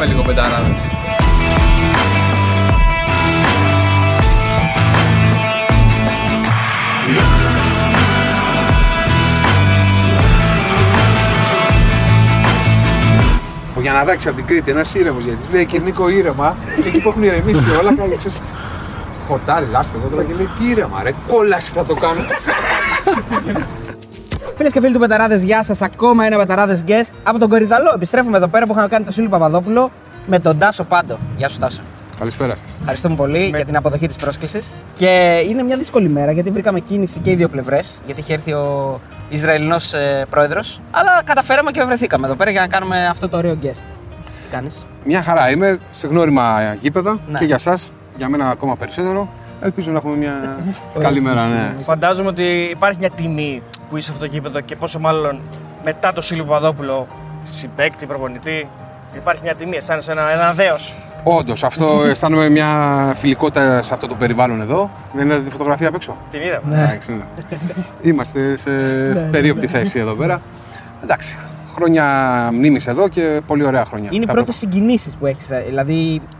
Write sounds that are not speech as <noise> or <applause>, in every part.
Πάμε λίγο πενταράδες. Ο Γιανναδάκης από την Κρήτη, ένας ήρεμος γιατί λέει και Νίκο ήρεμα και εκεί που έχουν ηρεμήσει όλα κάνει ξέρεις χορτάρι, λάσπεδο τώρα και λέει τι ήρεμα ρε, κόλαση θα το κάνω. Φίλες και φίλοι του Πεταράδες, γεια σας. Ακόμα ένα Πεταράδες guest από τον Κορυδαλό. Επιστρέφουμε εδώ πέρα που είχαμε κάνει το Σούλη Παπαδόπουλο με τον Τάσο Πάντο. Γεια σου, Τάσο. Καλησπέρα σας. Ευχαριστούμε πολύ για την αποδοχή της πρόσκλησης. Και είναι μια δύσκολη μέρα γιατί βρήκαμε κίνηση και οι δύο πλευρές. Γιατί είχε έρθει ο Ισραηλινός ε, πρόεδρος. Αλλά καταφέραμε και βρεθήκαμε εδώ πέρα για να κάνουμε αυτό το ωραίο guest. Τι κάνεις; Μια χαρά είμαι σε γνώριμα γήπεδα Ναι. και για σας, για μένα ακόμα περισσότερο. Ελπίζω να έχουμε μια <laughs> καλή μέρα, ναι. Φαντάζομαι ότι υπάρχει μια τιμή που είσαι σε αυτό το γήπεδο και πόσο μάλλον μετά το Σίλιο Παπαδόπουλο, συμπέκτη, προπονητή, υπάρχει μια τιμή. Αισθάνεσαι ένα, ένα δέος. Όντως, αυτό <laughs> αισθάνομαι μια φιλικότητα σε αυτό το περιβάλλον εδώ. Δεν είδατε τη φωτογραφία απ' έξω. Την είδα. Εντάξει, ναι. Είμαστε σε περίοπτη θέση εδώ πέρα. Εντάξει, χρόνια μνήμης εδώ και πολύ ωραία χρόνια. Είναι οι Τα πρώτες πρώτα. συγκινήσεις που έχεις, δηλαδή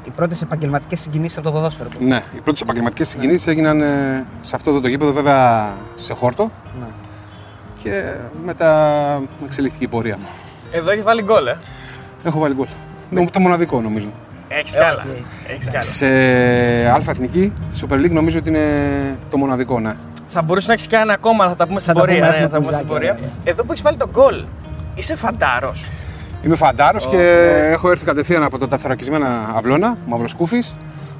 οι πρώτες επαγγελματικές συγκινήσεις από το ποδόσφαιρο. Ναι, οι πρώτες επαγγελματικές συγκινήσεις έγιναν ε, σε αυτό εδώ το γήπεδο, βέβαια σε χόρτο. Ναι. Και μετά εξελίχθηκε η πορεία μου. Εδώ έχει βάλει γκολ, ε. Έχω βάλει γκολ. Το, το μοναδικό νομίζω. Έχεις κι άλλα. οκ. Έχεις κι άλλα. Σε Α εθνική, Super League νομίζω ότι είναι το μοναδικό, ναι. Θα μπορούσε να έχεις κι ένα ακόμα, θα τα πούμε στην τα πούμε, πορεία. έχουμε Ναι, θα πούμε στην πουλάκια, πορεία. Εδώ που έχεις βάλει το γκολ, είσαι φαντάρος. Είμαι φαντάρος και έχω έρθει κατευθείαν από τα τεθωρακισμένα Αυλώνα, μαυροσκούφη,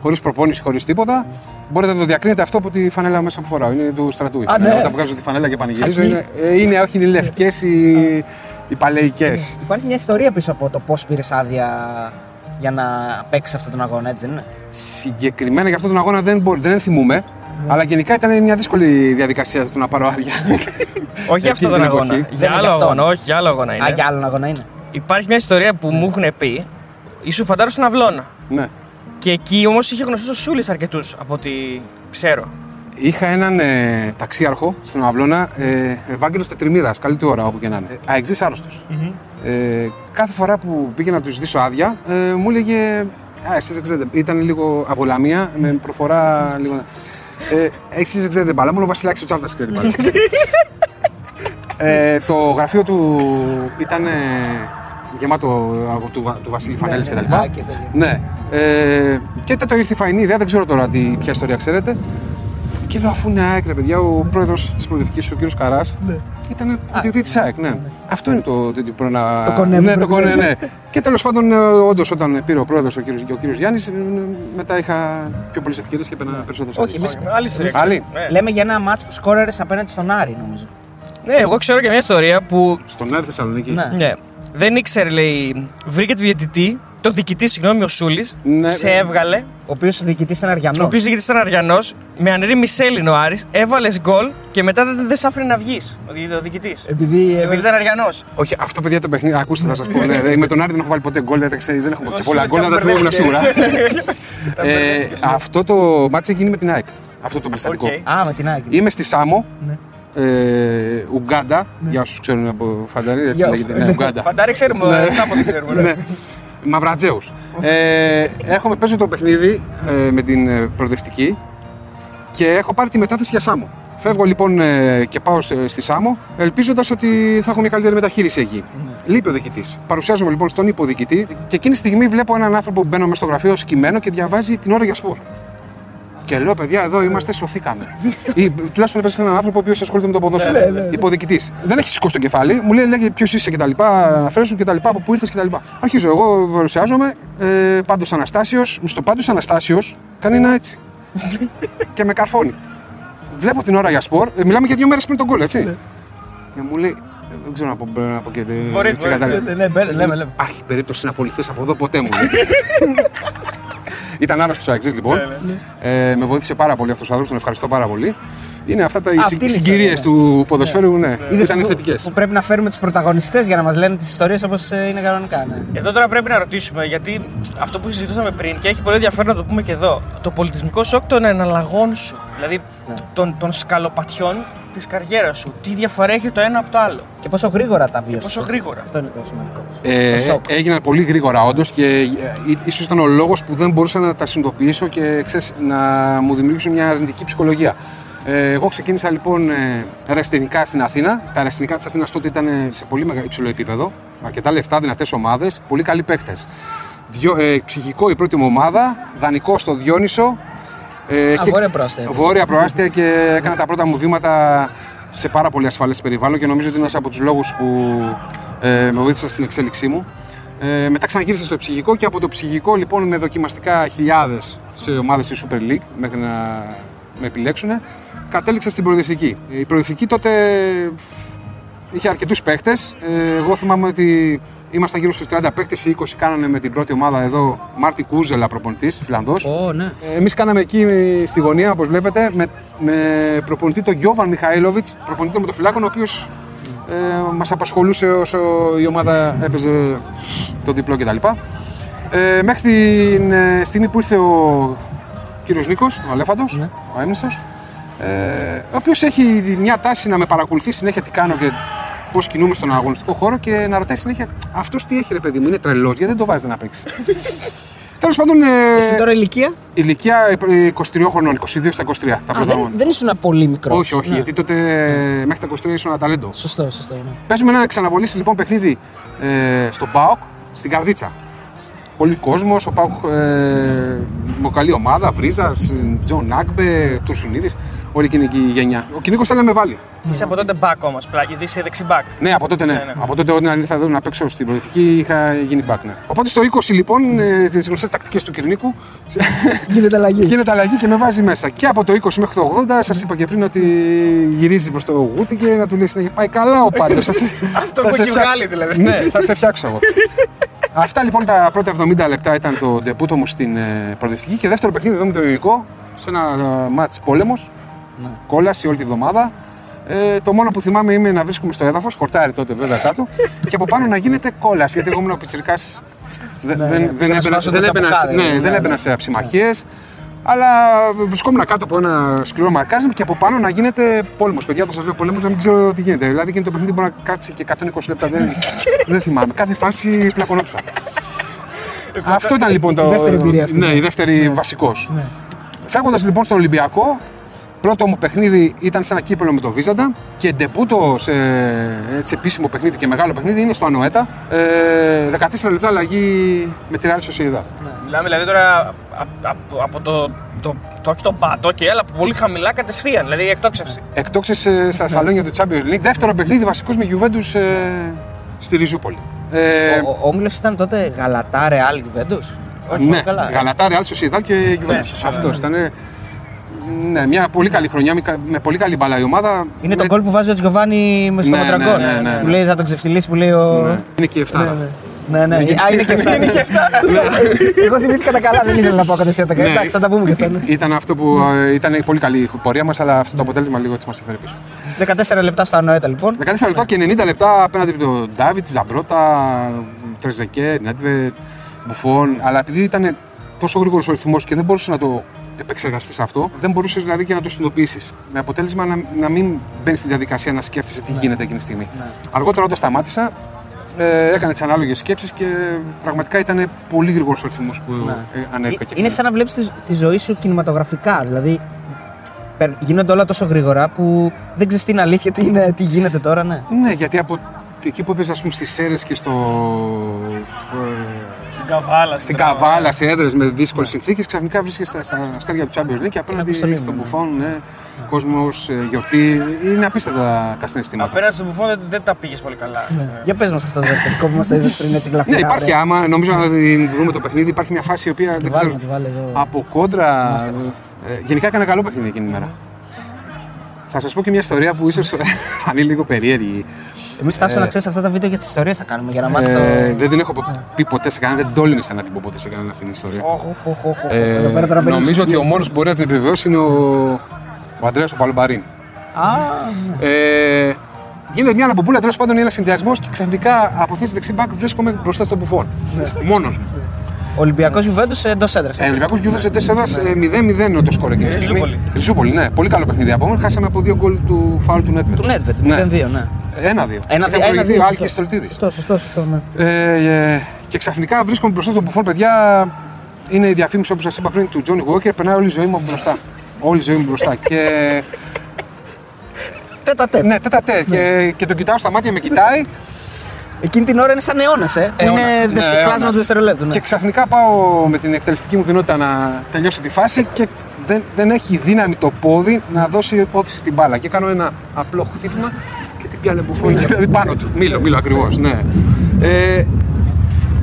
χωρίς προπόνηση, χωρίς τίποτα. Μπορείτε να το διακρίνετε αυτό από τη φανέλα μέσα που φοράω. Είναι του στρατού. η Α, φανέλα. ναι. Όταν βγάζω τη φανέλα και πανηγυρίζω, Χακί. είναι, ε, είναι όχι οι λευκές οι, οι παλαιικέ. Υπάρχει μια ιστορία πίσω από το πώς πήρες άδεια για να παίξεις αυτόν τον αγώνα, έτσι δεν είναι; Συγκεκριμένα για αυτόν τον αγώνα δεν, μπορεί, δεν θυμούμαι. Αλλά γενικά ήταν μια δύσκολη διαδικασία στο να πάρω άδεια. <laughs> Όχι για αυτόν τον την αγώνα. εποχή. Για Δεν είναι άλλο γι' αυτόν. αγώνα, όχι για άλλο αγώνα είναι. Α, για άλλον αγώνα είναι. Υπάρχει μια ιστορία που μου έχουν πει. Ήσουν φαντάρος στον Αυλώνα. ναι. Και εκεί όμως είχε γνωστού ο Σούλης αρκετούς από ό,τι ξέρω. Είχα έναν ε, ταξίαρχο στον Αυλώνα, ε, Ευάγγελος Τετριμίδας, καλή του ώρα όπου και να είναι. Αεξή άρρωστος. Ε, κάθε φορά που πήγαινα να του ζητήσω άδεια, ε, μου έλεγε. Α, εσείς δεν ξέρετε. Ήταν λίγο από Λαμία, με προφορά λίγο. Ε, εσείς δεν ξέρετε μπάλα, μόνο ο Βασιλάκης ο Τσάρτας ξέρει μπάλα. <laughs> ε, το γραφείο του ήταν ε, γεμάτο από του, Βα- του Βασίλη Φανέλης ναι, κτλ. α, και τέτοια. Ναι. Ε, και τότε ήρθε η φαϊνή ιδέα, δεν ξέρω τώρα τι, ποια ιστορία ξέρετε. Και λέω, αφού είναι ΑΕΚ, ρε παιδιά, ο πρόεδρος της προοδευτική, ο κύριος Καράς, ήταν διοικητή τη ΑΕΚ. Ναι. Αυτό είναι το τέτοιο που να. Το κονέ που ναι, το πρέπει κονέ, να- ναι. και τέλος πάντων, όντως, όταν πήρε ο πρόεδρος ο κύριος, και ο κύριος Γιάννης, μετά είχα πιο πολλές ευκαιρίες και έπαιρνα περισσότερες. Όχι, εμείς- Άλλη ιστορία. Άλλη. Ναι. Λέμε για ένα μάτς που σκόρερε απέναντι στον Άρη, νομίζω. Ναι, εγώ ξέρω και μια ιστορία που Στον Άρη Θεσσαλονίκη. Ναι. ναι, δεν ήξερε, λέει, βρήκε το διαιτητή, το διοικητή, συγγνώμη, ο Σούλης, Ναι. σε έβγαλε. Ο οποίος ο διοικητής ήταν Ο Αριανό. οποίο διοικητής ήταν Αριανός, με ανερή Μισέλινο Άρης, έβαλες γκολ και μετά δεν, δεν σ' άφηνε να βγεις ο, δι- ο διοικητής. Επειδή. Επειδή ήταν Αριανός. Όχι, αυτό παιδιά το παιχνίδι, ακούστε θα σας πω. Ναι, δε, με τον Άρη δεν έχω βάλει ποτέ γκολ, δεν, ξέρω, δεν έχω Ο και πολλά Σούλης γκολ, να τα κάπου θυμόμουν σίγουρα. μπερδεύτηκε. <laughs> ε, αυτό το μάτσο γίνει με την ΑΕΚ. Αυτό το περιστατικό. Οκ. Α, με την Άκη. Είμαι στη Σάμο, Ναι. Ε, Ουγκάντα, για όσους ξέρουν από φανταρί, έτσι Για- λέγεται. Ναι, Ουγκάντα. Φαντάρι ξέρουμε, Ναι. Σάμος δεν ξέρουμε. ναι. ναι. Μαυρατζέους. Ε, έρχομαι, παίζω το παιχνίδι ε, με την ε, προοδευτική και έχω πάρει τη μετάθεση για Σάμο. Φεύγω λοιπόν ε, και πάω στη, στη Σάμο, ελπίζοντας ότι θα έχω μια καλύτερη μεταχείριση εκεί. Λείπει ο διοικητής. Παρουσιάζομαι λοιπόν στον υποδιοικητή και εκείνη τη στιγμή βλέπω έναν άνθρωπο που μπαίνω μέσα στο γραφείο σκυμμένο και διαβάζει την Ώρα για Σπορ. Και λέω, παιδιά, εδώ είμαστε, σωθήκαμε. Ή τουλάχιστον έπεσε έναν άνθρωπο ο οποίος ασχολείται με το ποδόσφαιρο. Υποδιοικητή. Δεν έχει σηκώσει το κεφάλι, μου λέει, λέγε ποιος είσαι κτλ. Αναφέρεσαι κτλ. Από πού ήρθες κτλ. Αρχίζω εγώ, παρουσιάζομαι. Ε, πάντως Αναστάσιος, στο πάντως Αναστάσιος κάνει ένα έτσι. και με καρφώνει. Βλέπω την ώρα για σπορ, ε, μιλάμε για δύο μέρες πριν τον κόλλο, έτσι. Και μου λέει, «Ε, δεν ξέρω να πω, να πω και. Μπορείτε, έτσι, μπορείτε. κατάλαβε. Ναι, ναι, λέμε, λέμε. Υπάρχει περίπτωση να απολυθείς από εδώ ποτέ μου. <laughs> λέει. Ήταν άρρωστο ο Αεξής λοιπόν. Ε, με βοήθησε πάρα πολύ αυτός ο άνθρωπος, τον ευχαριστώ πάρα πολύ. Είναι αυτά τα Αυτή είναι η συγκυρίες ιστορία, του ποδοσφαίρου, ναι, Είδες ήταν που- θετικές. Που πρέπει να φέρουμε τους πρωταγωνιστές για να μας λένε τις ιστορίες όπως είναι κανονικά. Ναι. Εδώ τώρα πρέπει να ρωτήσουμε, γιατί αυτό που συζητούσαμε πριν και έχει πολύ ενδιαφέρον να το πούμε και εδώ. Το πολιτισμικό σοκ των εναλλαγών σου. Δηλαδή των, των σκαλοπατιών της καριέρας σου. Τι διαφορά έχει το ένα από το άλλο. Και πόσο γρήγορα τα βίωσε. Πόσο γρήγορα. Αυτό είναι το σημαντικό. Ε, Το σοκ. έγιναν πολύ γρήγορα όντως και ε, ίσως ήταν ο λόγος που δεν μπορούσα να τα συνειδητοποιήσω και ξέρεις, να μου δημιουργήσουν μια αρνητική ψυχολογία. Ε, εγώ ξεκίνησα λοιπόν ε, αεραστηνικά στην Αθήνα. Τα αεραστηνικά της Αθήνας τότε ήταν σε πολύ μεγάλο υψηλό επίπεδο. Αρκετά λεφτά, δυνατές ομάδες, πολύ καλοί παίχτε. Ε, ψυχικό η πρώτη μου ομάδα, δανεικό στο Διόνυσο. Ε, Α, βόρεια προάστια. Βόρεια προάστια και έκανα τα πρώτα μου βήματα σε πάρα πολύ ασφαλές περιβάλλον και νομίζω ότι είναι ένας από τους λόγους που ε, με βοήθησαν στην εξέλιξή μου. Ε, μετά ξαναγύρισα στο ψυχικό και από το ψυχικό λοιπόν με δοκιμαστικά χιλιάδες σε ομάδες της Super League μέχρι να με επιλέξουν. Κατέληξα στην προοδευτική. Η προοδευτική τότε είχε αρκετούς παίχτες. εγώ θυμάμαι ότι ήμασταν γύρω στους 30 παίχτε, οι 20 κάνανε με την πρώτη ομάδα εδώ. Μάρτι Κούζελα, προπονητής, Φιλανδός. Ω, ναι. Εμείς κάναμε εκεί στη γωνία, όπως βλέπετε, με, με προπονητή τον Γιώβαν Μιχαήλοβιτς, προπονητή των Μοτοφυλάκων, ο οποίος ε, μας απασχολούσε όσο η ομάδα έπαιζε το διπλό κτλ. Ε, μέχρι την ε, στιγμή που ήρθε ο κύριος Νίκος, ο Αλέφαντος, ο έμνηστο, ε, ο οποίος έχει μια τάση να με παρακολουθεί συνέχεια τι κάνω και πώς κινούμε στον αγωνιστικό χώρο και να ρωτάει συνέχεια αυτός τι έχει ρε παιδί μου, είναι τρελός, γιατί δεν το βάζετε να παίξει. <laughs> Τέλος πάντων. Ε, Εσύ τώρα ηλικία; Ηλικία ε, 23 χρονών, 22 στα 23. Τα Α, πρώτα δεν, μου. δεν ήσουν πολύ μικρός. Όχι, όχι, γιατί τότε ε, μέχρι τα 23 ήσουν ένα ταλέντο. Σωστό, σωστό. Ναι. Παίζουμε ένα ξαναβολήσει λοιπόν παιχνίδι ε, στον Πάοκ στην Καρδίτσα. Πολύ κόσμος, ο Πάοκ ε, με καλή ομάδα, Βρίζας, Τζον Νάκμπε, Τουρσουνίδης, όλη εκείνη η γενιά. Ο Κυνήγο θέλει να με βάλει. Είσαι από τότε back όμως, γιατί είσαι δεξί μπακ. Ναι, από τότε ναι. Ναι, ναι. Από τότε όταν ήρθα εδώ να παίξω στην προοδευτική είχα γίνει back, ναι. Οπότε στο 20 λοιπόν, ε, τις γνωστές τακτικές του Κυρνίκου, <laughs> Γίνεται αλλαγή. γίνεται αλλαγή και με βάζει μέσα. Και από το 20 μέχρι το 80, σας είπα και πριν ότι γυρίζει προς το γούτι και να του λέει συνέχεια πάει καλά ο πάντος. <laughs> Αυτό που έχει βγάλει, δηλαδή. Ναι, θα σε φτιάξω εγώ. <laughs> Αυτά λοιπόν τα πρώτα 70 λεπτά ήταν το ντεπούτο μου στην ε, προοδευτική και δεύτερο παιχνίδι εδώ με το ελληνικό σε ένα ε, μάτς πόλεμος, κόλαση όλη τη βδομάδα. Ε, το μόνο που θυμάμαι είναι να βρίσκουμε στο έδαφος, χορτάρι τότε βέβαια κάτω, και από πάνω να γίνεται κόλαση. Γιατί εγώ ήμουν ο πιτσιρικάς, δεν, δεν, δεν, και να έμπαινα, σπάσω δεν, τα έμπαινα, ταπουκάδε, ναι, ναι, δεν ναι. έμπαινα σε ψημαχίες. Αλλά βρισκόμουν κάτω από ένα σκληρό μακάρισμα και από πάνω να γίνεται πόλεμος. Παιδιά, το σα λέω πόλεμος να μην ξέρω τι γίνεται. Δηλαδή, γίνεται το παιχνίδι μπορεί να κάτσει και 120 λεπτά. Δεν, <laughs> δεν θυμάμαι. Κάθε φάση πλακωνόντουσα. Αυτό ήταν λοιπόν το. Η δεύτερη εμπειρία αυτή. Ναι, η δεύτερη βασικός. Ναι. Φεύγοντας λοιπόν στον Ολυμπιακό, πρώτο μου παιχνίδι ήταν σε ένα κύπελο με το Βίζαντα και ντεπούτο σε έτσι, επίσημο παιχνίδι και μεγάλο παιχνίδι είναι στο Ανοέτα. Ε, 14 λεπτά αλλαγή με τη Real Sociedad. Μιλάμε δηλαδή τώρα από, από, από το, το, το, όχι το πάτο και έλα από πολύ χαμηλά κατευθείαν, δηλαδή η εκτόξευση. Εκτόξευσε Ναι. στα σαλόνια του Champions League. Δεύτερο παιχνίδι βασικός με Juventus ε, στη Ριζούπολη. Ε, Ο, ο Όμιλος ήταν τότε Γαλατά, Ρεάλ, Γιουβέντου. Όχι, ναι, όχι καλά. Γαλατά, Real Sociedad και Juventus. σωστά, Αυτός ήταν. Ναι, μια πολύ καλή χρονιά, με κα- με πολύ καλή μπαλά η ομάδα. Είναι το Με- γκολ που βάζει ο Τζιοβάνι με στο Ναι, Μοντραγκόν. ναι, ναι, ναι, Που ναι. λέει θα τον ξεφτυλίσει, που λέει ο. Ναι, Είναι και η 7. Ναι, ναι. Ναι, ναι. Α, είναι και αυτά. Είναι και αυτά. <laughs> Εγώ θυμήθηκα τα καλά, δεν ήθελα να πω κατευθείαν τα καλά. Ναι. Εντάξει, θα τα πούμε και αυτά. ναι. Ήταν αυτό που ε, ήταν η πολύ καλή η πορεία μας, αλλά αυτό το αποτέλεσμα λίγο έτσι μας έφερε πίσω. 14 λεπτά στα Ανοέτα λοιπόν. 14 λεπτά και 90 λεπτά απέναντι από τον Ντάβιτ, Ζαμπρότα, Τρεζεκέ, Νέτβε, Μπουφόν. Αλλά επειδή ήταν τόσο γρήγορος ο ρυθμός και δεν μπορούσες να το επεξεργαστείς αυτό, δεν μπορούσες δηλαδή και να το συνειδητοποιήσεις. Με αποτέλεσμα να, να μην μπαίνεις στη διαδικασία να σκέφτεσαι τι γίνεται εκείνη τη στιγμή. Αργότερα, όταν σταμάτησα, ε, έκανε τις ανάλογες σκέψεις και πραγματικά ήταν πολύ γρήγορος ο ρυθμός που ε, ανέβηκα. και Είναι ξανά. σαν να βλέπεις τη, τη ζωή σου κινηματογραφικά. Δηλαδή περ- γίνονται όλα τόσο γρήγορα που δεν ξέρεις την αλήθεια, τι, είναι, τι γίνεται τώρα, ναι. Ναι, γιατί από εκεί που έπαιζες, ας πούμε, στις Σέρες και στο. ε, Στην καβάλα. στην Καβάλα, σε έδρες με δύσκολες συνθήκες, ξαφνικά βρίσκεσαι στα, στα αστέρια του Champions League και απέναντι αποστολή στον μου, ναι. Μπουφόν, ναι, κόσμος, γιορτή. Είναι απίστευτα τα συναισθήματα. Απέναντι στον Μπουφόν δεν, δεν τα πήγες πολύ καλά. Για πες μας αυτό το δευτερικό που μας το είδες πριν έτσι Ναι, γλαφυρά. υπάρχει άμα, νομίζω να την βρούμε το παιχνίδι, υπάρχει μια φάση η οποία δεν βάλουμε, ξέρω. τη βάλε εδώ. Από κόντρα. ε, γενικά έκανε καλό παιχνίδι εκείνη η μέρα. Θα σας πω και μια ιστορία που ίσως <laughs> φανεί λίγο περίεργη. Εμείς φτάσαμε να ξέρεις αυτά τα βίντεο για τις ιστορίες θα κάνουμε για να μάθει Ε, το. δεν την έχω πει ποτέ σε κανένα, δεν τόλμησα να την πω ποτέ σε κανένα αυτή την ιστορία. Όχ, όχ, όχ, όχ, όχ. Ε, Εδώ πέρα τώρα μπαίνει νομίζω ότι ψυχή. ο μόνος που μπορεί να την επιβεβαιώσει είναι ο, ο Αντρέα ο Παλομπαρίν. Α, Ε, γίνεται μια αναπομπούλα τέλος πάντων ένας συνδυασμός και ξαφνικά από θέση δεξί μπακ βρίσκομαι μπροστά στον μπουφόν. Ναι. Μόνος μου. Ολυμπιακός Γιουβέντους εντός έδρας. Ε, Ολυμπιακός Γιούβε σε 4 0-0 είναι το σκορ εκείνη τη στιγμή. Ριζούπολη. Ριζούπολη, ναι. Πολύ καλό παιχνίδι από μένα. Χάσαμε από δύο γκολ του φάουλ του Νέτβετ. Του Νέτβετ, 0-2, ναι. Ένα-δύο. Ένα- Είχαν ένα- προηγηθεί δύο, ο Άλκης σωστό. Στολτίδης. Σωστό, σωστό, σωστό, ναι. Ε, ε, και ξαφνικά βρίσκομαι μπροστά στον μπουφόν, παιδιά. Είναι η διαφήμιση όπως σας είπα πριν του Τζόνι Walker. Περνάει όλη η ζωή μου από μπροστά. Όλη η ζωή μου μπροστά. και. Τέτα τέτ. ναι, τέτα τέτ. Και, και τον κοιτάω στα μάτια, με κοιτάει. Εκείνη την ώρα είναι σαν αιώνας, ε. Που Αιώνας, είναι ναι, δευτε- αιώνας. κλάσμα του δευτερολέπτου. ναι. Και ξαφνικά πάω με την εκτελεστική μου δυνατότητα να τελειώσω τη φάση και δεν, δεν έχει δύναμη το πόδι να δώσει όθηση στην μπάλα. Και κάνω ένα απλό χτύπημα και την πιάνε μπουφόν. δηλαδή πάνω του. Μίλο, μίλο ακριβώς. Ναι. Ε,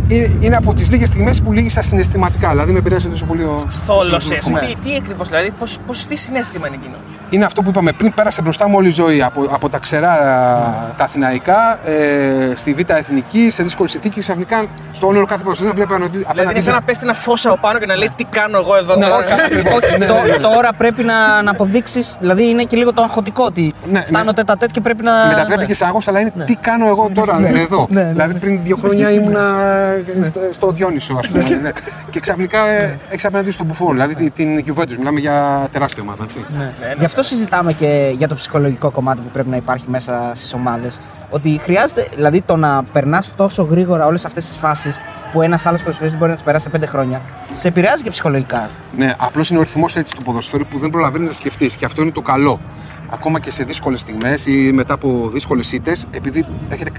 είναι, είναι από τις λίγες στιγμές που λύγησα συναισθηματικά. Δηλαδή με επηρέασε τόσο πολύ ο. Θόλωσες. Ναι. Τι, τι ακριβώς δηλαδή, πώς, πώς, τι συνέστημα είναι εκείνο; Είναι αυτό που είπαμε πριν, πέρασε μπροστά μου όλη η ζωή. Από, από τα ξερά τα αθηναϊκά, ε, στη Β' Εθνική, σε δύσκολη συνθήκη, ξαφνικά στο όνειρο κάθε προσθέτει να βλέπει απέναντι. Δηλαδή είναι σαν να πέφτει ένα φως από πάνω και να λέει τι κάνω εγώ εδώ Ναι, τώρα; όχι, ακριβώς. Όχι, Ναι, το- ναι, ναι. Τώρα πρέπει να, να αποδείξεις, δηλαδή είναι και λίγο το αγχωτικό ότι Ναι, φτάνω ναι. τέτα τέτ και πρέπει να. Μετατρέπει και σε άγχος, αλλά είναι τι κάνω εγώ τώρα εδώ; Ναι, ναι. Δηλαδή πριν δύο χρόνια ήμουνα στο- στο Διόνυσο, ας πούμε. ναι. Και ξαφνικά ε, έχει απέναντι στον Μπουφόν, δηλαδή τη- την Juventus. Μιλάμε για τεράστια ομάδα. Έτσι. Ναι. Γι' αυτό συζητάμε και για το ψυχολογικό κομμάτι που πρέπει να υπάρχει μέσα στις ομάδες. Ότι χρειάζεται, δηλαδή το να περνάς τόσο γρήγορα όλες αυτές τις φάσεις που ένας άλλος προσφυγή μπορεί να τις περάσει σε πέντε χρόνια, σε επηρεάζει και ψυχολογικά. Ναι, απλώς είναι ο ρυθμός έτσι του ποδοσφαίρου που δεν προλαβαίνεις να σκεφτείς και αυτό είναι το καλό. Ακόμα και σε δύσκολες στιγμές ή μετά από δύσκολες ήττες, επειδή έρχεται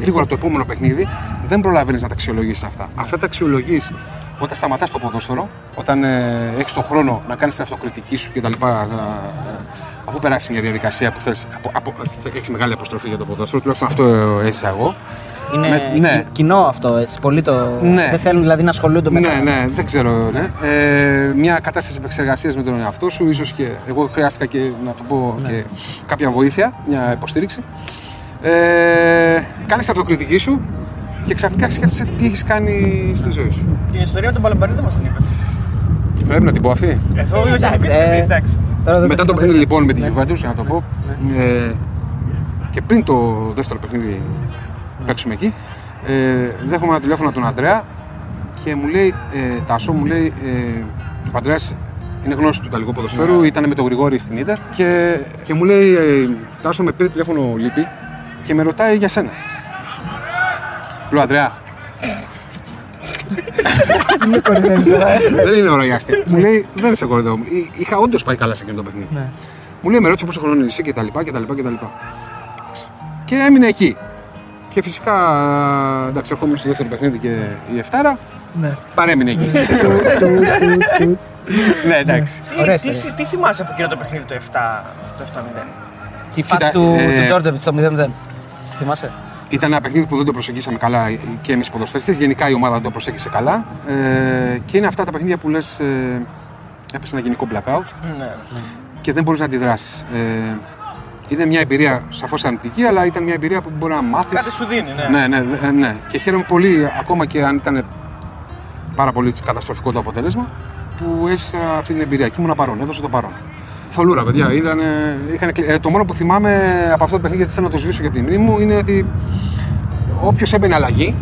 γρήγορα το επόμενο παιχνίδι, δεν προλαβαίνεις να τα αξιολογήσεις αυτά. Αυτά τα αξιολογείς όταν σταματάς το ποδόσφαιρο, όταν ε, έχεις τον χρόνο να κάνεις την αυτοκριτική σου κτλ. ε, ε, αφού περάσει μια διαδικασία που θες, απο, απο, έχεις μεγάλη αποστροφή για το ποδόσφαιρο, τουλάχιστον αυτό ε, έζησα εγώ. Είναι Με- ναι. κι- κοινό αυτό έτσι. Πολύ το. Ναι. Δεν θέλουν δηλαδή να ασχολούνται με Ναι, τα- ναι, δεν ξέρω. Ναι. Ε, μια κατάσταση επεξεργασίας με τον εαυτό σου, ίσως και εγώ χρειάστηκα και να του πω και κάποια βοήθεια, μια υποστήριξη. Ε, Κάνεις την αυτοκριτική σου και ξαφνικά σκέφτεσαι τι έχεις κάνει στη ζωή σου. Την ιστορία με τον Παλαμπαρίδα μας την είπες. Πρέπει να την πω αυτή. Εδώ είπε να πει, ε, εντάξει. Τώρα δεν Μετά το το παιχνίδι λοιπόν με την Juventus, για να το πω, ε, και πριν το δεύτερο παιχνίδι παίξουμε εκεί, ε, δέχομαι ένα τηλέφωνο από τον Αντρέα και μου λέει, ε, Τάσο, μου λέει, ε, ο Αντρέας είναι γνώση του Ιταλικού ποδοσφαίρου, ήταν με τον Γρηγόρη στην Ίντερ και, και μου λέει, ε, Τάσο, με πήρε τηλέφωνο ο Λύπη και με ρωτάει για σένα. Λέω, Αντρέα, με κορυδεύεις τώρα, ε. δεν είναι ώρα για αστεία. μου λέει, δεν σε κοροϊδεύω. Εί- Είχα όντως πάει καλά σε εκείνο το παιχνίδι. Ναι. Μου λέει, με ρώτησε πόσο χρόνο είσαι και τα λοιπά και τα λοιπά και τα λοιπά. Και έμεινε εκεί. Και φυσικά, εντάξει, ερχόμουν στο δεύτερο παιχνίδι και η Εφτάρα Ναι. παρέμεινε εκεί. ναι, <laughs> εντάξει. Τι, Ωραία τι, ιστορία. τι θυμάσαι από εκείνο το παιχνίδι το 7, το 7-0. Τη φάση Κοίτα, του, ε, του Τζόρτζεβιτς στο 0-0. Θυμάσαι; Ήταν ένα παιχνίδι που δεν το προσεγγίσαμε καλά και εμείς οι ποδοσφαιριστές. Γενικά η ομάδα δεν το προσέγγισε καλά. Ε, και είναι αυτά τα παιχνίδια που λες, ε, έπεσε ένα γενικό blackout. Ναι. και δεν μπορείς να αντιδράσεις. Ε, είναι μια εμπειρία σαφώς αρνητική, αλλά ήταν μια εμπειρία που μπορεί να μάθεις. Κάτι σου δίνει, ναι. Ναι, ναι, ναι, ναι. Και χαίρομαι πολύ, ακόμα και αν ήταν πάρα πολύ καταστροφικό το αποτέλεσμα, που έζησα αυτή την εμπειρία. Και ήμουν παρόν, έδωσε το παρόν. Θολούρα, παιδιά. Ήταν, είχαν, κλει- ε, το μόνο που θυμάμαι από αυτό το παιχνίδι, γιατί θέλω να το σβήσω για την μνήμη μου, είναι ότι όποιος έμπαινε αλλαγή,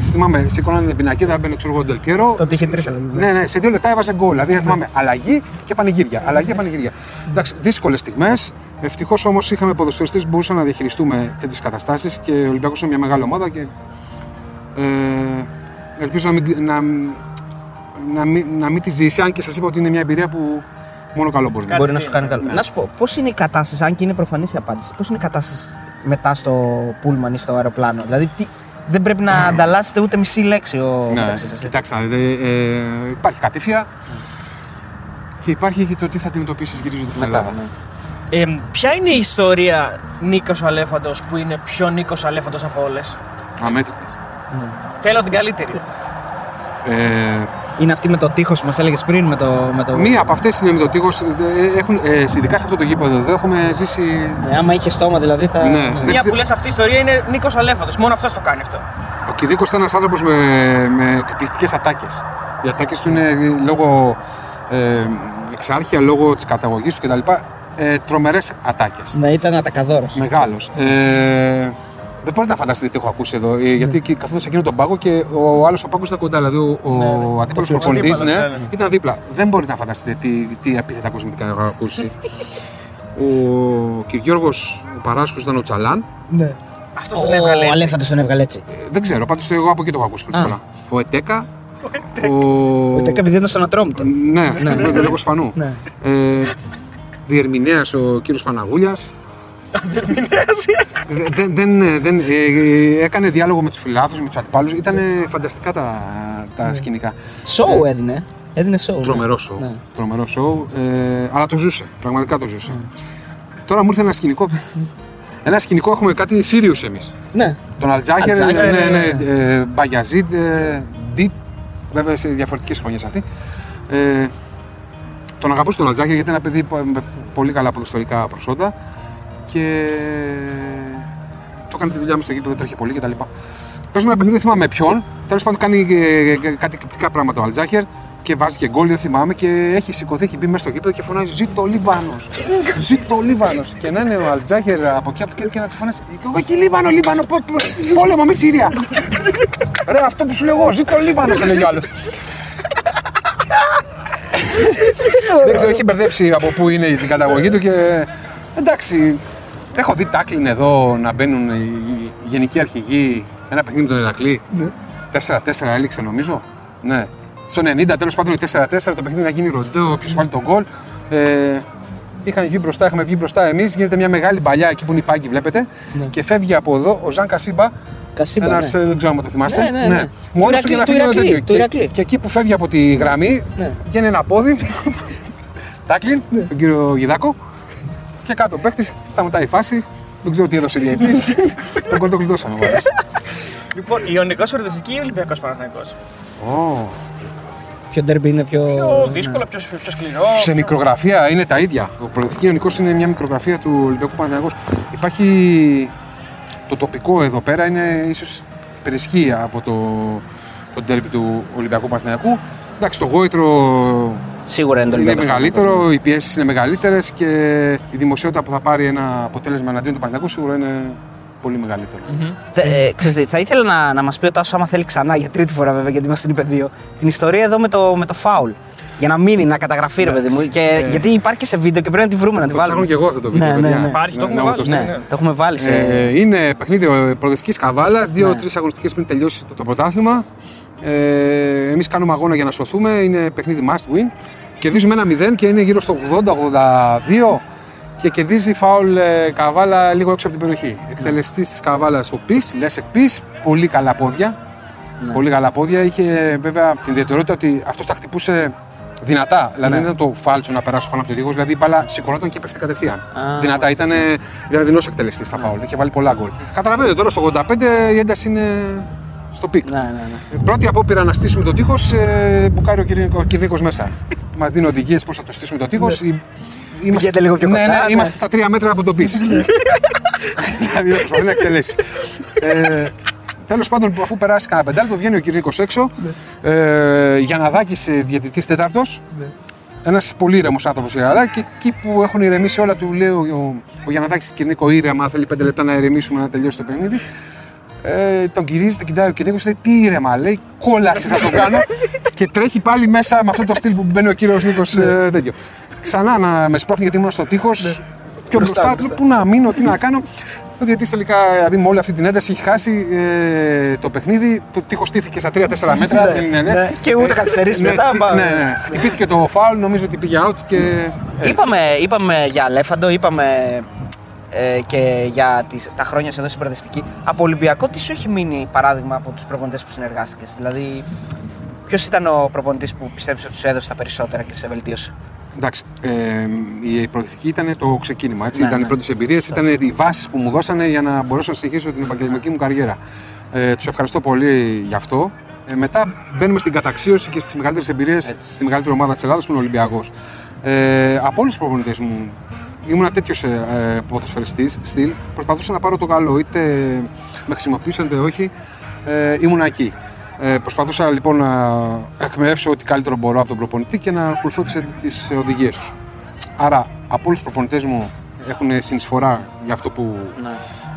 θυμάμαι, σηκώνανε την πινακίδα, έμπαινε ξέρω εγώ ο Ντελπιέρο. Τότε είχε σε- τρεις σε- αλλαγές, Ναι, ναι, σε δύο λεπτά έβαζε γκολ. Δηλαδή θυμάμαι αλλαγή και πανηγύρια. Αλλαγή και πανηγύρια. Εντάξει, δύσκολες στιγμές. Ευτυχώς όμως είχαμε ποδοσφαιριστές που μπορούσαν να διαχειριστούμε τέτοιε καταστάσεις και ο Ολυμπιακός είναι μια μεγάλη ομάδα και ε, ελπίζω να μην, να, να, μην, να μην τη ζήσει, αν και σας είπα ότι είναι μια εμπειρία που μόνο καλό μπορεί να Κάτι Μπορεί να σου κάνει είναι, καλό. Να σου πω, πώς είναι η κατάσταση, αν και είναι προφανής η απάντηση, πώς είναι η κατάσταση μετά στο πούλμαν ή στο αεροπλάνο; Δηλαδή, τι, δεν πρέπει να ανταλλάσσετε ούτε μισή λέξη ο Ναι, μεταξύ σας, έτσι. κοιτάξτε, να δείτε, ε, υπάρχει κατήφια και υπάρχει και το τι θα αντιμετωπίσεις γυρίζοντας στην Μετά, Ελλάδα. ναι. Ε, ποια είναι η ιστορία Νίκος Αλέφαντος που είναι πιο Νίκος Αλέφαντος από όλες; Αμέτρητες. Θέλω την καλύτερη. Ε, Είναι αυτή με το τείχος που μας έλεγες πριν. Με το, με το... μία από αυτές είναι με το τείχος. Έχουν, ε, ειδικά σε αυτό το γήπεδο εδώ έχουμε ζήσει. Ναι, άμα είχε στόμα δηλαδή θα. Ναι. ναι. Δεν Μια ξε- που λες αυτή η ιστορία είναι Νίκος Αλέφαντος. Μόνο αυτός το κάνει αυτό. Ο Κυρίκος ήταν ένας άνθρωπος με, με εκπληκτικές ατάκες. Οι ατάκες του είναι λόγω ε, εξάρχεια, λόγω της καταγωγής του κτλ. Ε, Τρομερές ατάκες. Να ήταν ατακαδόρος. Μεγάλος. Ε, Δεν μπορείτε να φανταστείτε τι έχω ακούσει εδώ. ε, Γιατί και καθόταν σε εκείνο τον πάγο και ο άλλος ο πάγο ήταν κοντά. Δηλαδή ο, ο αντίπαλος Το προπονητής αντίπαλος, ναι, ναι, ναι. ήταν δίπλα. Δεν μπορείτε να φανταστείτε τι, τι επίθετα κοσμητικά έχω ακούσει. ο κ. Γιώργος ο Παράσκος ήταν ο Τσαλάν. Ναι. Αυτός τον έβγαλε. Ο έτσι. Αλέφαντος τον έβγαλε έτσι. Ε, Δεν ξέρω, πάντως εγώ από εκεί το έχω ακούσει πρώτη Α. φορά. Ο Ετέκα. Ο... Ούτε επειδή ήταν στον ατρόμητο. Ναι, ναι, ναι, λόγω Σπανού. Ναι. Ε, Διερμηνέας ο κύριος Παναγούλιας. <laughs> δεν, δεν, δεν, ε, ε, έκανε διάλογο με τους φιλάθλους, με τους αντιπάλους. Ήταν φανταστικά τα, τα σκηνικά. Σοου έδινε. Έδινε σοου. ναι. Τρομερό σοου. Ναι. Τρομερό σοου. Ε, αλλά το ζούσε. Πραγματικά το ζούσε. Τώρα μου ήρθε ένα σκηνικό. <laughs> Ένα σκηνικό έχουμε κάτι Σύριους εμείς. Ναι. Τον Αλτζάκερ, ναι, Αλτζάκερ, ναι, ναι. ναι, ε, Μπαγιαζίδ, ε, Deep, βέβαια σε διαφορετικές χρονιές αυτή. Ε, τον αγαπούσε τον Αλτζάκερ γιατί είναι ένα παιδί που- με πολύ καλά ποδοσφαιρικά προσόντα και το έκανε τη δουλειά μου στο γήπεδο, δεν τρέχει πολύ κτλ. Παίζουμε ένα παιχνίδι, δεν θυμάμαι με ποιον. Τέλος πάντων κάνει ε, ε, κάτι εκπληκτικά πράγματα ο Αλτζάκερ και βάζει και γκολ, δεν θυμάμαι. Και έχει σηκωθεί, έχει μπει μέσα στο γήπεδο και φωνάζει Ζήτω ο Λίβανος! <laughs> Ζήτω ο Λίβανος! και να είναι ο Αλτζάκερ από εκεί από εκεί και να του φωνάζει Όχι Λίβανο, Λίβανο, πο- πο- πόλεμο, μη Σύρια! <laughs> Ρε, αυτό που σου λέω εγώ, ζήτω ο Λίβανος, έλεγε ο άλλος. <laughs> Δεν ξέρω, έχει μπερδέψει από πού είναι την καταγωγή του και εντάξει. Έχω δει τάκλιν εδώ να μπαίνουν οι οι γενικοί αρχηγοί ένα παιχνίδι με τον Ηρακλή. 4-4 έληξε νομίζω. Ναι. Στο 90 τέλος πάντων 4-4 το παιχνίδι να γίνει ροντό, όποιο βάλει τον γκολ. Ε, είχαν βγει μπροστά, είχαμε βγει μπροστά εμείς. Γίνεται μια μεγάλη παλιά εκεί που είναι η πάγκη, βλέπετε. Και φεύγει από εδώ ο Ζαν Κασίμπα. Κασίμπα. Ένας, ναι. δεν ξέρω αν το θυμάστε. Ναι, ναι, ναι. Μόνος Του του για να Ηρακλή, φύγει του ένα Ηρακλή, τέτοιο. του Και- Ηρακλή. Και εκεί που φεύγει από τη γραμμή, Ναι. βγαίνει ένα πόδι. Τάκλιν, τον κύριο Γιδάκο. Και κάτω παίχτης, σταματάει η φάση. Δεν ξέρω τι έδωσε διαιτής. <laughs> τον κόλ το κλειδώσαμε. μάλλον. Λοιπόν, Ιωνικός Ορδευτική ή Ολυμπιακός Παναθανικό. Ω. Ποιο ντερμπι είναι πιο. Πιο ναι. δύσκολο, πιο, πιο σκληρό. Σε μικρογραφία είναι τα ίδια. Ο Προεδρική Ιωνικός είναι μια μικρογραφία του Ολυμπιακού Παναθηναϊκού. Υπάρχει το τοπικό εδώ πέρα, είναι ίσως περισχύει από το, το τέρπι του Ολυμπιακού Παναθηναϊκού. Εντάξει, το γόητρο Σίγουρα είναι το είναι Ολυμπιακός. μεγαλύτερο, οι πιέσεις είναι μεγαλύτερες και η δημοσιότητα που θα πάρει ένα αποτέλεσμα εναντίον του Παναθηναϊκού σίγουρα είναι πολύ μεγαλύτερο. Θε- ε, ξέρεις τι, θα ήθελα να, να μας πει ο Τάσος, άμα θέλει ξανά για τρίτη φορά βέβαια, γιατί μα την είπε δύο, την ιστορία εδώ με το, με το φάουλ. Για να μείνει, να καταγραφεί, ρε παιδί μου. Και, γιατί υπάρχει και σε βίντεο και πρέπει να τη βρούμε, να τη Το ψάχνω βάλουμε. και εγώ αυτό το βίντεο. Ναι, παιδιά. ναι, ναι. Υπάρχει, το Να- έχουμε να μου βάλει. στείλει. Ναι, το έχουμε βάλει σε. Ε, είναι παιχνίδι προοδευτικής καβάλας, δύο-τρεις αγωνιστικές πριν τελειώσει το, το πρωτάθλημα. Ε, Εμείς κάνουμε αγώνα για να σωθούμε. Είναι παιχνίδι must win. Κερδίζουμε ένα 0 και είναι γύρω στο 80-82 και κερδίζει φάουλ ε, καβάλα λίγο έξω από την περιοχή. Εκτελεστής της καβάλα ο Πις, Λέσεκ Πις, πολύ καλά πόδια. Πολύ καλά πόδια. Είχε βέβαια την ιδιαιτερότητα ότι αυτός τα χτυπούσε δυνατά. Δηλαδή δεν ήταν το φάλτσο να περάσει πάνω από το τείχο, δηλαδή η μπάλα σηκωνόταν και πέφτει κατευθείαν. Α. δυνατά. Ήταν, ήταν δεινός εκτελεστής στα φάουλ. Είχε βάλει πολλά γκολ. Καταλαβαίνετε τώρα στο 85 η ένταση είναι στο πικ. Ναι, ναι, ναι. Πρώτη απόπειρα να στήσουμε το τείχος, ε, μπουκάρει ο Κυρνίκο- ο Κυρνίκος μέσα. <laughs> Μας δίνει οδηγίες πώς θα το στήσουμε το τείχος. Πηγαίνετε λίγο πιο ναι, κοντά, ναι, ναι. είμαστε στα τρία μέτρα από το πίσω. δηλαδή δεν προσπαθεί να εκτελέσει. ε, Τέλος πάντων, αφού περάσει κανένα πεντάλεπτο, βγαίνει ο Κυρνίκος έξω. ε, για να δει και διαιτητής τέταρτος. Ένας πολύ ήρεμος άνθρωπος αλλά και εκεί που έχουν ηρεμήσει όλα, του λέει ο, ο, ο Γιανναδάκη Κυρνίκο ήρεμα, θέλει πέντε λεπτά να ηρεμήσουμε να τελειώσει το παιχνίδι. Ε, τον κυρίζει, τον κοιτάει ο Κυρνίκο, λέει τι ήρεμα, λέει κόλαση θα το κάνω. <laughs> και τρέχει πάλι μέσα με αυτό το στυλ που μπαίνει ο κύριος Νίκος ε, τέτοιο. Ξανά να με σπρώχνει γιατί ήμουν στο τείχος. Πιο μπροστά του, πού να μείνω, τι να κάνω. Ο διαιτητής τελικά, δηλαδή με όλη αυτή την ένταση, έχει χάσει ε, το παιχνίδι. Το τείχος στήθηκε στα 3-4 μέτρα. δεν είναι, ναι. ναι. Και ούτε καθυστερήσεις Ναι, μετά, ναι, πάμε. ναι, ναι. Χτυπήθηκε το φάουλ, νομίζω ότι πήγε out και. ε, Είπαμε, είπαμε για Αλέφαντο, είπαμε ε, και για τις, τα χρόνια σου εδώ στην προοδευτική. Από Ολυμπιακό, τι σου έχει μείνει παράδειγμα από τους προπονητές που συνεργάστηκες. Δηλαδή, ποιος ήταν ο προπονητής που πιστεύεις ότι σου έδωσε τα περισσότερα και σε βελτίωσε; Εντάξει, ε, η προοδευτική ήταν το ξεκίνημα. Έτσι. Ναι, ήταν ναι. οι πρώτες εμπειρίες, ήταν οι βάσεις που μου δώσανε για να μπορέσω να συνεχίσω την επαγγελματική μου καριέρα. Ε, τους ευχαριστώ πολύ γι' αυτό. Ε, μετά μπαίνουμε στην καταξίωση και στις μεγαλύτερες εμπειρίες στη μεγαλύτερη ομάδα της Ελλάδας που είναι ο Ολυμπιακός. Ε, από όλους τους προπονητές μου ήμουν τέτοιος ε, ποδοσφαιριστής στυλ. Προσπαθούσα να πάρω το καλό, είτε με χρησιμοποιούσαν είτε όχι. Ε, ήμουν εκεί. Ε, προσπαθούσα λοιπόν να εκμεύσω ό,τι καλύτερο μπορώ από τον προπονητή και να ακολουθώ τις οδηγίες τους. Άρα, από όλους τους προπονητές μου έχουν συνεισφορά για αυτό που Ναι.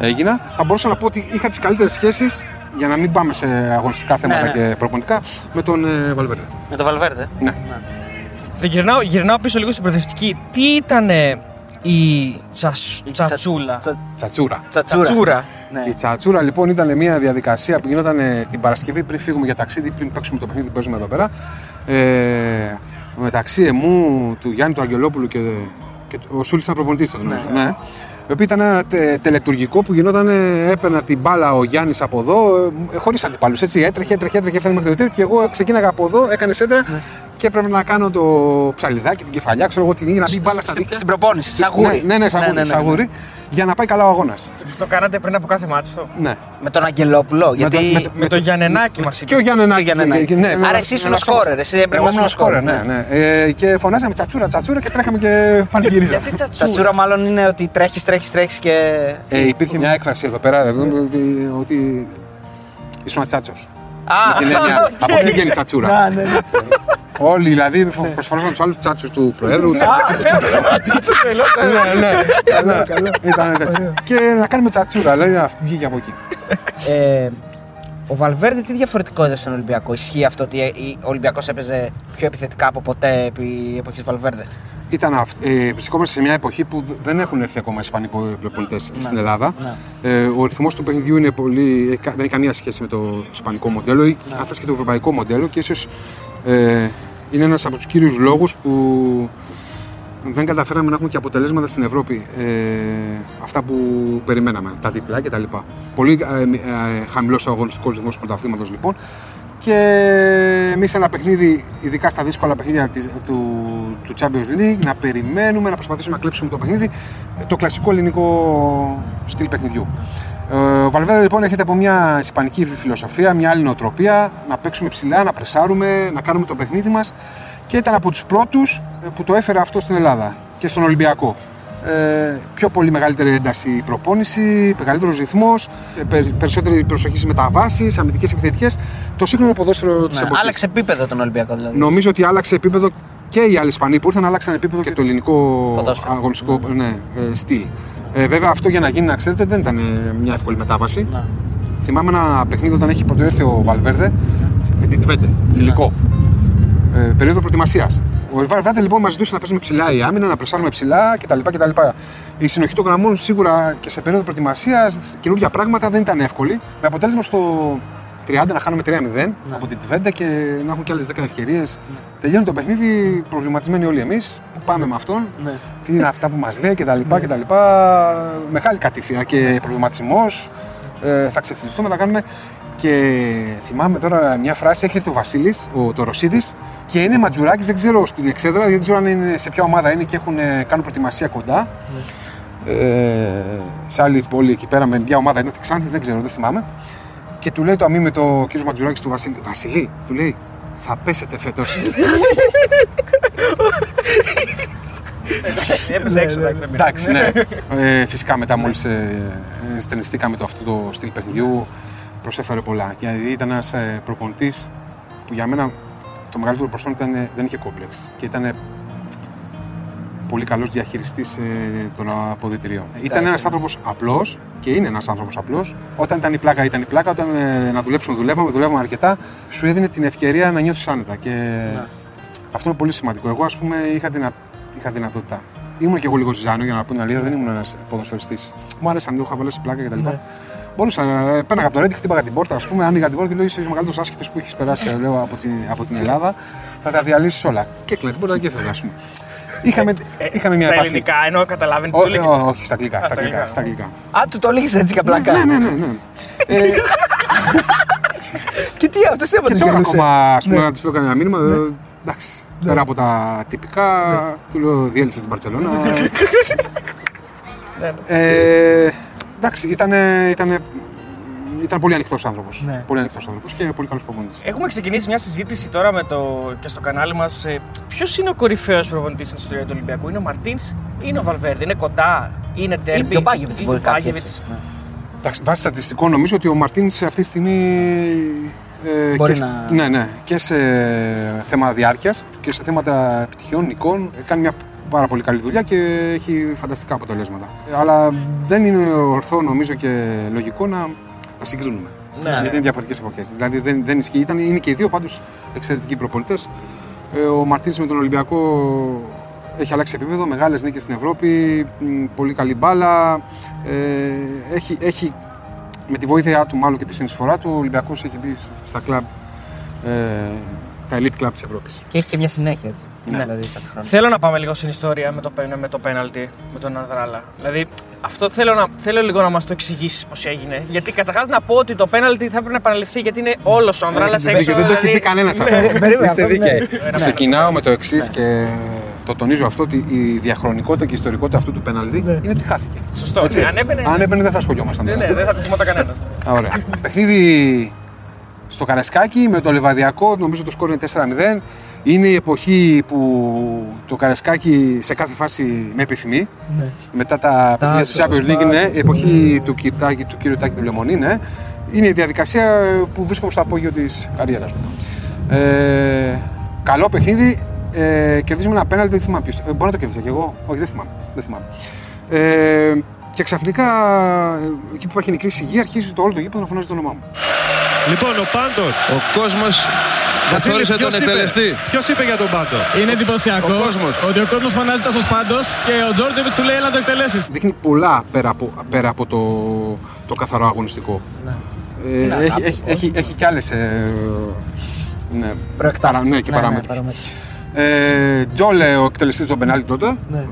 έγινα, θα μπορούσα να πω ότι είχα τις καλύτερες σχέσεις για να μην πάμε σε αγωνιστικά θέματα ναι. και προπονητικά με τον ε, Βαλβέρντε. Με το Βαλβέρδε. Ναι. Δεν γυρνάω, γυρνάω πίσω λίγο στην προοδευτική. Τι ήταν η τσασ- Η τσατσούλα. τσα- Τσατσούρα. Τσατσούρα. Τσατσούρα. Ναι. Η τσατσούρα λοιπόν ήταν μια διαδικασία που γινόταν ε, την Παρασκευή πριν φύγουμε για ταξίδι, πριν παίξουμε το παιχνίδι που παίζουμε εδώ πέρα. Ε, μεταξύ εμού, του Γιάννη του Αγγελόπουλου και, και ο Σούλης ήταν προπονητής τότε. νομίζω, Ναι. Το οποίο ήταν ένα τε, τελετουργικό που γινόταν, ε, έπαιρνα την μπάλα ο Γιάννης από εδώ, ε, χωρίς αντιπάλους. Έτσι έτρεχε, έτρεχε, έτρεχε, έφτανε μέχρι το τέλο και εγώ ξεκίναγα από εδώ, έκανες σέντρα και έπρεπε να κάνω το ψαλιδάκι, την κεφαλιά, ξέρω εγώ τι έγινε, να μπει η μπάλα στα Στην, δίχτυα. στην προπόνηση, σαγούρι. Ναι, ναι, ναι, σαγούρι, σαγούρι, για να πάει καλά ο αγώνας. Το κάνατε πριν από κάθε μάτσο αυτό; Ναι. Με τον Αγγελόπουλο. Γιατί... το- με το- Με το Γιαννενάκι μας Και ο Γιάννενάκης. Και ο Γιαννενάκης. Ναι, Άρα ναι, εσύ ήσουν ναι, ο σκόρερ, εσύ έπρεπε Εγώ να ήμουν ο ήσουν ο σκόρερ, σκόρερ, ναι. ναι. Ε, και φωνάζαμε τσατσούρα, τσατσούρα και τρέχαμε και πανηγυρίζαμε. Γιατί τσατσούλα. Τσατσούρα μάλλον είναι ότι τρέχεις, τρέχεις, τρέχεις και. Ε, υπήρχε μια έκφραση εδώ πέρα δηλαδή, ότι, ότι ήσουν τσάτσος. Α, <laughs> Από εκεί βγαίνει η τσατσούρα. Α, ναι, ναι. Όλοι δηλαδή προσφορούσαν τους άλλους τσάτσους του Προέδρου. Ναι, ναι. ναι. Ήταν τέτοιο. Και να κάνουμε τσατσούρα, δηλαδή αυτή βγήκε από εκεί. Ε, ο Βαλβέρντε τι διαφορετικό είδε στον Ολυμπιακό; Ισχύει αυτό ότι ο Ολυμπιακός έπαιζε πιο επιθετικά από ποτέ επί εποχής Βαλβέρντε; Ήταν αυ- ε, βρισκόμαστε σε μια εποχή που δ- δεν έχουν έρθει ακόμα Ισπανοί προπονητέ στην Ελλάδα. Ε, ο ρυθμός του παιχνιδιού είναι πολύ, έχει κα- δεν έχει καμία σχέση με το ισπανικό μοντέλο ή αν θες και το ευρωπαϊκό μοντέλο και ίσως ε, είναι ένας από τους κύριους λόγους που δεν καταφέραμε να έχουμε και αποτελέσματα στην Ευρώπη ε, αυτά που περιμέναμε, τα διπλά κτλ. Πολύ ε, ε, χαμηλός ο αγωνιστικός ρυθμός του πρωταθλήματος λοιπόν. Και εμείς ένα παιχνίδι, ειδικά στα δύσκολα παιχνίδια της- του, του Champions League, να περιμένουμε, να προσπαθήσουμε να κλέψουμε το παιχνίδι, ε, το κλασικό ελληνικό στυλ παιχνιδιού. Ε, Ο Βαλβέρδε λοιπόν έρχεται από μια ισπανική φιλοσοφία, μια άλλη νοοτροπία, να παίξουμε ψηλά, να πρεσάρουμε, να κάνουμε το παιχνίδι μας και ήταν από τους πρώτους που το έφερε αυτό στην Ελλάδα και στον Ολυμπιακό. Ε, πιο πολύ μεγαλύτερη ένταση η προπόνηση, μεγαλύτερος ρυθμός, περισσότερη προσοχή στις μεταβάσεις, αμυντικές επιθετικές. Το σύγχρονο ποδόσφαιρο της Ναι, εποχής. άλλαξε επίπεδο τον Ολυμπιακό δηλαδή. Νομίζω ότι άλλαξε επίπεδο και οι άλλοι Ισπανοί που ήρθαν, άλλαξαν επίπεδο και το ελληνικό Ποδόσφαιρο. αγωνιστικό ναι, ε, στυλ. Ε, βέβαια, αυτό για να γίνει, να ξέρετε, δεν ήταν ε, μια εύκολη μετάβαση. Ναι. Θυμάμαι ένα παιχνίδι όταν έχει πρωτοέρθει ο Βαλβέρδε με την Τβέντε, φιλικό. Ε, περίοδο προετοιμασίας. Ο Βαλβέρδε λοιπόν μας ζητούσε να παίζουμε ψηλά η άμυνα, να πρεσάρουμε ψηλά κτλ. κτλ. Η συνοχή των γραμμών σίγουρα και σε περίοδο προετοιμασίας, καινούργια πράγματα δεν ήταν εύκολη. Με αποτέλεσμα στο 30 να χάνουμε 3-0 από την Τβέντε και να έχουμε και άλλες 10 ευκαιρίες. Τελειώνει το παιχνίδι προβληματισμένοι όλοι εμείς. Πού πάμε με αυτόν, Ναι. τι είναι αυτά που μας λέει κτλ. κτλ. Μεγάλη κατήφια και προβληματισμός. Ε, θα ξεφυλιστούμε, θα κάνουμε. Και θυμάμαι τώρα μια φράση, έχει έρθει ο Βασίλης, ο το Ρωσίδης, και είναι ματζουράκι, δεν ξέρω στην εξέδρα, δεν ξέρω αν είναι σε ποια ομάδα είναι και έχουν, ε, κάνουν προετοιμασία κοντά. Ε, σε άλλη πόλη εκεί πέρα με μια ομάδα είναι στη Ξάνθη, δεν ξέρω, δεν θυμάμαι. Και του λέει το αμήμετο ο κύριο Ματζουράκης του Βασίλη, Βασιλή, του λέει, θα πέσετε φέτος. Έπεσε έξω, εντάξει. δεν πειράζει. Εντάξει, ναι. Ε, φυσικά μετά μόλις ε, ε, στενιστήκαμε το αυτό το στυλ παιχνιδιού, προσέφερε πολλά. Γιατί ήταν ένας ε, προπονητής που για μένα το μεγαλύτερο προσόν ήταν, ε, δεν είχε κόμπλεξ και ήταν ε, πολύ καλός διαχειριστής ε, των αποδητηρίων. Ήταν ένας άνθρωπος απλός και είναι ένας άνθρωπος απλός. Όταν ήταν η πλάκα, ήταν η πλάκα. Όταν ε, να δουλέψουμε, δουλεύαμε, δουλεύαμε αρκετά. Σου έδινε την ευκαιρία να νιώθεις άνετα. Και αυτό είναι πολύ σημαντικό. Εγώ, ας πούμε, είχα, δυνα... είχα δυνατότητα. Ήμουν και εγώ λίγο ζυζάνιο για να πω την αλήθεια, δεν ήμουν ένας ποδοσφαιριστής. Μου άρεσαν λίγο, είχα βαλέσει πλάκα κτλ. Ναι. Μπορούσα να πέναγα από το ρέντι, χτύπαγα την πόρτα, ας πούμε, άνοιγα την πόρτα και λέω είσαι ο μεγαλύτερος άσχητο που έχεις περάσει λέω, από, την, από την Ελλάδα. Θα τα διαλύσεις όλα. Και έκλαιγε την πόρτα και έφευγα, ας πούμε. Είχαμε, Ε, είχαμε μια Στα επαφή. ελληνικά, ενώ καταλάβαινε τι Ω- του λέγε. ω- όχι, στα αγγλικά. Α, Στα στα αγγλικά. αγγλικά. Στα αγγλικά. Α, του το λέγει έτσι καπλάκα. Ναι, ναι, ναι. ναι. Ε, <laughs> Και τι αυτός τι και από τώρα ακόμα ας πούμε, να τους το έκανε ένα μήνυμα. ε, Εντάξει. Πέρα από τα τυπικά, του λέω διέλυσε στην Παρσελόνα. <laughs> ε, εντάξει, ήταν, ήταν, ήταν πολύ ανοιχτός άνθρωπος. Ναι. Πολύ ανοιχτός άνθρωπος και πολύ καλός προπονητής. Έχουμε ξεκινήσει μια συζήτηση τώρα με το, και στο κανάλι μας. Ποιος είναι ο κορυφαίος προπονητής στην ιστορία του Ολυμπιακού, Είναι ο Μαρτίνς ή είναι ο Βαλβέρδη, Είναι κοντά, είναι τέρμπι. και ο Μπάγεβιτς είναι μπορεί ο κάποιοι Μπάγεβιτς. έτσι. Ναι. Εντάξει, βάσει στατιστικών νομίζω ότι ο Μαρτίνς αυτή τη στιγμή. ε, Μπορεί και, να- ναι, ναι, και σε θέματα διάρκειας και σε θέματα επιτυχιών, νικών. Κάνει μια πάρα πολύ καλή δουλειά και έχει φανταστικά αποτελέσματα. Αλλά δεν είναι ορθό νομίζω και λογικό να, να συγκρίνουμε. Ναι. Γιατί είναι διαφορετικές εποχές. Δηλαδή δεν, δεν ισχύει. Ήταν, είναι και οι δύο πάντως εξαιρετικοί προπονητές. Ε, ο Μαρτίνη με τον Ολυμπιακό έχει αλλάξει επίπεδο, μεγάλες νίκες στην Ευρώπη, μ, πολύ καλή μπάλα. Ε, έχει, έχει, με τη βοήθειά του, μάλλον και τη συνεισφορά του, ο Ολυμπιακός έχει μπει στα κλαμπ, ε, τα elite club της Ευρώπης. Και έχει και μια συνέχεια έτσι. Ναι. Δηλαδή, κάθε χρόνο. Θέλω να πάμε λίγο στην ιστορία με το, πεν- με το πέναλτι, με τον Ανδράλα. Δηλαδή, αυτό θέλω, να, θέλω λίγο να μας το εξηγήσεις πώς έγινε. Γιατί καταρχάς να πω ότι το πέναλτι θα πρέπει να επαναληφθεί γιατί είναι όλος ο Ανδράλας Έχετε έξω. δίκιο, δεν το έχει δηλαδή- πει κανένας αυτό. περίμενα, Είστε αυτό, ναι. δίκαιοι. Ξεκινάω με το εξής και το τονίζω αυτό ότι η διαχρονικότητα και η ιστορικότητα αυτού του πέναλτι είναι ότι χάθηκε. Σωστό. Έτσι. Ναι, αν έμπαινε- Αν έμπαινε δεν θα ασχολιόμασταν. Ναι, ναι, δεν θα το θυμόταν κανένας. Ωραία. Παιχνίδι στο Καρεσκάκι με το Λεβαδιακό, νομίζω το σκόρ είναι 4-0. Είναι η εποχή που το Καρεσκάκι σε κάθε φάση με επιθυμεί. Μετά τα παιχνίδια του Τάσος, Champions League είναι η Τάκη. εποχή του, Κιτάκη, του κύριου Τάκη του Λεμονή. ναι. Είναι η διαδικασία που βρίσκομαι στο απόγειο της καριέρας μου. Ε, καλό παιχνίδι. Ε, κερδίζουμε ένα πέναλτι, δεν θυμάμαι ποιος. Ε, μπορώ να το κερδίσω κι εγώ; Όχι, δεν θυμάμαι. Δεν θυμάμαι. Ε, και ξαφνικά, ε, εκεί που υπάρχει νεκρή σιγή, αρχίζει το όλο το γήπεδο να φωνάζει το όνομά μου. Λοιπόν, ο Πάντος. Ο κόσμος καθόρισε τον εκτελεστή. Ποιος είπε για τον Πάντο. Είναι εντυπωσιακό Ο κόσμος. ότι ο κόσμος φωνάζει τόσο πάντως και ο Τζόρντεβιτ του λέει να το εκτελέσεις. Δείχνει πολλά πέρα από, πέρα από το, το καθαρό αγωνιστικό. Ε, να έχει, κάνει, έχει, έχει, έχει κι άλλες ε, ναι, Προεκτάσεις. παρα- ναι, και Ναι, ναι, παράμετρους. παραμέτρους. Ε, Τζόλε, ο εκτελεστής των πενάλτη τότε. Ναι. Ε,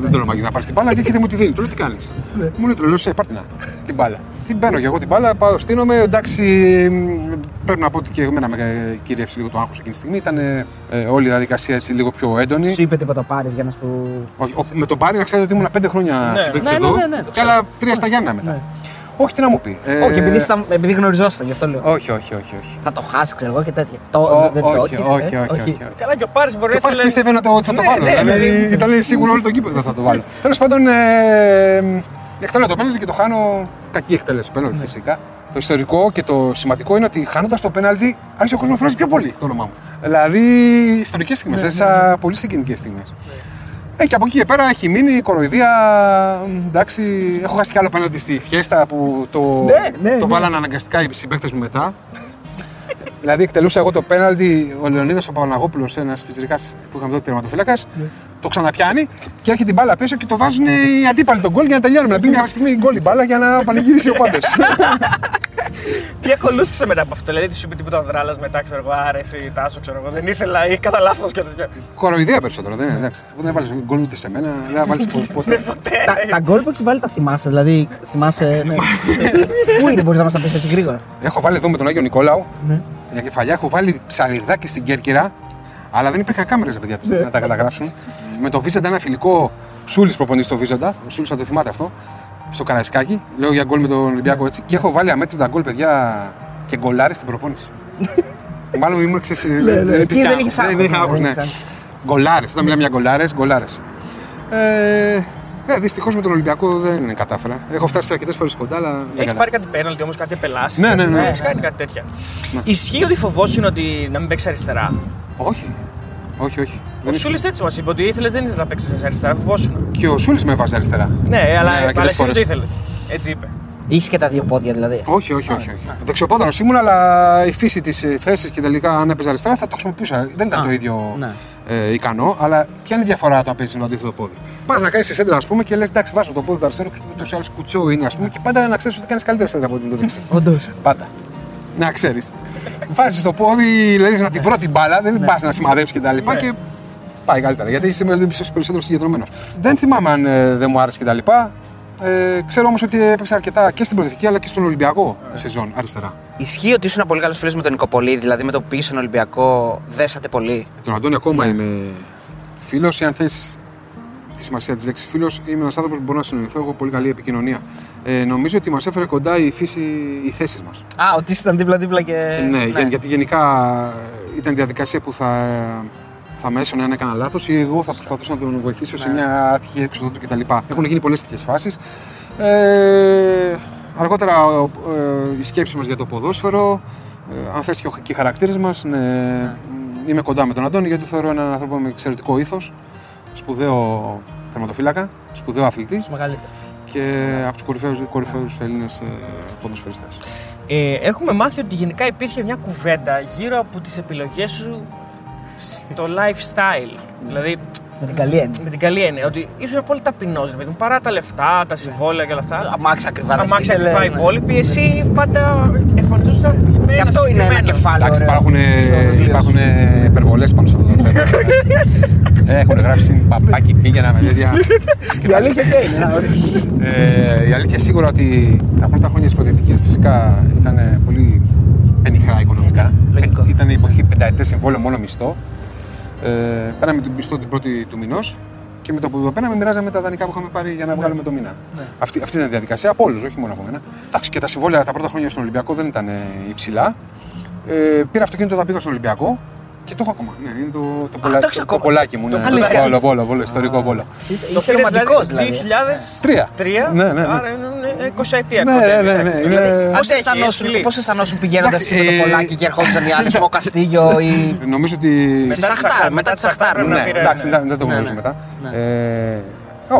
δεν τον ομαγεί να πάρεις την μπάλα και έρχεται μου τη δίνει. Του λέω τι κάνεις; Ναι. Μου λέει τρελό, ε, πάρτε να την μπάλα. Την παίρνω και εγώ την μπάλα, πάω, στείνομαι. Εντάξει, μ, πρέπει να πω ότι και εμένα με κυρίευσε λίγο το άγχος εκείνη τη στιγμή. Ήταν ε, όλη η διαδικασία έτσι λίγο πιο έντονη. Σου είπε τίποτα πάρεις για να σου. Όχι, ο- με τον Πάρη να ξέρετε ότι ήμουν πέντε χρόνια Ναι. συμπαίκτης Ναι, ναι, εδώ. ναι, ναι, το και ξέρω. άλλα τρία στα Γιάννα μετά. Ναι. Όχι, τι να μου πει. Ε, Όχι, επειδή, ήσταν- επειδή γνωριζόσασταν, γι' αυτό λέω. όχι, όχι, όχι. όχι. Θα το χάσει, ξέρω εγώ και τέτοια. Το, Ω, δεν το όχι, έχεις, όχι, ε, όχι, όχι. Καλά, και ο Πάρης μπορεί Και να ο Πάρης πίστευε να το, ότι θα το Ναι, βάλω. ναι, δηλαδή, ναι. ήταν σίγουρο όλο το κήπεδο θα το βάλω. <laughs> Τέλος πάντων, ε, εκτελώ το πέναλτι και το χάνω. Κακή εκτέλεση πέναλτι Ναι. φυσικά. Το ιστορικό και το σημαντικό είναι ότι χάνοντας το πέναλτι, άρχισε ο κόσμος να φράζει πιο πολύ το όνομά μου. Δηλαδή, ιστορικές στιγμές, Ναι, έζησα πολύ συγκινητικέ στιγμές. Ε, και από εκεί και πέρα έχει μείνει η κοροϊδία. Εντάξει, έχω χάσει κι άλλο πέναλτι στη φιέστα που το, Ναι, ναι, το ναι. βάλανε αναγκαστικά οι συμπαίκτες μου μετά. Δηλαδή, εκτελούσα εγώ το πέναλτι, ο Λεωνίδας ο Παπαναγόπουλος, ένας πιτσυρικά που είχαμε τότε τερματοφύλακας, το ξαναπιάνει και έρχεται την μπάλα πίσω και το βάζουν οι αντίπαλοι τον γκολ για να τελειώνουμε. Να μπει μια στιγμή γκολ η μπάλα για να πανηγυρίσει ο πάντος. <laughs> <laughs> Τι ακολούθησε μετά από αυτό, δηλαδή τι σου είπε τίποτα ο Ανδράλα μετά, ξέρω εγώ, άρεσε ή τάσο, ξέρω εγώ, δεν ήθελα ή κατά λάθος και τέτοια. Κοροϊδία περισσότερο, δεν είναι εντάξει. Αφού δεν βάλει γκολ ούτε σε μένα, δεν θα βάλει <laughs> ποτέ. Τα, τα γκολ που έχει βάλει τα θυμάσαι, δηλαδή θυμάσαι. Ναι. <laughs> Πού είναι, μπορείς να μας τα πεις έτσι γρήγορα. Έχω βάλει εδώ με τον Άγιο Νικόλαο Ναι. για κεφαλιά, έχω βάλει ψαλιδάκι στην Κέρκυρα, αλλά δεν υπήρχαν κάμερες, παιδιά, Ναι. να τα καταγράψουν. με το Βίζοντα ένα φιλικό Σούλης προπονητής στο Βίζοντα, ο Σούλης θα το θυμάται αυτό, στο Καραϊσκάκι, λέω για γκολ με τον Ολυμπιακό έτσι, και έχω βάλει αμέτρητα γκολ, παιδιά, και γκολάρι στην προπόνηση. <laughs> Μάλλον ήμουν ξέρεις, ναι. δεν Εκεί υπήρχε δεν άγχος. είχες άγχος, Δεν είχα ναι, άγχος, δεν ναι. είχες άγχος. Γκολάρες, όταν μιλάμε για γκολάρες, γκολάρες. Ε, ε, Δυστυχώς με τον Ολυμπιακό δεν κατάφερα. Έχω φτάσει αρκετές φορές κοντά, αλλά δεν Έχεις κατάφερα. πάρει κάτι πέναλτι όμως, κάτι επελάσει. Ναι, ναι, ναι. Έχεις κάνει κάτι τέτοια. Ισχύει ότι φοβόσουν ότι να μην παίξεις αριστερά; Όχι. Όχι, όχι. Ο Δεν Σούλης έτσι μας είπε ότι ήθελε, δεν ήθελε να παίξει αριστερά, φοβόσουν. Και ο Σούλης με έβαζε αριστερά. Ναι, αλλά αρκετές αλλά εσύ δεν φορές. το ήθελες. Έτσι είπε. Είχε και τα δύο πόδια δηλαδή. Όχι, όχι, όχι. όχι. Δεξιοπόδαρο ήμουν, αλλά η φύση της θέσης και τελικά αν έπαιζε αριστερά θα το χρησιμοποιούσα. Δεν ήταν Α, το ίδιο ναι. ε, ικανό, αλλά ποια είναι η διαφορά το να παίζει το αντίθετο πόδι; Πας να κάνεις σέντρα, ας πούμε, και λες: Εντάξει, βάζω το πόδι του αριστερού, ούτως ή άλλως κουτσό είναι, ας πούμε, και πάντα να ξέρεις ότι κάνεις καλύτερα σέντρα από ότι το δεξί. Όντως. Πάντα. Να ξέρεις. Βάζεις το πόδι, δηλαδή να τη βρω την μπάλα, δεν πας να σημαδέψεις και τα λοιπά και πάει καλύτερα. Γιατί είσαι περισσότερο συγκεντρωμένος. Δεν θυμάμαι αν ε, δεν μου άρεσε και τα λοιπά. Ε, ξέρω όμως ότι έπαιξα αρκετά και στην Πρωτευτική αλλά και στον Ολυμπιακό σεζόν αριστερά. Ισχύει ότι ήσουν πολύ καλός φίλος με τον Νικοπολίδη, δηλαδή με το που ήσουν Ολυμπιακό, δέσατε πολύ. Με τον Αντώνη ακόμα είμαι φίλος. Αν θες τη σημασία της λέξης φίλος, είμαι ένας άνθρωπος που μπορώ να συνεννοηθώ. Έχω πολύ καλή επικοινωνία. Ε, νομίζω ότι μας έφερε κοντά η φύση, οι θέσεις μας. Α, ότι ήσασταν δίπλα-δίπλα και. ναι, για- γιατί γενικά ε, ήταν διαδικασία που θα, θα με έσωνε αν έκανα λάθος ή εγώ θα προσπαθούσα να τον βοηθήσω σε μια άτυχη έξοδο του κτλ. Έχουν γίνει πολλές τέτοιες φάσεις. Ε, αργότερα ε, η σκέψη μας για το ποδόσφαιρο, ε, αν θες και, ο- και οι χαρακτήρες μας, ναι, είμαι κοντά με τον Αντώνη γιατί θεωρώ έναν άνθρωπο με εξαιρετικό ήθος σπουδαίο τερματοφύλακα, σπουδαίο αθλητή Μεγαλύτερο. Και από τους κορυφαίου κορυφαίους Έλληνες ποδοσφαιριστές. Ε, έχουμε μάθει ότι γενικά υπήρχε μια κουβέντα γύρω από τις επιλογές σου στο lifestyle. Δηλαδή, Με την καλή έννοια. με την καλή έννοια, ότι ήσουν πολύ ταπεινός, ρε παιδί μου, παρά τα λεφτά, τα συμβόλαια και όλα αυτά. Αμάξια ακριβά. δεν Αμάξια ήθελε, ακριβά οι ναι. υπόλοιποι, εσύ πάντα εμφανιζόσουν με Και ένα αυτό είναι ένα συγκεκριμένο. κεφάλαιο. Εντάξει, ωραίο υπάρχουν, στο βιβλίο σου. υπάρχουν υπερβολές πάνω σε αυτό το θέμα. <laughs> Έχουν γράψει στην παπάκι πήγαινα με τέτοια. Η αλήθεια ποια είναι, να ορίστε. Ε, η αλήθεια σίγουρα ότι τα πρώτα χρόνια της προοδευτική φυσικά ήταν πολύ πενιχρά οικονομικά. Λογικό. Ε, Ήταν η εποχή πενταετές συμβόλαιο μόνο μισθό. Ε, πέραμε τον μισθό την πρώτη του μηνός και με το που το πέραμε μοιράζαμε τα δανεικά που είχαμε πάρει για να βγάλουμε το μήνα. Αυτή, αυτή ήταν η διαδικασία από όλους, όχι μόνο από μένα. Εντάξει, και τα συμβόλαια τα πρώτα χρόνια στον Ολυμπιακό δεν ήταν ε, υψηλά. Ε, πήρα αυτοκίνητο όταν πήγα στον Ολυμπιακό και το έχω ακόμα. Ναι, είναι το, το, πολα- το έχεις το, ακόμα. κολάκι μου. Ναι, Το το αλήθεια. πόλο, πόλο, πόλο, ιστορικό πόλο. Το Είσαι πήρες ρομαντικός δηλαδή δηλαδή. 2003. Ναι, ναι, ναι. Άρα είναι 20 ετία. Ναι, ναι, ναι, ναι, είναι- Πώς Αντέχει, αισθανόσουν, αισθηλή. πώς αισθανόσουν πηγαίνοντας Εντάξει, εσύ με το ε, πολλάκι και ερχόντουσαν οι άλλοι <laughs> στο Καστίγιο ή... Νομίζω ότι. Στη Σαχτάρ, μετά τη Σαχτάρ. πρέπει Ναι, να φύγει, εντάξει, ναι. δεν δεν το Ναι, γνωρίζω ναι. μετά. Ναι. Ε,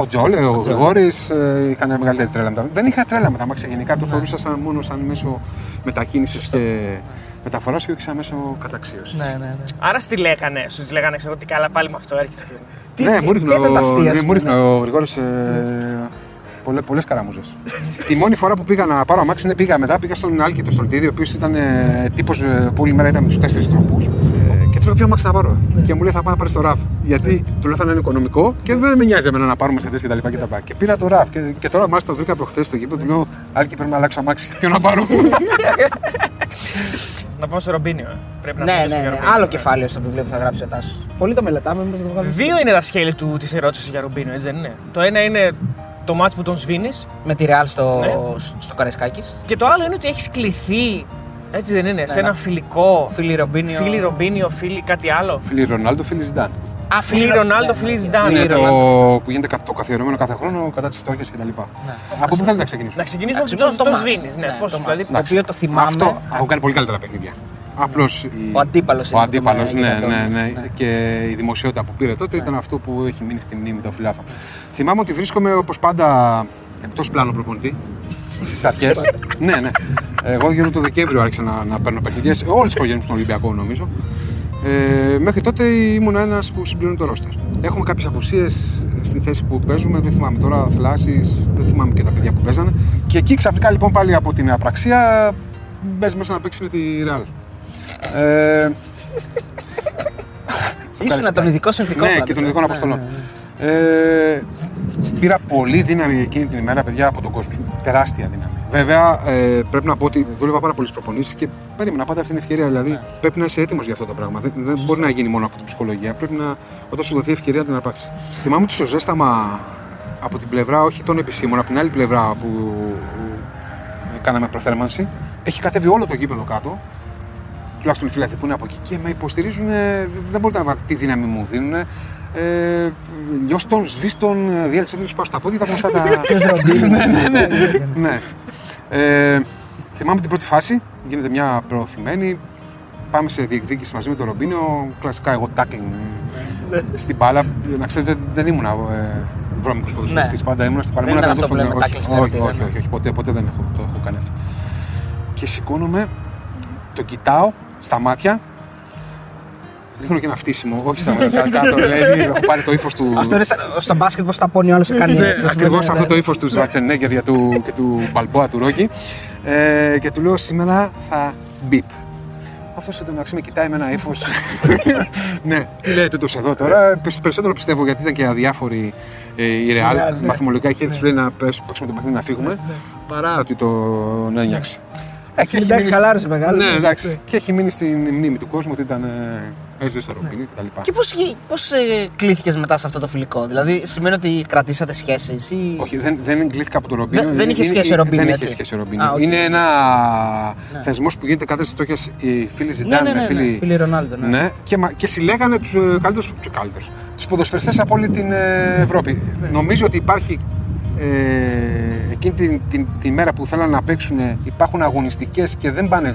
ο Τζόλε, ο Γρηγόρης είχαν μεγαλύτερη τρέλα με τα Δεν είχα τρέλα με τα μάξια γενικά, το θεωρούσα σαν, μόνο σαν μέσο μετακίνησης και μεταφοράς και όχι σαν μέσο καταξίωσης. Ναι, ναι, ναι. Άρα στη λέγανε, σου τη λέγανε ξέρω τι καλά πάλι με αυτό έρχεσαι. Τι- Ναι, τι- μου ρίχνε τι ήταν τα αστεία ο- σου, μου ρίχνε ναι. ο Γρηγόρης πολλές πολλές καραμούζες. <laughs> Τη μόνη φορά που πήγα να πάρω αμάξι, ναι, πήγα μετά, πήγα στον Άλκη το Στολτίδη, ο οποίος ήταν τύπος που όλη μέρα ήταν με του τέσσερι τροχού. Και του λέω ποιο αμάξι να πάρω; Και μου λέει θα πάω να πάρεις το ΡΑΒ. Γιατί του λέω θα είναι οικονομικό και δεν με νοιάζει εμένα να πάρουμε σε και τα λοιπά και τα λοιπά. Και πήρα το ΡΑΒ. Και, και τώρα μάλιστα το βρήκα προχθές στο γήπεδο, του λέω Άλκη πρέπει να αλλάξω αμάξι. Ποιο να πάρω; <laughs> Να πάμε στο Ρομπίνιο. ε. Πρέπει να Ναι, μιλήσουμε ναι, για ναι. Ρομπίνιο, Άλλο ναι. κεφάλαιο στο βιβλίο που θα γράψει ο Τάσος. Πολύ το μελετάμε, μήπως το βγάλουμε. Δύο είναι τα σκέλη του της ερώτησης για Ρομπίνιο, έτσι δεν είναι; Το ένα είναι το μάτς που τον σβήνεις Με τη Ρεάλ στο, Ναι. στο Καρεσκάκης. και το άλλο είναι ότι έχεις κληθεί. Έτσι δεν είναι, σε ναι. ένα φιλικό. Φίλοι Ρομπίνιο. Φίλοι Ρομπίνιο, φίλοι κάτι άλλο. Φίλοι Ρονάλντο, φίλοι Ζιντάν. Α, φίλοι Ρονάλντο, φίλοι Ζιντάν. Είναι Ναι, το Ρονάλντο. που γίνεται κα- το καθιερωμένο κάθε χρόνο κατά τη φτώχεια κτλ. Ναι. Από πού θέλετε να ξεκινήσουμε; Να ξεκινήσουμε Εντάξει, από το, το το μάτς. σβήνει. Ναι, Ναι, πώς, το δηλαδή, μάτς. Το οποίο το θυμάμαι. Αυτό έχουν κάνει πολύ καλύτερα παιχνίδια. Απλώς. Ο αντίπαλος Ο είναι αντίπαλος, το ναι, μεγαλύτερο. ναι, ναι, Ναι. Και η δημοσιότητα που πήρε τότε ήταν αυτό που έχει μείνει στη μνήμη των φιλάθλων. Θυμάμαι ότι βρίσκομαι όπως πάντα εκτός πλάνο προπονητή. Στις αρχές. ναι, ναι. Εγώ γύρω το Δεκέμβριο άρχισα να, να παίρνω παιχνίδια. Όλες τις οικογένειες μου στον Ολυμπιακό νομίζω. Ε, μέχρι τότε ήμουν ένας που συμπληρώνει το ρόστερ. Έχουμε κάποιες απουσίες στη θέση που παίζουμε. Δεν θυμάμαι τώρα θλάσεις, δεν θυμάμαι και τα παιδιά που παίζανε. Και εκεί ξαφνικά λοιπόν πάλι από την απραξία μπες μέσα να παίξεις με τη Real. Ε, στο <laughs> Ήσουν Καραϊσκάκι. των ειδικών συνθηκών. Ναι, δηλαδή. και των ειδικών Ναι, αποστολών. ναι, ναι. Ε, πήρα πολύ δύναμη εκείνη την ημέρα, παιδιά, από τον κόσμο. Τεράστια δύναμη. Βέβαια, ε, πρέπει να πω ότι δούλευα πάρα πολλές προπονήσεις και περίμενα πάντα αυτή την ευκαιρία. Δηλαδή, Ναι. πρέπει να είσαι έτοιμος για αυτό το πράγμα. Δεν, δεν μπορεί να γίνει μόνο από την ψυχολογία. Πρέπει να, όταν σου δοθεί ευκαιρία, την αρπάξει. Θυμάμαι ότι στο ζέσταμα από την πλευρά, όχι των επισήμων, από την άλλη πλευρά που ε, κάναμε προθέρμανση, έχει κατέβει όλο το γήπεδο κάτω τουλάχιστον οι φίλοι που είναι από εκεί και με υποστηρίζουν. ε, Δεν μπορείτε να βάλετε τι δύναμη μου δίνουν. Ε, λιώστον, σβήστον, ε, διέλυσε βίντεο πάω στα πόδια, τα γνωστά τα. <laughs> ναι, ναι, ναι. Ναι. Ε, θυμάμαι την πρώτη φάση, γίνεται μια προωθημένη. Πάμε σε διεκδίκηση μαζί με τον Ρομπίνιο. Κλασικά εγώ tackling <laughs> στην μπάλα. Να ξέρετε, δεν ήμουν ε, βρώμικος ποδοσφαιριστής. Ναι. Πάντα ήμουν στην μπάλα. Δεν Ήμουν ήταν αυτό που λέμε δυνατός tackle όχι, στην όχι, όχι, όχι, όχι, ποτέ, ποτέ δεν έχω, το έχω κάνει αυτό. Και σηκώνομαι, το κοιτάω στα μάτια. Ρίχνω και ένα φτύσιμο, όχι στα μάτια, <laughs> κάτω, λέει, έχω πάρει το ύφος του. Αυτό είναι σαν- στο μπάσκετ πως τα πόνει ο άλλος σε κάνει Ναι, έτσι. ας πούμε, ακριβώς ναι, αυτό ναι. το ύφος του Σβατσενέγκερ για του, και του Μπαλμπόα του Ρόκι. Ε, και του λέω σήμερα θα μπιπ. Αυτό εντωμεταξύ με κοιτάει με ένα ύφο. <laughs> ναι, τι λέει τούτος εδώ τώρα. Πες- Περισσότερο πιστεύω γιατί ήταν και αδιάφοροι ε, η Ρεάλ. Real, ναι. Μαθημολογικά είχε έρθει σου λέει να πες- παίξουμε το παιχνίδι να φύγουμε. Παρά ότι τον ένιωξε. Ε, και έχει Εντάξει, μείνει- χαλάρωσε μεγάλο. Ναι, εντάξει. Και έχει μείνει στην μνήμη του κόσμου ότι ήταν. ε, Έσβησε το Ρομπίνιο κτλ. Και πώς, γι- πώς ε, κλήθηκες μετά σε αυτό το φιλικό, δηλαδή σημαίνει ότι κρατήσατε σχέσεις ή... Όχι, δεν, δεν εγκλήθηκα από τον Ρομπίνιο. Δεν- δεν Είναι- είχε είναι- σχέση ο Ρομπίνιο, Δεν έτσι. είχε σχέση ο Ρομπίνιο. Α, οκ. Είναι ένα θεσμός που γίνεται κατά της φτώχειας οι φίλοι Ζιντάν ναι, ναι, με ναι, φίλοι. φίλοι Ρονάλντο, ναι. ναι, και, μα- και συλλέγανε τους καλύτερους. Τους καλύτερους. Τους ποδοσφαιριστές από όλη την ε, Ευρώπη. Ναι. Νομίζω ότι υπάρχει. Ε, εκείνη την, την, τη μέρα που θέλανε να παίξουν, υπάρχουν αγωνιστικές και δεν πάνε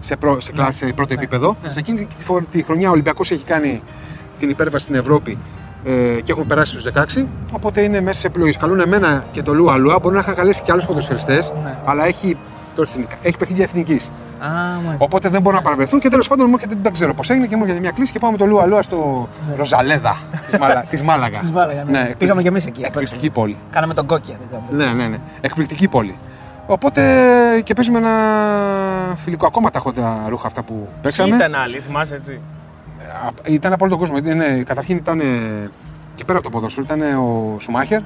σε, πρω, σε, κλάση, σε πρώτο επίπεδο. Σε εκείνη τη, φο- τη χρονιά ο Ολυμπιακός έχει κάνει την υπέρβαση στην Ευρώπη ε, και έχουμε περάσει στου 16. Οπότε είναι μέσα σε επιλογές. Καλούν εμένα και το Λουα Λουα. Μπορεί να είχαν καλέσει και άλλους ποδοσφαιριστές, αλλά έχει, τώρα εθνικά- έχει παιχνίδια εθνικής. Α, μάλιστα. Οπότε δεν μπορούν να παραβρεθούν και τέλος πάντων μου έρχεται, δεν ξέρω πώς έγινε και μου έρχεται μια κλίση και πάμε με το Λουα Λουα στο Ροζαλέδα της Μάλα, <laughs> της Μάλαγα. Της Μάλαγα, ναι. εκπληκτική- Πήγαμε κι εμείς εκεί, Εκπληκτική πόλη. Κάναμε τον κόκκια. δεν κάναμε. Ναι, ναι, ναι. Εκπληκτική πόλη. Οπότε και παίζουμε ένα φιλικό. Ακόμα τα έχω τα ρούχα αυτά που Ποιοι παίξαμε. ήταν άλλοι, θυμάσαι έτσι. Α, Ήταν από όλο τον κόσμο. Ήταν, ναι, καταρχήν ήταν. ε, και πέρα από το ποδόσφαιρο ήταν ο Σουμάχερ.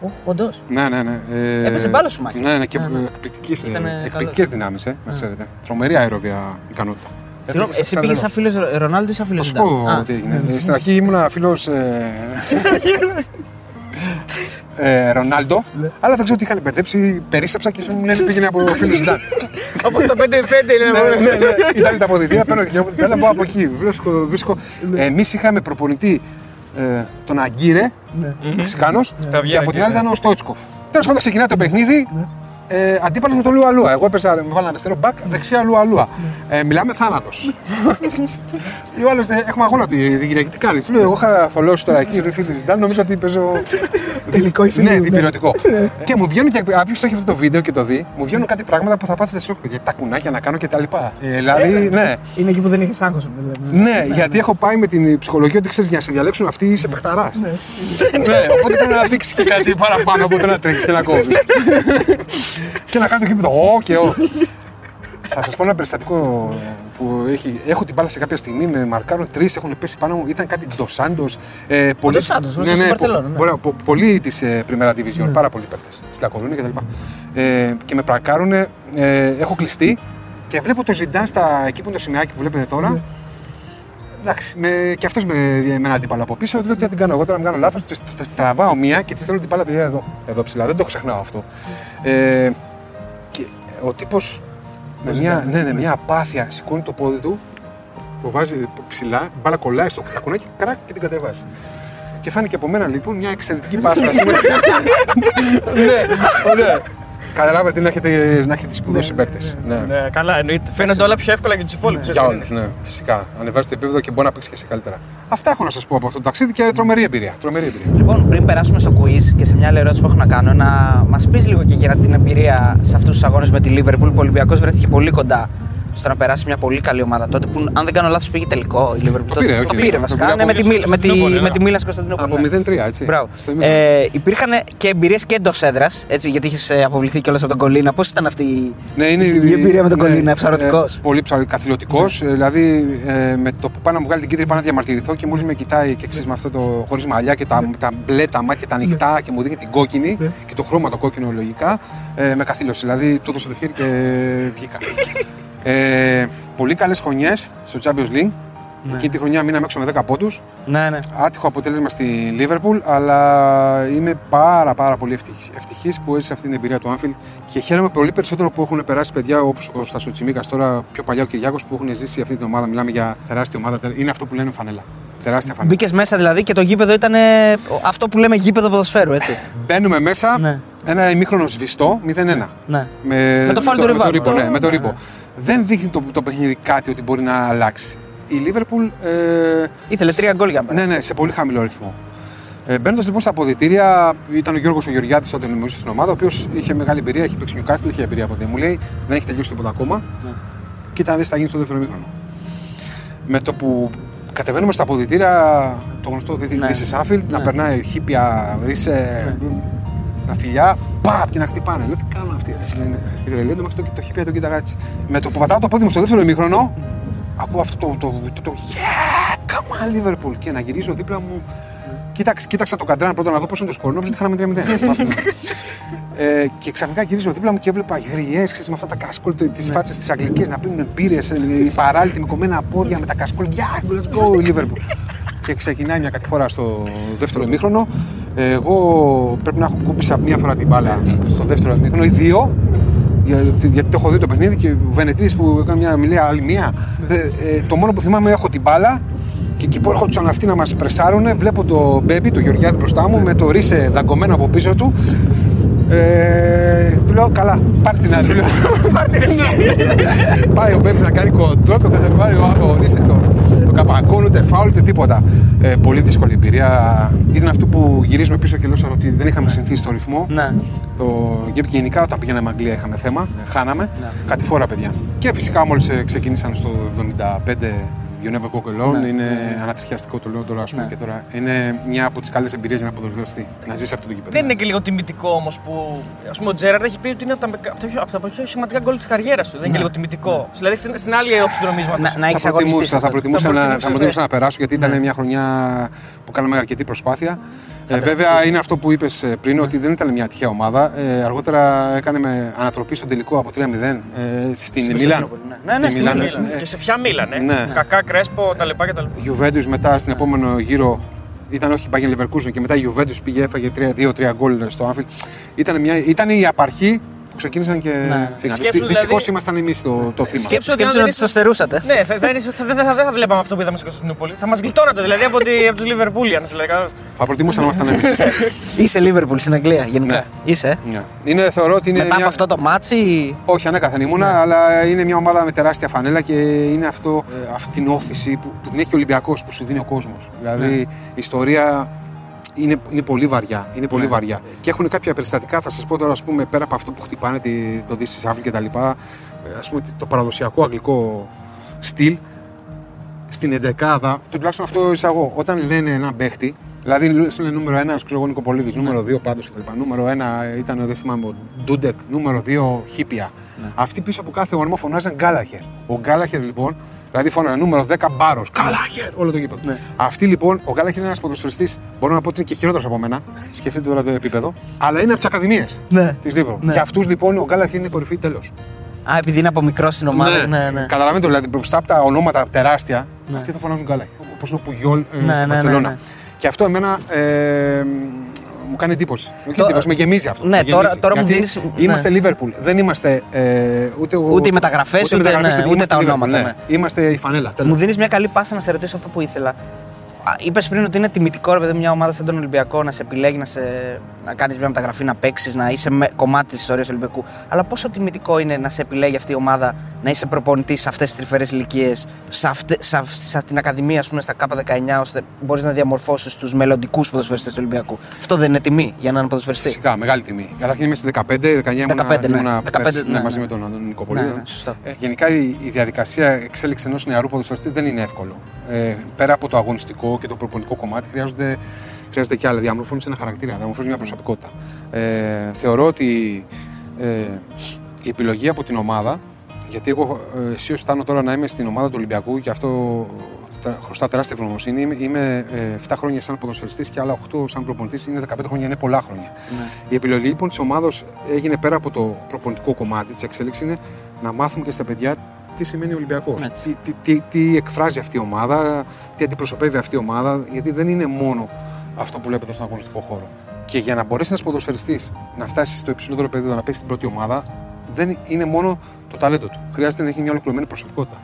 Οχ, όντως. Ναι, ναι, ναι. Ε, Έπαιζε μπάλα ο Σουμάχερ. Ναι, ναι, και Ναι, ναι. εκπληκτικές, ε, Ήτανε εκπληκτικές καλός. δυνάμεις, ε, να ξέρετε. Τρομερή αεροβία ικανότητα. Συγγνώμη, Έφυγε εσύ σαν πήγες τρελό. σαν φίλος Ρονάλντο ή σαν φίλος Θα σου πω τι έγινε. Ε, Στην αρχή ήμουν φίλος. Ε, Ρονάλντο, αλλά δεν ξέρω τι είχαν μπερδέψει. Περίσταψα και μου λένε πήγαινε από φίλο Ζιντάν. Όπως το 5-5 είναι. ναι, ναι, ναι. Ήταν τα αποδητήρια, παίρνω και από την τσάλα, πάω από εκεί. Βρίσκω, βρίσκω. Εμείς είχαμε προπονητή ε, τον Αγκύρε, Μεξικάνος, Τα και από την Αγκύρε, άλλη ήταν ο Στόιτσκοφ. Τέλος πάντων, ξεκινάει το παιχνίδι. Ε, Αντίπαλος με το Λουα Λουα. Εγώ έπαιζα, με βάλανε αριστερό μπακ, δεξιά Λουα Λουα. Ε, μιλάμε θάνατος. <laughs> Λέω άλλο, έχουμε αγώνα τη την Κυριακή, τι κάνει. Του λέω, εγώ είχα θολώσει τώρα εκεί, ρε φίλε Ζιντάν, νομίζω ότι παίζω. Φιλικό ή φιλίου, Ναι, ναι. διπυρωτικό. και μου βγαίνουν και όποιο το έχει αυτό το βίντεο και το δει, μου βγαίνουν κάτι πράγματα που θα πάθετε σοκ. Για τα κουνάκια να κάνω και τα λοιπά. Ε, δηλαδή, ναι. Είναι εκεί που δεν έχεις άγχος. Ναι, γιατί έχω πάει με την ψυχολογία ότι ξέρεις για να σε διαλέξουν αυτοί είσαι παιχταράς. ναι, οπότε πρέπει να δείξεις και κάτι παραπάνω από το να τρέξεις και να κόβεις. <laughs> και να κάνω το γήπεδο. Ω και ω. Θα σας πω ένα περιστατικό που έχει. Έχω την μπάλα σε κάποια στιγμή, με μαρκάρουν τρεις, έχουν πέσει πάνω μου. Ήταν κάτι ντοσάντο. Ε, πολλοί- Dos Santos, γνωστός στην Μπαρσελόνα, ναι. πο- πο- Πολλοί της ε, Primera Division, πάρα πολλοί παίκτες. Της Λακορούνα κτλ. Ε, και με πρακάρουν, ε, έχω κλειστεί και βλέπω το Ζιντάν στα, εκεί που είναι το σημαίακι που βλέπετε τώρα. Ναι. Εντάξει, με, και αυτός με, με έναν αντίπαλο από πίσω. Λέω τι θα την κάνω εγώ τώρα, να κάνω λάθος. Τη τραβάω μία και τη στέλνω την μπάλα παιδιά εδώ, εδώ ψηλά. Δεν το ξεχνάω αυτό. Ε, και ο τύπος με μια, ναι, ναι, μια απάθεια σηκώνει το πόδι του, το βάζει ψηλά, η μπάλα κολλάει στο τακουνάκι, κράκ και την κατεβάζει. Και φάνηκε από μένα λοιπόν μια εξαιρετική <laughs> πάσα. ναι, ωραία. Καταλάβατε να έχετε, να έχετε σπουδώσει παίκτε. Ναι. Ναι, καλά, εννοείται. Φαίνονται όλα πιο εύκολα για τους υπόλοιπους. Για όλους, ναι, φυσικά. Ανεβάζει το επίπεδο και μπορεί να παίξει και σε καλύτερα. Αυτά έχω να σας πω από αυτό το ταξίδι και τρομερή εμπειρία. Τρομερή εμπειρία. Λοιπόν, πριν περάσουμε στο quiz και σε μια άλλη ερώτηση που έχω να κάνω, να μας πεις λίγο και για την εμπειρία σε αυτούς τους αγώνες με τη Liverpool που ο Ολυμπιακός βρέθηκε πολύ κοντά στο να περάσει μια πολύ καλή ομάδα τότε που, αν δεν κάνω λάθος, πήγε τελικό η Liverpool. Το πήρε, το όχι, πήρε το βασικά. πήρε Ναι, από με τη, τη Μίλ- με τη, Κωνσταντινούπολη, με ναι. τη Μίλα Κωνσταντινούπολη. Από ναι. 0-3, έτσι. Μπράβο. Στο ημίχρονο. Ε, υπήρχαν και εμπειρίες και εντός έδρας, γιατί είχες αποβληθεί κιόλας από τον Κολίνα. Πώς ήταν αυτή η- Ναι, είναι η εμπειρία με τον ναι, Κολίνα, ψαρωτικός; ε, πολύ καθηλωτικός. Δηλαδή, ε, με το που πάω να μου βγάλει την κίτρινη, πάω να διαμαρτυρηθώ και μόλις με κοιτάει και ξέρεις με αυτό το χωρίς μαλλιά και τα, τα μπλε, τα μάτια τα ανοιχτά και μου δείχνει την κόκκινη και το χρώμα το κόκκινο λογικά, ε, με καθήλωση. Δηλαδή, του έδωσα το χέρι και βγήκα. <laughs> ε, πολύ καλές χρονιές στο Champions League. Εκείνη τη χρονιά μείναμε έξω με 10 πόντους. Ναι, ναι. Άτυχο αποτέλεσμα στη Liverpool, αλλά είμαι πάρα πάρα πολύ ευτυχής που έζησα αυτή την εμπειρία του Anfield και χαίρομαι πολύ περισσότερο που έχουν περάσει παιδιά όπως ο Στασο Τσιμίκας, τώρα πιο παλιά ο Κυριάκος που έχουν ζήσει αυτή την ομάδα. Μιλάμε για τεράστια ομάδα. Είναι αυτό που λένε φανέλα. Τεράστια φανέλα. Μπήκες μέσα δηλαδή και το γήπεδο ήταν ε, αυτό που λέμε γήπεδο ποδοσφαίρου, έτσι. Μπαίνουμε μέσα, Ναι. ένα ημίχρονο σβηστό 0-1. Ναι. Με, Με το φάουλ του με το Rivaldo. ρήπο, ναι, με το Ναι, ρήπο. Δεν δείχνει το, το παιχνίδι κάτι ότι μπορεί να αλλάξει. Η Liverpool ε, Ήθελε τρία γκολ για μένα. Ναι, ναι, σε πολύ χαμηλό ρυθμό. Ε, Μπαίνοντας λοιπόν στα αποδητήρια, ήταν ο Γιώργος ο Γεωργιάτης τότε νομίζω στην ομάδα, ο οποίος είχε μεγάλη εμπειρία, έχει παίξει Newcastle, είχε εμπειρία από τότε. Μου λέει δεν έχει τελειώσει τίποτα ακόμα. Κοίτα να δεις τι θα γίνει στο δεύτερο μήχρονο. Με το που κατεβαίνουμε στα αποδητήρια, το γνωστό Ναι. ναι. This is Anfield, να περνάει χίπια, ρίσε, να φιλιά, παπ και να χτυπάνε. Λέω τι κάνουν αυτοί. Είναι- Η τρελή το, το, το χίπια το κοίταγα έτσι. Με το που πατάω το πόδι μου στο δεύτερο ημίχρονο, ακούω αυτό το, το, το, το, yeah, come on Liverpool και να γυρίζω δίπλα μου. Κοίταξα, κοίταξα το καντράν πρώτα να δω πώς είναι το σκορ. Νόμιζα ότι χάναμε 3-0. <laughs> ε, και ξαφνικά γυρίζω δίπλα μου και έβλεπα γριές με αυτά τα κασκόλ, τις φάτσες της Αγγλικέ να πίνουν μπύρες, οι παράλυτοι με κομμένα πόδια με τα κασκόλ. Yeah, let's go Liverpool. και ξεκινάει μια κατηφόρα στο δεύτερο ημίχρονο. Εγώ πρέπει να έχω κούπισα μία φορά την μπάλα στο δεύτερο ημίχρονο ή δύο. Γιατί, γιατί το έχω δει το παιχνίδι και ο Βενετίδης που έκανε μια μιλία άλλη μία. Ε, ε, το μόνο που θυμάμαι έχω την μπάλα και εκεί που έρχονταν αυτοί να μας πρεσάρουν, βλέπω το Μπέμπι, το Γεωργιάδη μπροστά μου, με το ρίσε δαγκωμένο από πίσω του. Ε, του λέω καλά, πάρ την άλλη. του λέω. <laughs> Πάει ο Μπέμπις να κάνει κοντρό, το κατεβάζει ο, ο Ρίσε το, το καπά φακών, ούτε φάουλ, ούτε τίποτα. Ε, πολύ δύσκολη εμπειρία. Ήταν αυτό που γυρίζουμε πίσω και λέω ότι δεν είχαμε συνηθίσει στο ρυθμό. Ναι. Το και γενικά όταν πηγαίναμε Αγγλία είχαμε θέμα, χάναμε. Κάτι φορά παιδιά. Και φυσικά μόλις ξεκίνησαν στο 75 You never walk alone, είναι ανατριχιαστικό το λέω τώρα, ας πούμε, Ναι. και τώρα. Είναι μια από τις καλύτερες εμπειρίες για να ποδοσφαιριστεί. Να ζήσει αυτό το γήπεδο. Δεν είναι και λίγο τιμητικό όμως που. Α πούμε, ο Τζέραρντ έχει πει ότι είναι από τα, από τα, πιο, από τα πιο σημαντικά γκολ της καριέρας του. Δεν είναι και λίγο τιμητικό. Δηλαδή στην, στην άλλη όψη του νομίσματο. Να, να θα έχει αγωνιστεί. προτιμούσα, θα προτιμούσα, Θα να, θα προτιμούσες, προτιμούσα ναι. να περάσω γιατί ήταν μια χρονιά που κάναμε αρκετή προσπάθεια. Ε, βέβαια είναι αυτό που είπες πριν, ότι δεν ήταν μια τυχαία ομάδα. Ε, αργότερα έκανε με ανατροπή στον τελικό από 3-0 ε, στην Μιλάν. Ναι, ναι, Στη στην Μιλάν. Μίλαν. Ε, Και σε ποια μίλαν, ε. Ναι. Κακά, κρέσπο, τα λοιπά και τα λοιπά. Juventus μετά στην επόμενο γύρο ήταν όχι Bayern Leverkusen και μετά η Juventus πήγε έφαγε 2-3 γκολ στο Anfield. Ήταν, μια, ήταν η απαρχή που ξεκίνησαν και φύγανε. Σκέψου, Δυστυχώς δηλαδή- ήμασταν εμείς το, το θύμα. Σκέψου ότι αν Σκέψου δεν ότι είσαι- το στερούσατε. Ναι, θα, θα, είναι- θα- δεν θα, δεν θα βλέπαμε αυτό που είδαμε στην Κωνσταντινούπολη. Θα μας γλιτώνατε δηλαδή από, τη, από τους Λιβερπουλιανούς. Θα προτιμούσα να ήμασταν εμείς. <laughs> Είσαι Λίβερπουλ στην Αγγλία γενικά. Ναι. Είσαι; ε; Ναι. είναι, θεωρώ ότι είναι Μετά μια... από αυτό το ματς. Όχι, ανέκαθεν ήμουνα, αλλά είναι μια ομάδα με τεράστια φανέλα και είναι αυτό, ε, αυτή την όθηση που, που την έχει ο Ολυμπιακός που σου δίνει ο κόσμος. Δηλαδή η ιστορία είναι, είναι πολύ βαριά. Είναι πολύ βαριά. Και έχουν κάποια περιστατικά, θα σας πω τώρα, ας πούμε, πέρα από αυτό που χτυπάνε τη, το This is Anfield και τα λοιπά, ε, ας πούμε, το παραδοσιακό αγγλικό στυλ, στην εντεκάδα, τουλάχιστον αυτό εισαγώ. Όταν λένε έναν παίχτη, δηλαδή σου λένε νούμερο 1, ξέρω εγώ Νικοπολίδης, νούμερο 2 πάντως κτλ. Νούμερο 1 ήταν, δεν θυμάμαι, ο Ντούντεκ, νούμερο 2 Χίπια. Αυτοί πίσω από κάθε όνομα φωνάζαν Γκάλαχερ. Ο Γκάλαχερ λοιπόν, δηλαδή φώναζαν νούμερο 10 Μπάρος. Γκάλαχερ! Όλο το γήπεδο. Αυτοί λοιπόν, ο Γκάλαχερ είναι ένας ποδοσφαιριστής, μπορώ να πω ότι είναι και χειρότερος από μένα. Σκεφτείτε τώρα το επίπεδο. Αλλά είναι από τις ακαδημίες Ναι. της Λίβρο. Ναι. Για αυτούς λοιπόν ο Γκάλαχερ είναι κορυφή τέλος. Α, επειδή είναι από μικρό στην ομάδα. Ναι, ναι. Καταλαβαίνετε δηλαδή μπροστά από τα ονόματα τεράστια, αυτοί θα φωνάζουν καλά. Όπως ο Πουγιόλ ε, Ναι, στην ναι, Μπαρσελόνα. ναι, ναι. Και αυτό εμένα ε, μου κάνει εντύπωση. Όχι Το- εντύπωση, με γεμίζει αυτό. Ναι, με τώρα- γεμίζει. τώρα μου Γιατί δίνεις- Είμαστε ναι. Liverpool. Δεν είμαστε ε, ούτε, ο- Ούτε οι μεταγραφές, ούτε- μεταγραφές, ναι, ούτε είμαστε τα Liverpool, ονόματα, ναι. Είμαστε η φανέλα. τέλος. Μου δίνεις μια καλή πάσα να σε ρωτήσω αυτό που ήθελα. Είπες πριν ότι είναι τιμητικό ρε παιδί, μια ομάδα σαν τον Ολυμπιακό να σε επιλέγει να, σε... να κάνεις μια μεταγραφή, να παίξεις, να είσαι με... κομμάτι της ιστορίας του Ολυμπιακού. Αλλά πόσο τιμητικό είναι να σε επιλέγει αυτή η ομάδα να είσαι προπονητής σε αυτές τις τρυφερές ηλικίες, σε, αυτε... σε, αυ- σε την Ακαδημία, ας πούμε, στα K19, ώστε μπορείς να διαμορφώσεις τους μελλοντικούς ποδοσφαιριστές του Ολυμπιακού. Αυτό δεν είναι τιμή για έναν ποδοσφαιριστή. Φυσικά, μεγάλη τιμή. Καταρχήν είμαι στη 15, 19 ήμουνα, 15, ναι. ήμουνα 15, πέρσι, ναι, μαζί ναι. με τον Αντώνη Νικοπολίδη. Ναι, ναι, σωστά. Ε, γενικά η, η διαδικασία εξέλιξη ενός νεαρού ποδοσφαιριστή δεν είναι εύκολο. Ε, πέρα από το αγωνιστικό και το προπονητικό κομμάτι, χρειάζονται, χρειάζεται και άλλα. Διαμορφώνει ένα χαρακτήρα, διαμορφώνει μια προσωπικότητα. Ε, θεωρώ ότι ε, η επιλογή από την ομάδα, γιατί εγώ ε, αισίω αισθάνομαι τώρα να είμαι στην ομάδα του Ολυμπιακού και αυτό τα- χρωστά τεράστια ευγνωμοσύνη. Είμαι, είμαι ε, 7 χρόνια σαν ποδοσφαιριστής και άλλα 8 σαν προπονητής. Είναι 15 χρόνια, είναι πολλά χρόνια. Η επιλογή λοιπόν της ομάδα έγινε πέρα από το προπονητικό κομμάτι της εξέλιξης είναι να μάθουμε και στα παιδιά τι σημαίνει Ολυμπιακός. Έτσι. Τι, τι, τι, τι εκφράζει αυτή η ομάδα, τι αντιπροσωπεύει αυτή η ομάδα, γιατί δεν είναι μόνο αυτό που βλέπετε στον αγωνιστικό χώρο. Και για να μπορέσει ένας ποδοσφαιριστής να φτάσει στο υψηλότερο επίπεδο, να παίξει στην πρώτη ομάδα, δεν είναι μόνο το ταλέντο του. Χρειάζεται να έχει μια ολοκληρωμένη προσωπικότητα.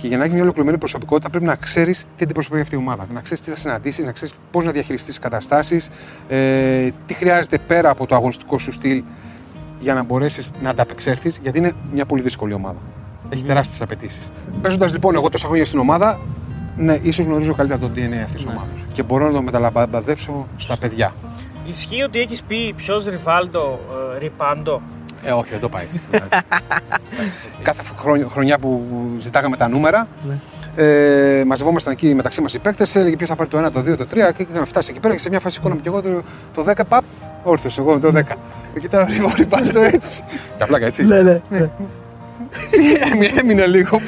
Και για να έχει μια ολοκληρωμένη προσωπικότητα πρέπει να ξέρεις τι αντιπροσωπεύει αυτή η ομάδα. Να ξέρεις τι θα συναντήσεις, να ξέρεις πώς να διαχειριστείς τι καταστάσεις, ε, τι χρειάζεται πέρα από το αγωνιστικό σου στυλ για να μπορέσεις να ανταπεξέλθεις, γιατί είναι μια πολύ δύσκολη ομάδα. Έχει τεράστιες απαιτήσεις. Παίζοντας λοιπόν εγώ τόσα χρόνια στην ομάδα, ναι, ίσως γνωρίζω καλύτερα το DNA αυτής της ομάδας. Και μπορώ να το μεταλαμπαδεύσω στα παιδιά. Ισχύει ότι έχεις πει ποιος Ριβάλντο, ε, Ριπάντο. Ε, όχι, δεν το πάει έτσι. <laughs> Κάθε χρονιά, χρονιά που ζητάγαμε τα νούμερα, ε, μαζευόμασταν εκεί μεταξύ μας οι παίκτες, έλεγε ποιος θα πάρει το 1, το 2, το 3 και είχαμε φτάσει εκεί πέρα και σε μια φάση σηκώναμε και εγώ το, το 10, παπ, όρθιος εγώ με το 10. Και κοιτάω λίγο πάλι το έτσι. Για πλάκα έτσι. Ναι, ναι. Έμεινε- Έμεινε λίγο,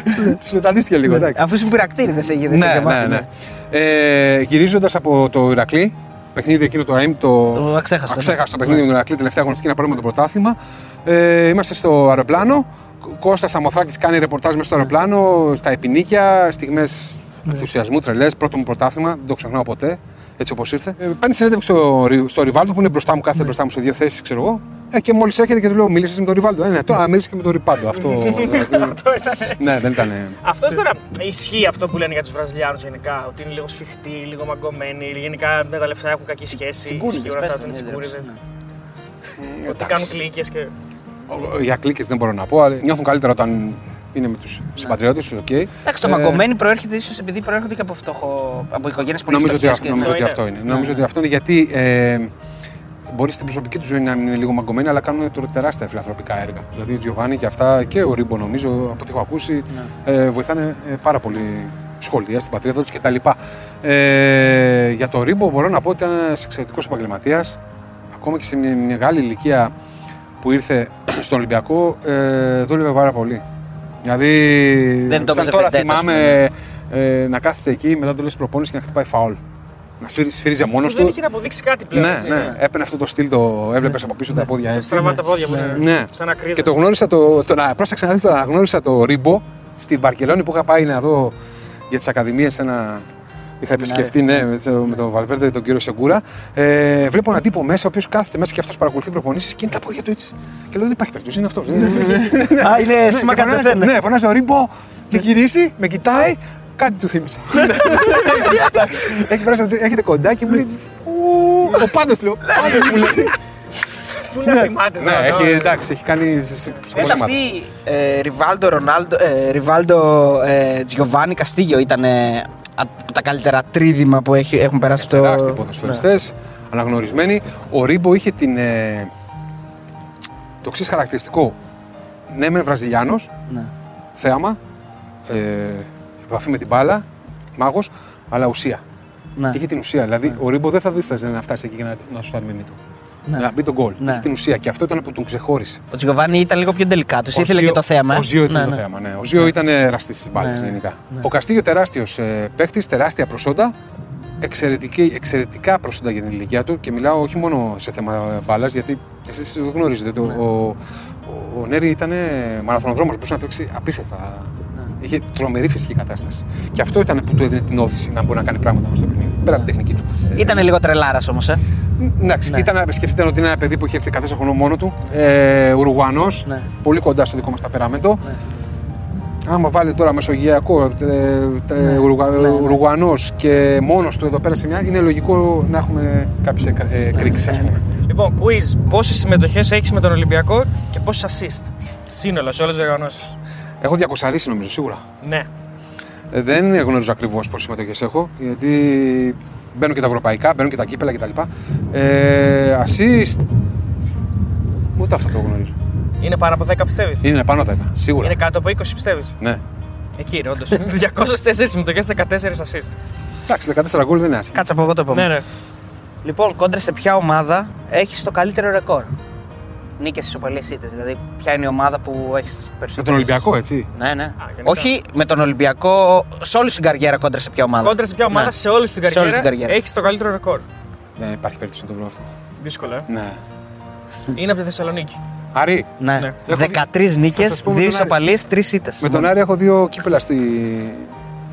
ψιλοτανίστηκε λίγο, εντάξει. Αφού ήσουν πυρακτήρι, δεν σε έγινε. Ναι, ναι, ναι. Ε, Γυρίζοντας από το Ηρακλή, παιχνίδι εκείνο το ΑΕΜ, το, Το αξέχαστο, ναι. αξέχαστο παιχνίδι με τον Ηρακλή, τελευταία αγωνιστική να πάρουμε το πρωτάθλημα. Ε, είμαστε στο αεροπλάνο. Κώστας Αμοθράκης κάνει ρεπορτάζ μέσα στο αεροπλάνο, στα επινίκια, στιγμές Ναι. ενθουσιασμού, τρελές. Πρώτο μου πρωτάθλημα, δεν το ξεχνάω ποτέ, έτσι όπως ήρθε. Ε, παίρνει συνέντευξη στο, Ρι- στο Ριβάλτο που είναι μπροστά μου, κάθεται μπροστά μου σε δύο θέσεις, ξέρω εγώ. Ε, και μόλις έρχεται και του λέω: Μίλησες με τον Ριβάλτο. Ε, ναι, τώρα μίλησε και με τον Ριβάλντο. Αυτό. <laughs> δηλαδή, ναι, δεν ήταν. Αυτός τώρα ισχύει αυτό που λένε για τους Βραζιλιάνους γενικά. Ότι είναι λίγο σφιχτοί, λίγο μαγκωμένοι. Γενικά με τα λεφτά έχουν κακή σχέση. Τσιγκούριδες, Ισχύει όλα πες αυτά το, ότι είναι ναι, τσιγκούριδες. εντάξει, Ότι κάνουν κλίκες και. Για κλίκες δεν μπορώ να πω, αλλά νιώθουν καλύτερα όταν είναι με τους συμπατριώτες τους, οκ. Εντάξει, το Ε, μαγκωμένοι προέρχεται ίσως επειδή προέρχονται και από, φτωχο... από οικογένειες πολύ Νομίζω ότι, φτωχές αυτό, και νομίζω ότι είναι. αυτό είναι. Νομίζω ότι αυτό είναι γιατί ε, μπορεί στην προσωπική του ζωή να μην είναι λίγο μαγκωμένοι, αλλά κάνουν τώρα τεράστια φιλανθρωπικά έργα. Δηλαδή ο Τζιοβάνι και αυτά και ο Ρίμπο, νομίζω, από ό,τι έχω ακούσει, ε, βοηθάνε ε, πάρα πολύ σχολεία στην πατρίδα τους κτλ. Ε, για τον Ρίμπο μπορώ να πω ότι ήταν ένας εξαιρετικός επαγγελματίας. Ακόμα και σε μια μεγάλη ηλικία που ήρθε <clears throat> στον Ολυμπιακό, ε, δούλευε πάρα πολύ. Δηλαδή, Δεν το σαν έπαιζε τώρα φεντέτο, ας θυμάμαι ε, να κάθεται εκεί μετά το λες προπόνηση και να χτυπάει φαουλ. Να σφύρι- σφύριζε μόνος Δεν του. είχε να αποδείξει κάτι πλέον. Ναι, έτσι. ναι. Έπαιρνε αυτό το στυλ, το έβλεπες από πίσω τα πόδια έτσι. Στραβά τα πόδια μου. Ναι. Ναι. Σαν ακρίδα. Και το γνώρισα το. το να, πρόσεξα να δεις τώρα, γνώρισα το Ρίμπο στη Βαρκελόνη που είχα πάει να δω για τις ακαδημίες ένα. Είχα επισκεφτεί ναι, με, το, με τον Βαλβέρντε τον κύριο Σεγκούρα. Ε, βλέπω έναν τύπο μέσα, ο οποίος κάθεται μέσα και αυτός παρακολουθεί προπονήσεις και είναι τα πόδια του έτσι. Και λέω δεν υπάρχει περίπτωση, είναι αυτός. Α, είναι σήμα Και φωνάζει- κατευθέν. Ναι, φωνάζει ο Ρίμπο και γυρίσει, με κοιτάει, κάτι του θύμισα. <laughs> Εντάξει. Έχει περάσει, έχετε κοντά και μου λέει. «Ου, Ο πάντος λέω. Πάντος μου λέει. Πού να θυμάται Ναι, τώρα, έχει, τώρα. εντάξει, έχει κάνει. σε- σε- σε Είναι πολλά αυτή μάτια. ε, Ριβάλντο, Ρονάλντο, ε, Ριβάλντο, ε, Τζιοβάνι, Καστίγιο ήταν ε, από τα καλύτερα τρίδημα που έχει, έχουν περάσει από το. Τεράστιοι ποδοσφαιριστές, αναγνωρισμένοι. Ο Ρίμπο είχε την, ε, το εξής χαρακτηριστικό. Ναι, μεν Βραζιλιάνος, Ναι. θέαμα, ε, επαφή με την μπάλα, μάγος, αλλά ουσία. Ναι. Είχε την ουσία. Δηλαδή, ο Ρίμπο δεν θα δίσταζε να φτάσει εκεί και να, να σου με του. Ναι. Να μπει τον γκολ. Ναι. Είχε την ουσία και αυτό ήταν που τον ξεχώρισε. Ο Τζιοβάνι ήταν λίγο πιο τελικάτο. Ο Ήθελε Ζιο- και το θέμα. ε. Ο Ζιο ήθελε Ναι, το ναι. θέμα. Ναι. Ο Ζιο ήταν εραστής της μπάλας Ναι, ναι. γενικά. Ναι. Ο Καστίγιο τεράστιος ε, παίχτης, τεράστια προσόντα. Εξαιρετική, εξαιρετικά προσόντα για την ηλικία του και μιλάω όχι μόνο σε θέμα μπάλας, γιατί εσείς το γνωρίζετε. Το, Ναι. ο, ο, ο Νέρη ήταν μαραθωνοδρόμος, μπορούσε να τρέξει απίστευτα. Ναι. Είχε τρομερή φυσική κατάσταση. Και αυτό ήταν που του έδινε την όθηση να μπορεί να κάνει πράγματα μες στο παιχνίδι. Πέρα από την τεχνική του. Ήταν λίγο τρελάρας όμως. Ε. Εντάξει, Ναι. ήταν, σκεφτείτε ότι είναι ένα παιδί που έχει έρθει 14 χρονών μόνο του. Ε, Ουρουγουανός, Ναι. πολύ κοντά στο δικό μας ταπεραμέντο. Ναι. Άμα βάλει τώρα Μεσογειακό, ε, ε, Ουρουγα- ναι. Ουρουγουανός και μόνος του εδώ πέρα σε μια, είναι λογικό να έχουμε κάποιες ε, κρίξει, Ναι, ας πούμε. Λοιπόν, quiz. Πόσες συμμετοχές έχεις με τον Ολυμπιακό και πόσες assist; Σύνολο σε όλες τις διοργανώσεις. Έχω 200 νομίζω σίγουρα. Ναι. Ε, δεν γνωρίζω ακριβώς πόσες συμμετοχές έχω, γιατί μπαίνουν και τα ευρωπαϊκά, μπαίνουν και τα κύπελα κτλ. Ε, assist. Ούτε αυτό το γνωρίζω. Είναι πάνω από 10 πιστεύεις; Είναι πάνω από 10, σίγουρα. Είναι κάτω από 20 πιστεύεις; Ναι. Εκεί είναι, όντως. <laughs> 204 συμμετοχές, 14 assist. Εντάξει, 14 γκολ δεν είναι άσχημα. Κάτσε από εγώ το επόμενο. Ναι, ναι. Λοιπόν, κόντρα σε ποια ομάδα έχει το καλύτερο ρεκόρ; Νίκες, ισοπαλίε ήττε. Δηλαδή, ποια είναι η ομάδα που έχεις Με περισσότερο. τον Ολυμπιακό, έτσι. Ναι, ναι. γενικά. Όχι με τον Ολυμπιακό, σε όλη την καριέρα κόντρα σε ποια ομάδα. Κόντρα σε ποια ομάδα Ναι. σε όλη την Σε όλη την καριέρα, καριέρα. έχεις το καλύτερο ρεκόρ. Δεν υπάρχει περίπτωση να το βρω αυτό. Δύσκολο, ε. Ναι. Είναι από τη Θεσσαλονίκη. Άρη, Ναι. Ναι. 13 νίκε, Θα σας πω με 2 τον Άρη. ισοπαλίες, 3 ήττες. με τον Άρη έχω δύο κύπελα στη...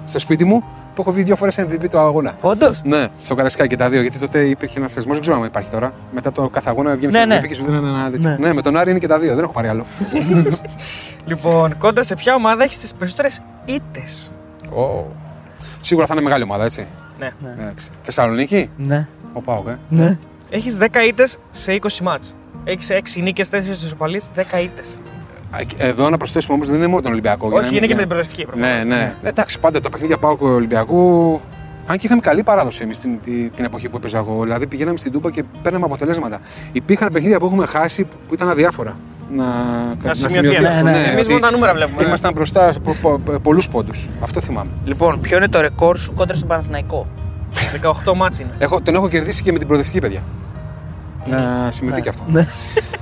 στο σπίτι μου που έχω βγει δύο φορές MVP του αγώνα. Όντως; Ναι, στο Καρασκάκι και τα δύο. Γιατί τότε υπήρχε ένας θεσμός, δεν ξέρω αν υπάρχει τώρα. Μετά το κάθε αγώνα βγαίνει Ναι, σε ναι. MVP και σου δίνανε ένα τέτοιο. Ναι. Ναι. με τον Άρη είναι και τα δύο, δεν έχω πάρει άλλο. <laughs> Λοιπόν, κόντρα σε ποια ομάδα έχεις τις περισσότερες ήττες; Ω. Σίγουρα θα είναι μεγάλη ομάδα, έτσι. Ναι. Εντάξει. Θεσσαλονίκη, Ναι. ο Πάοκ, ε. ναι. Έχεις 10 ήττες σε 20 μάτς. Έχεις 6 νίκες, 4 ισοπαλίε, 10 ήττες. Α, Εδώ να προσθέσουμε όμως δεν είναι μόνο τον Ολυμπιακό. για να Όχι, μην- είναι και με την προοδευτική. Ναι, προφανώς. ναι. Εντάξει, πάντα τα παιχνίδια Πάοκ Ολυμπιακού. Αν και είχαμε καλή παράδοση εμείς την, την, την εποχή που έπαιζα εγώ. Δηλαδή πηγαίναμε στην Τούπα και παίρναμε αποτελέσματα. Υπήρχαν παιχνίδια που έχουμε χάσει που ήταν αδιάφορα. Να, να σημειωθεί ένα. Ναι, ναι. Εμείς ότι μόνο τα νούμερα βλέπουμε, ναι. Ήμασταν μπροστά πο, πο, πο, πολλούς πόντους. Αυτό θυμάμαι. Λοιπόν, ποιο είναι το ρεκόρ σου κόντρα στον Παναθηναϊκό; 18 μάτς είναι. Έχω, τον έχω κερδίσει και με την προοδευτική παιδιά. Να σημειωθεί και αυτό.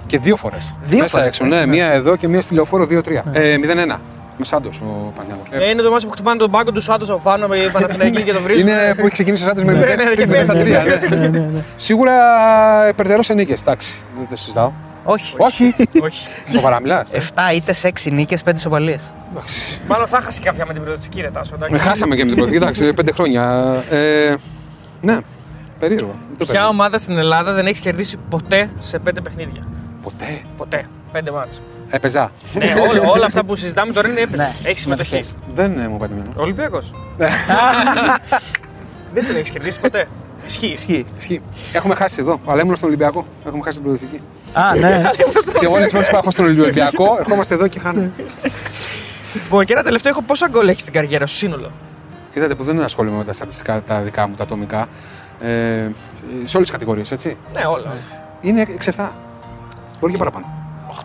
Και δύο φορές. Δύο Μέσα φορές, έξω, ε. ναι, μία εδώ και μία στη λεωφόρο 2-3. Ε, 0-1. Με Σάντος ο Πανιάκος. Ε, είναι το μάτι που χτυπάνε τον πάγκο τους Σάντος από πάνω με Παναθηναϊκή και το <laughs> βρίσκουν. Είναι που έχει ξεκινήσει ο Σάντος με Ναι, ναι, ναι, και 0 στα φεύγει. 3. Σίγουρα υπερτερώ νίκες. Εντάξει, δεν το συζητάω. Όχι. Όχι. Όχι. Σοβαρά μιλάς. 7 ήττες, 6 νίκες, 5 ισοπαλίες. Μάλλον θα χάσει κάποια με την προοδευτική ρε Τάσο. εντάξει. Με χάσαμε και με την προοδευτική. Εντάξει, πέντε χρόνια. Ε, ναι, περίεργο. Δεν το Ποια περίμενα. ομάδα στην Ελλάδα δεν έχει κερδίσει ποτέ σε 5 παιχνίδια; Ποτέ. Ποτέ. 5 μάτς. Έπαιζα. ναι, όλα, <laughs> όλα αυτά που συζητάμε τώρα είναι έπαιζες. Ναι, έχεις συμμετοχή. συμμετοχές. Δεν ε, μου είπατε εμένα. Ο Ολυμπιακό. <laughs> δεν τον έχεις κερδίσει ποτέ. Ισχύει. Ισχύει. Ισχύει. Έχουμε χάσει εδώ, αλλά ήμουν στον Ολυμπιακό. Έχουμε χάσει την προοδευτική. Α, ναι. και όλε τι φορέ που έχω στον Ολυμπιακό, <laughs> ερχόμαστε εδώ και χάνουμε. Λοιπόν, και ένα τελευταίο έχω πόσα γκολ έχεις στην καριέρα σου σύνολο; Είδατε που δεν ασχολούμαι με τα στατιστικά τα δικά μου, τα ατομικά. Ε, σε όλες τις κατηγορίες, έτσι. Ναι, όλα. Είναι 6-7. Μπορεί και παραπάνω.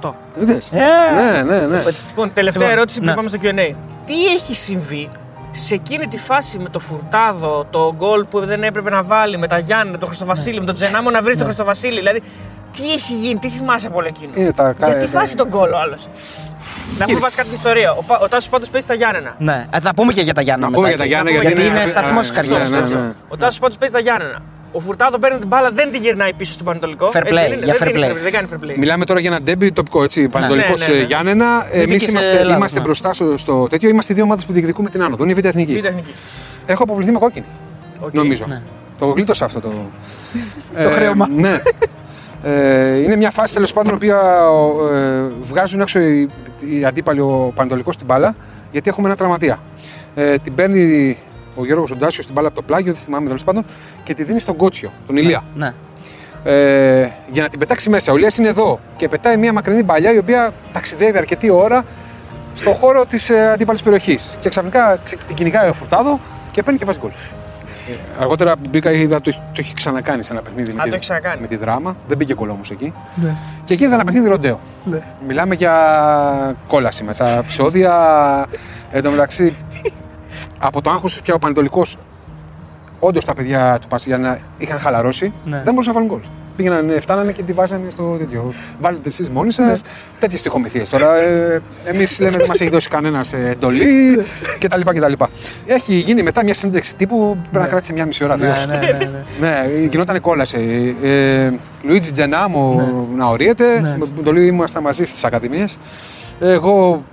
8. Είδες. Ε. Ναι, ναι, ναι. Λοιπόν, τελευταία Λοιπόν, ερώτηση που ναι. πάμε στο QA. Τι έχει συμβεί σε εκείνη τη φάση με το Φουρτάδο, το γκολ που δεν έπρεπε να βάλει, με τα Γιάννη, τον Χριστοβασίλη, με τον Τζενάμο να βρει τον Χριστοβασίλη. Δηλαδή, τι έχει γίνει, τι θυμάσαι από όλο εκείνο; Είναι τα- Γιατί τα- βάζει τον γκολ ο άλλος; Να πούμε βάσει κάποια ιστορία. Ο, Πα- ο Τάσος πάντως παίζει στα Γιάννενα. Ναι, ε, θα πούμε και για τα Γιάννα. Να μετά, πούμε για τα έτσι. Γιάννα, γιατί, γιατί είναι είναι- σταθμός Α, τη ναι, καριέρα. ναι, ναι. Ο Τάσος πάντως παίζει στα Γιάννενα. Ο Φουρτάδο παίρνει την μπάλα, δεν τη γυρνάει πίσω στο Πανετολικό. Fair Έτσι play, δεν είναι, για δεν fair είναι play. Δεν κάνει fair play. Μιλάμε τώρα για ένα ντέρμπι τοπικό, έτσι. Πανετολικό ναι, ναι, ναι. Γιάννενα. Εμείς και σε είμαστε, Ελλάδας, είμαστε ναι. μπροστά στο, στο τέτοιο. Είμαστε δύο ομάδες που διεκδικούμε την άνοδο. Είναι η Β' Εθνική. Β' εθνική. Έχω αποβληθεί με κόκκινη. Οκ. Νομίζω. Ναι. Το γλίτωσα αυτό το. το χρέωμα. Ναι. Ε, είναι μια φάση τέλος πάντων, η οποία ε, βγάζουν έξω οι, οι αντίπαλοι ο Πανετολικός στην μπάλα, γιατί έχουμε ένα τραυματία. Ε, την παίρνει ο Γιώργος Ζοντάσιο στην μπάλα από το πλάγιο, δεν θυμάμαι τέλος πάντων, και τη δίνει στον Κότσιο, τον Ηλία. Ναι. Ε, για να την πετάξει μέσα. Ο Ηλίας είναι εδώ και πετάει μια μακρινή παλιά η οποία ταξιδεύει αρκετή ώρα στον χώρο της ε, αντίπαλης περιοχής. Και ξαφνικά ξε- την κυνηγάει ο Φουρτάδο και παίρνει και βάζει γκολ. Ε, αργότερα που μπήκα είδα το, το έχει ξανακάνει σε ένα παιχνίδι με, Α, τη, το έχει ξανακάνει. με τη δράμα. Δεν μπήκε γκολ όμως εκεί. Και εκεί είδα ένα παιχνίδι ροντέο. Μιλάμε για κόλαση με τα επεισόδια. Εν τω μεταξύ, από το άγχος τους πια ο Πανετολικός, όντως τα παιδιά του Πασιάννα είχαν χαλαρώσει. Ναι. Δεν μπορούσαν να βάλουν γκολ. Πήγαιναν, ε, φτάνανε και τη βάζανε στο τέτοιο. Βάλετε εσείς μόνοι σας. Τέτοιες τυχομηθίε. Τώρα ε, εμείς λέμε δεν μας έχει δώσει κανένας εντολή <laughs> κτλ, κτλ. Έχει γίνει μετά μια συνέντευξη τύπου που πρέπει να κράτησε μια μισή ώρα. δύο. Ναι, ναι, ναι, ναι. Ναι, γινόταν κόλαση. Ε, Λουίτζι Τζενάμο να ορίεται. Ναι. Με τον Λουί ήμασταν μαζί στις ακαδημίες. Εγώ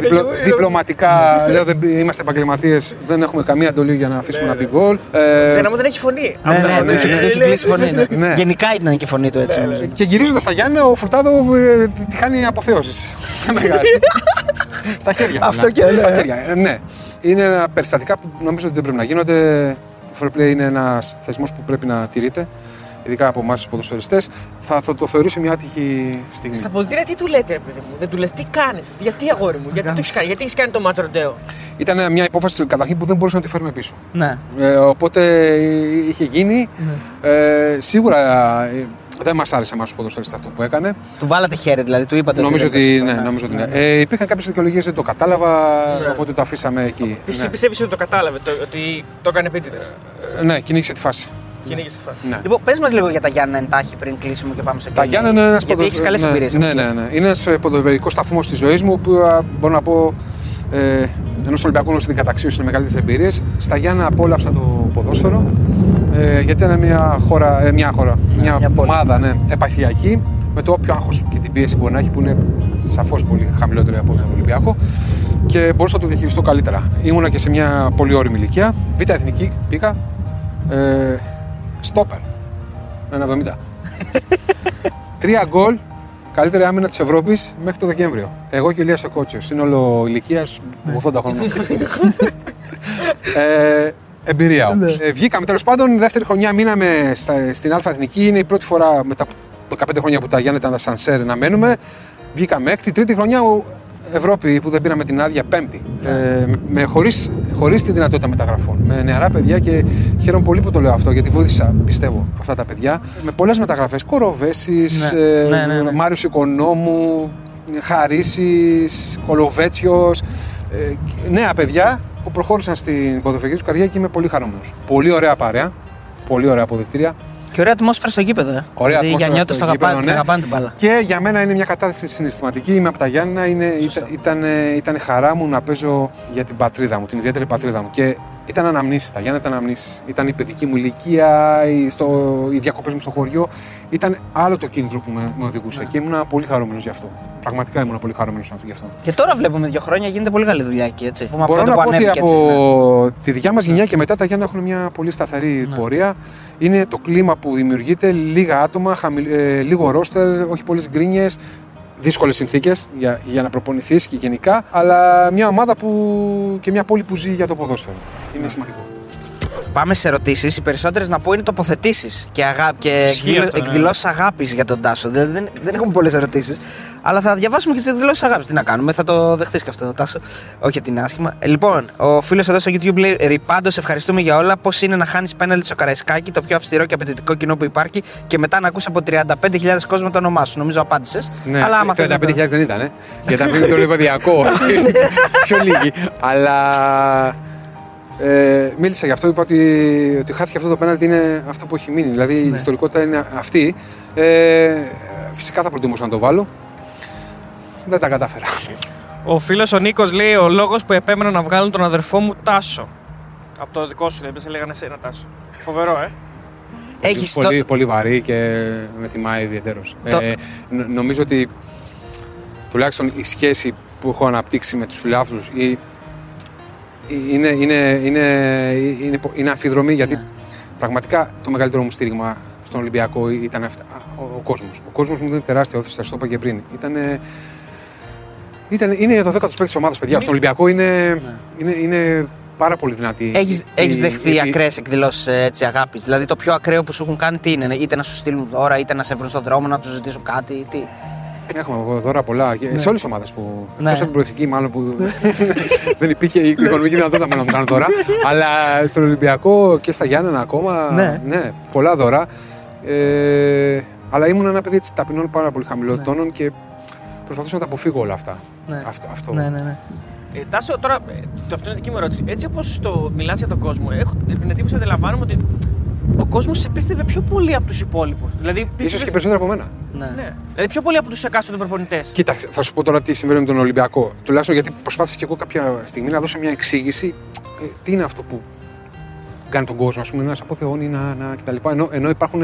διπλω- είναι- διπλωματικά λέω δεν είμαστε επαγγελματίες, δεν έχουμε καμία εντολή για να αφήσουμε να μπει γκολ. Ε, Τζενάμο δεν έχει φωνή. Ναι, ναι, Από το το- έχει- το έχει κλείσει φωνή. ναι. Ναι. Γενικά ήταν και η φωνή του έτσι. νομίζω. και γυρίζοντας στα Γιάννη, ο Φουρτάδο ε, τη χάνει αποθέωσης. <laughs> στα χέρια. Αυτό Ναι. και- Στα ναι. χέρια. Ε, Ναι. Είναι ένα περιστατικά που νομίζω ότι δεν πρέπει να γίνονται. Το fair play είναι ένας θεσμός που πρέπει να τηρείται. Ειδικά από εμάς τους ποδοσφαιριστές. Θα, θα το θεωρήσω μια άτυχη στιγμή. Στα πολιτήρια τι του λέτε, ρε παιδί μου. Δεν του λες τι κάνεις, γιατί αγόρι μου, γιατί το έχεις κάνει, γιατί έχεις κάνει το μάτσο ροντέο. Ήταν μια υπόφαση καταρχήν που δεν μπορούσαμε να τη φέρουμε πίσω. Ναι. Ε, οπότε είχε γίνει. Ε, σίγουρα ε, δεν μας άρεσε εμάς τους ποδοσφαιριστές αυτό που έκανε. Του βάλατε χέρι, δηλαδή του είπατε. Νομίζω δεν ότι, το ναι, σωστά. νομίζω ότι ναι. Ε, υπήρχαν κάποιες δικαιολογίες, δεν το κατάλαβα, Ναι. οπότε το αφήσαμε εκεί. Εσύ Ναι. πιστεύει ότι το κατάλαβε, το, ότι το έκανε επίτηδες. Ε, ναι, κυνήγησε τη φάση. Κυνήγησες τη φάση. Ναι. Λοιπόν, πες μας λίγο για τα Γιάννα εντάχει πριν κλείσουμε και πάμε σε Τα Γιάννα είναι ένας Γιατί έχεις καλέ εμπειρίε. Ναι, ναι, ναι. Είναι ένας ποδοσφαιρικό σταθμός της ζωής μου που α, μπορώ να πω. Ε, ενώ στο Ολυμπιακό στην καταξίωση είναι μεγαλύτερες εμπειρίες. Στα Γιάννα απόλαυσα το ποδόσφαιρο. Ε, γιατί ήταν μια χώρα, ε, μια, χώρα μια, μια πόλη. ομάδα ναι, επαρχιακή με το όποιο άγχος και την πίεση μπορεί να έχει που είναι σαφώς πολύ χαμηλότερη από τον Ολυμπιακό και μπορούσα να το διαχειριστώ καλύτερα. Ήμουνα και σε μια πολύ όρημη ηλικία. Β' εθνική πήγα. Ε, στόπερ. Ένα 70. Τρία γκολ, καλύτερη άμυνα της Ευρώπης μέχρι το Δεκέμβριο. Εγώ και ο Ηλίας ο Κότσιος. Σύνολο ηλικίας 80 χρονών. ε, εμπειρία όμω. Ε, βγήκαμε τέλος πάντων. Δεύτερη χρονιά μείναμε στα, στην Α Εθνική. Είναι η πρώτη φορά μετά από 15 χρόνια που τα Γιάννη ήταν τα Σανσέρ να μένουμε. Βγήκαμε έκτη. Τρίτη χρονιά ο Ευρώπη που δεν πήραμε την άδεια πέμπτη. Ε, με, χωρίς, χωρίς τη δυνατότητα μεταγραφών. Με νεαρά παιδιά και χαίρομαι πολύ που το λέω αυτό γιατί βοήθησα πιστεύω αυτά τα παιδιά. Με πολλές μεταγραφές. Κοροβέσης, Ναι. ε, Ναι, ναι, ναι. Μάριος Οικονόμου, Χαρίσης, Κολοβέτσιος. Ε, νέα παιδιά που προχώρησαν στην ποδοσφαιρική τους καριέρα και είμαι πολύ χαρούμενος. Πολύ ωραία παρέα, πολύ ωραία αποδεκτήρια. Και ωραία ατμόσφαιρα στο γήπεδο. Ε. Ωραία δηλαδή, οι ατμόσφαιρα Γιαννιώτες στο το αγαπάνε, γήπεδο, την ναι. αγαπάνε την μπάλα. Και για μένα είναι μια κατάσταση συναισθηματική. Είμαι από τα Γιάννα. Είναι, ήταν, ήταν, ήταν χαρά μου να παίζω για την πατρίδα μου, την ιδιαίτερη πατρίδα μου. Και ήταν αναμνήσεις, τα Γιάννα ήταν αναμνήσεις. Ήταν η παιδική μου ηλικία, οι, στο, οι διακοπές μου στο χωριό. Ήταν άλλο το κίνητρο που με, με οδηγούσε. Και ήμουν πολύ χαρούμενος γι' αυτό. Πραγματικά ήμουν πολύ χαρούμενος γι' αυτό. Και τώρα βλέπουμε δύο χρόνια γίνεται πολύ καλή δουλειά εκεί, έτσι. Πούμε, από Μπορώ τότε να που πω ότι ανέβηκε έτσι. από ναι. τη δικιά μας γενιά και μετά τα Γιάννα έχουν μια πολύ σταθερή πορεία. Είναι το κλίμα που δημιουργείται, λίγα άτομα, χαμηλ- ε, λίγο ρόστερ, όχι πολλές γκρίνιες, δύσκολες συνθήκες για, για να προπονηθείς και γενικά, αλλά μια ομάδα που, και μια πόλη που ζει για το ποδόσφαιρο. Είναι σημαντικό. Πάμε σε ερωτήσεις. Οι περισσότερες να πω είναι τοποθετήσεις και, αγά... και Ισχύει αυτό, ναι. εκδηλώσεις αγάπης για τον Τάσο. Δεν, δεν, δεν έχουμε πολλές ερωτήσεις. Αλλά θα διαβάσουμε και τις εκδηλώσεις αγάπης. Τι να κάνουμε, θα το δεχτείς και αυτό, Τάσο. Όχι ότι είναι άσχημα. Ε, Λοιπόν, ο φίλος εδώ στο YouTube λέει: Ριπάντο, ευχαριστούμε για όλα. Πώς είναι να χάνεις πέναλτι στο Καραϊσκάκι, το πιο αυστηρό και απαιτητικό κοινό που υπάρχει, και μετά να ακούσει από 35.000 κόσμο το όνομά σου. Νομίζω απάντησες. Ναι, Αλλά άμα θες να 35.000 το- δεν ήταν, ε. Γιατί ήταν το λεβαδιακό. <laughs> Πιο λίγοι. Αλλά ε, μίλησα γι' αυτό, είπα ότι, ότι χάθηκε αυτό το πέναλτι είναι αυτό που έχει μείνει. Δηλαδή η ιστορικότητα είναι αυτή. Ε, φυσικά θα προτιμούσα να το βάλω. Δεν τα κατάφερα. Ο φίλος ο Νίκος λέει: Ο λόγος που επέμενα να βγάλουν τον αδερφό μου Τάσο. Από το δικό σου, δεν σε λέγανε εσένα Τάσο. Φοβερό, ε. Έχεις πολύ, το... πολύ βαρύ και με τιμάει ιδιαίτερω. Το- Ε, νο- νομίζω ότι τουλάχιστον η σχέση που έχω αναπτύξει με τους φιλάθλους ή- είναι, είναι, είναι, είναι, είναι αμφιδρομή γιατί Ναι. πραγματικά το μεγαλύτερο μου στήριγμα στον Ολυμπιακό ήταν αυτά, ο, ο κόσμος. Ο κόσμος μου ήταν τεράστια όθηση, θα το είπα και πριν. Ήτανε, ήταν, είναι το 10 του παίκτης της ομάδας, παιδιά. Στον Ολυμπιακό είναι, είναι, είναι πάρα πολύ δυνατή. Ναι. Έχεις, η- έχεις η- δεχθεί η- ακραίες εκδηλώσεις αγάπης; Δηλαδή το πιο ακραίο που σου έχουν κάνει τι είναι, είτε να σου στείλουν δώρα, είτε να σε βρουν στον δρόμο, να τους ζητήσουν κάτι. Τι; Έχουμε δώρα πολλά και σε όλες τις ομάδες που. Ναι. Εκτός από την προηθική, μάλλον που <laughs> δεν υπήρχε η οικονομική δυνατότητα να μου κάνουν δώρα. αλλά στον Ολυμπιακό και στα Γιάννενα ακόμα. Ναι. πολλά δώρα. Ε, αλλά ήμουν ένα παιδί έτσι ταπεινών πάρα πολύ χαμηλών και προσπαθούσα να τα αποφύγω όλα αυτά. Ναι. Αυτό, αυτό. Ναι, ναι, ναι. Ε, Τάσο, τώρα, ε, το αυτό είναι δική μου ερώτηση. Έτσι όπως το μιλάς για τον κόσμο, έχω την εντύπωση ότι αντιλαμβάνομαι ότι ο κόσμος σε πίστευε πιο πολύ από τους υπόλοιπους. Δηλαδή, Ίσως πίστευες- και περισσότερο από μένα. Ναι. Ναι. Δηλαδή, πιο πολύ από τους εκάστοτε προπονητές. Κοίταξε, θα σου πω τώρα τι συμβαίνει με τον Ολυμπιακό. Τουλάχιστον γιατί προσπάθησα και εγώ κάποια στιγμή να δώσω μια εξήγηση. ε, τι είναι αυτό που κάνει τον κόσμο, ας πούμε, να σε αποθεώνει να, να κτλ. Ενώ, ενώ υπάρχουν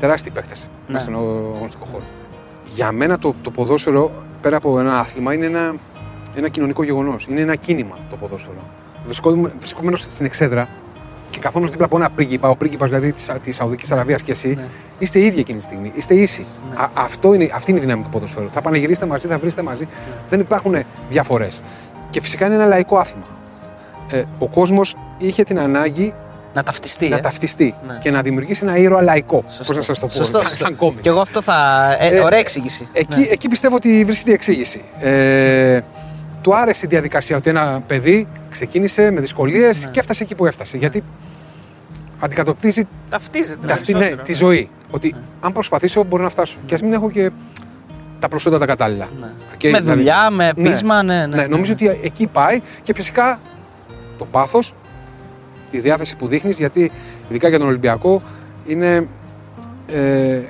τεράστιοι παίχτε Ναι. στον αγωνιστικό χώρο. Για μένα το, το ποδόσφαιρο, πέρα από ένα άθλημα, είναι ένα, ένα κοινωνικό γεγονός. Είναι ένα κίνημα το ποδόσφαιρο. Βρισκόμαι, βρισκόμενος στην εξέδρα και καθόμαστε δίπλα από ένα πρίγκιπα, ο πρίγκιπας δηλαδή της Σαουδικής Αραβίας και εσύ, Ναι. είστε ίδιοι εκείνη τη στιγμή. Είστε ίσοι. Α, αυτό είναι, αυτή είναι η δύναμη του ποδοσφαίρου. Θα πανηγυρίσετε μαζί, θα βρίσετε μαζί. Δεν υπάρχουν διαφορές. Και φυσικά είναι ένα λαϊκό άθλημα. Ε, ο κόσμος είχε την ανάγκη Να ταυτιστεί. να ε. ταυτιστεί Ναι. και να δημιουργήσει ένα ήρωα λαϊκό. Σωστό. Πώ να σας το πω, Σωστό, σαν, σωστό. σαν κόμικ. Και εγώ αυτό θα. Ε, Ε, ωραία ε, εξήγηση. Εκεί, Ναι. εκεί πιστεύω ότι βρίσκεται η εξήγηση. Ε, του άρεσε η διαδικασία ότι ένα παιδί ξεκίνησε με δυσκολίες Ναι. και έφτασε εκεί που έφτασε. Γιατί αντικατοπτρίζει Ταυτίζεται. αυτή, ναι, περισσότερο. τη ζωή. Ότι αν προσπαθήσω μπορώ να φτάσω. Και ας μην έχω και τα προσόντα τα κατάλληλα. Ναι. Και με δηλαδή- δουλειά, με Ναι. πείσμα, ναι, ναι. Ναι, νομίζω ότι εκεί πάει και φυσικά το πάθος, η διάθεση που δείχνεις, γιατί ειδικά για τον Ολυμπιακό είναι, ε,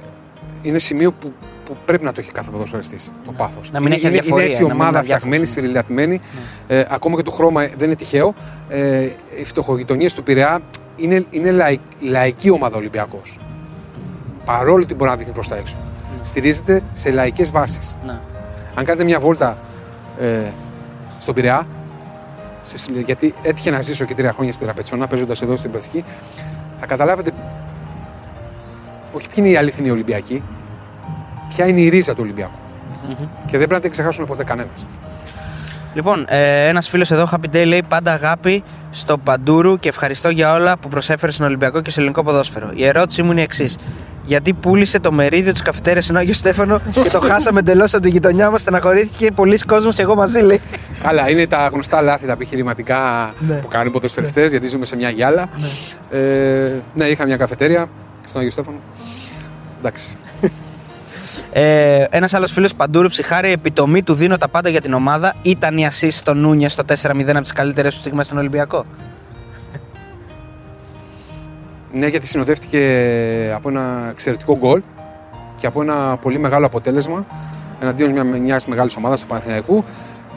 είναι σημείο που, που πρέπει να το έχει κάθε ποδοσφαιριστής. Το πάθος. Να μην έχει είναι, αδιαφορία, είναι έτσι η να μην είναι ομάδα αδιάφορος. φτιαγμένη, σφυριλατημένη. Ε, ακόμα και το χρώμα δεν είναι τυχαίο. Ε, οι φτωχογειτονίες του Πειραιά είναι, είναι λαϊ- λαϊκή ομάδα Ολυμπιακός. Παρόλο ότι μπορεί να δείχνει προς τα έξω. Στηρίζεται σε λαϊκές βάσεις. Ναι. Αν κάνετε μια βόλτα ε, στον Πειραιά, σε συλλο- γιατί έτυχε να ζήσω και τρία χρόνια στη Ραπετσόνα, παίζοντας εδώ στην Πεθική, θα καταλάβετε όχι ποιοι είναι οι αληθινοί Ολυμπιακοί, ποια είναι η ρίζα του ολυμπιακου Και δεν πρέπει να την ξεχάσουν ποτέ κανένας. Λοιπόν, ε, ένας φίλος εδώ, Happy Day, λέει πάντα αγάπη στο Παντούρου και ευχαριστώ για όλα που προσέφερε στον Ολυμπιακό και στο ελληνικό ποδόσφαιρο. Η ερώτησή μου είναι η εξής. Γιατί πούλησε το μερίδιο της καφετέρια στον Άγιος Στέφανο και το χάσαμε εντελώς από τη γειτονιά μας, στεναχωρήθηκε πολλοί κόσμος και εγώ μαζί, λέει. Καλά, είναι τα γνωστά λάθη, τα επιχειρηματικά Ναι. που κάνουν οι ποδοσφαιριστές, γιατί ζούμε σε μια γυάλα. Ε, ναι, είχα μια καφετέρια στον Άγιο Στέφανο. Εντάξει. Ε, Ένας άλλος φίλος Παντούρου ψυχάρει, επιτομή του δίνω τα πάντα για την ομάδα. Ήταν η assist στο Νούνια στο 4-0 από τις καλύτερες του στιγμές στον Ολυμπιακό. Ναι, γιατί συνοδεύτηκε από ένα εξαιρετικό γκολ και από ένα πολύ μεγάλο αποτέλεσμα εναντίον μια μιας μεγάλης ομάδας του Παναθηναϊκού.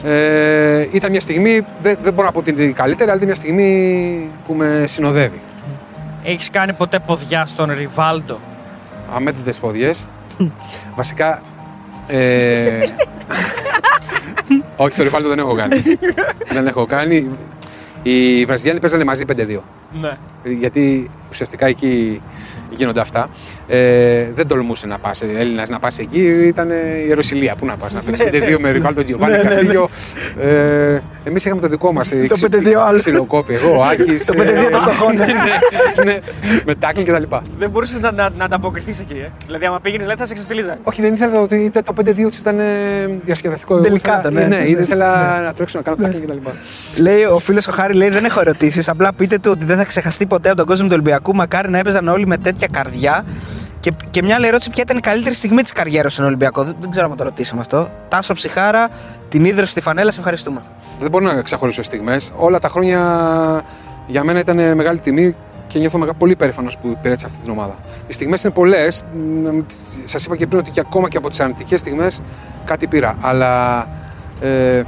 Ε, ήταν μια στιγμή, δεν, δεν μπορώ να πω ότι είναι η καλύτερη, αλλά ήταν μια στιγμή που με συνοδεύει. Έχεις κάνει ποτέ ποδιά στον Ριβάλντο; Αμέτρητες ποδιές. Βασικά, ε, <laughs> όχι, στο Ριβάλτο δεν έχω κάνει. δεν έχω κάνει. Οι Βραζιλιάνοι παίζανε μαζί 5-2. Ναι. γιατί ουσιαστικά εκεί γίνονται αυτά. Ε, δεν τολμούσε να πας Έλληνας να πας εκεί, ήταν η Ιεροσιλία. Πού να πας να παίξεις 5-2 με Ριβάλτο Τζιοβάνι Ναι, ναι, ναι. Καστίγιο. Ε, Εμείς είχαμε το δικό μας. Το 5-2 άλλο. Ξυλοκόπη. Εγώ, ο Άκης. Το 5-2 των φτωχών. ναι, ναι, με τάκλι κτλ. Δεν μπορούσες να, να, να ανταποκριθείς εκεί. Ε; Δηλαδή, άμα πήγαινες, δηλαδή, θα σε ξεφτυλίζανε. Όχι, δεν ήθελα ότι ήταν το 5-2 τους ήταν ε, διασκεδαστικό. Εγώ Τελικάτο, ήθελα- ναι. Ναι, ήδη ήθελα να τρέξω να κάνω τάκλι κτλ. Λέει ο φίλος ο Χάρη, λέει: Δεν έχω ερωτήσεις. Απλά πείτε του ότι δεν θα ξεχαστεί ποτέ από τον κόσμο του Ολυμπιακού. Μακάρι να έπαιζαν όλοι με τέτοια καρδιά. Και, και μια άλλη ερώτηση: Ποια ήταν η καλύτερη στιγμή της καριέρας στον Ολυμπιακό; Δεν, δεν ξέρω αν το ρωτήσαμε αυτό. Τάσο Ψυχάρα, την ίδρυση στη φανέλα, σε ευχαριστούμε. Δεν μπορώ να ξεχωρίσω στιγμές. Όλα τα χρόνια για μένα ήταν μεγάλη τιμή και νιώθω μεγα- πολύ περήφανο που υπηρέτησα αυτή την ομάδα. Οι στιγμές είναι πολλές. Σας είπα και πριν ότι και ακόμα και από τις αρνητικές στιγμές κάτι πήρα. Αλλά ε,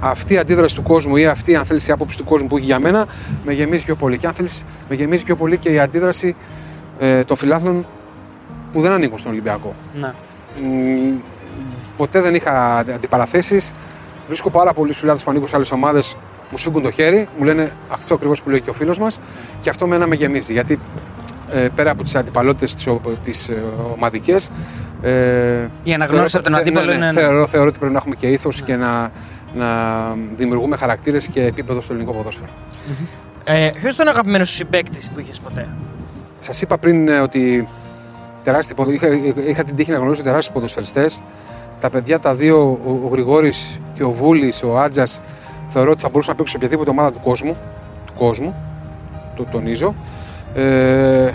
αυτή η αντίδραση του κόσμου ή αυτή αν θέλεις η άποψη του κόσμου που έχει για μένα με γεμίζει πιο πολύ. Και αν θέλεις με γεμίζει πιο πολύ και η αντίδραση ε, των φιλάθλων που δεν ανήκουν στον Ολυμπιακό. Ναι. Μ, ποτέ δεν είχα αντιπαραθέσεις. Βρίσκω πάρα πολλούς φιλάδε που ανήκουν σε άλλες ομάδες, μου σφίγγουν το χέρι, μου λένε αυτό ακριβώς που λέει και ο φίλος μας και αυτό με ένα με γεμίζει. Γιατί ε, πέρα από τις αντιπαλότητες τις ε, ομαδικές. Ε, Η αναγνώριση από τον θε- αντίπαλο ναι, ναι, είναι- Ναι. Θεωρώ, θεωρώ ότι πρέπει να έχουμε και ήθος και να, να δημιουργούμε χαρακτήρες και επίπεδο στο ελληνικό ποδόσφαιρο. Ε, Ποιος ήταν ο αγαπημένος σου συμπέκτη που είχες ποτέ; Σας είπα πριν ε, ότι τεράστιοι ποδο- είχα, είχα την τύχη να γνωρίσω τεράστιους ποδοσφαιριστές. Τα παιδιά τα δύο, ο, ο Γρηγόρης και ο Βούλης, ο Άτζα, θεωρώ ότι θα μπορούσαν να παίξουν σε οποιαδήποτε ομάδα του κόσμου. Του κόσμου το τονίζω. Ε,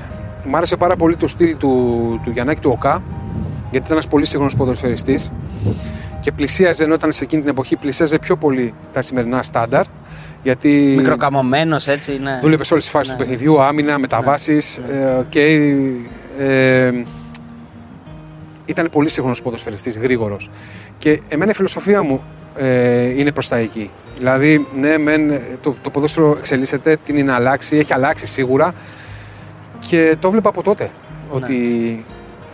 μ' άρεσε πάρα πολύ το στυλ του, του Γιαννάκη του ΟΚΑ, γιατί ήταν ένας πολύ σύγχρονος ποδοσφαιριστής και πλησίαζε, ενώ ήταν σε εκείνη την εποχή, πλησίαζε πιο πολύ στα σημερινά στάνταρ. Γιατί Μικροκαμωμένο έτσι, ναι. Δούλευες σε όλες τις φάσεις Ναι. του παιχνιδιού, άμυνα, μεταβάσεις και ε, ήταν πολύ σύγχρονος ποδοσφαιριστής, γρήγορος. Και εμένα η φιλοσοφία μου ε, είναι προς τα εκεί. Δηλαδή, ναι, μεν, το, το ποδόσφαιρο εξελίσσεται, την είναι να αλλάξει, έχει αλλάξει σίγουρα και το βλέπα από τότε ότι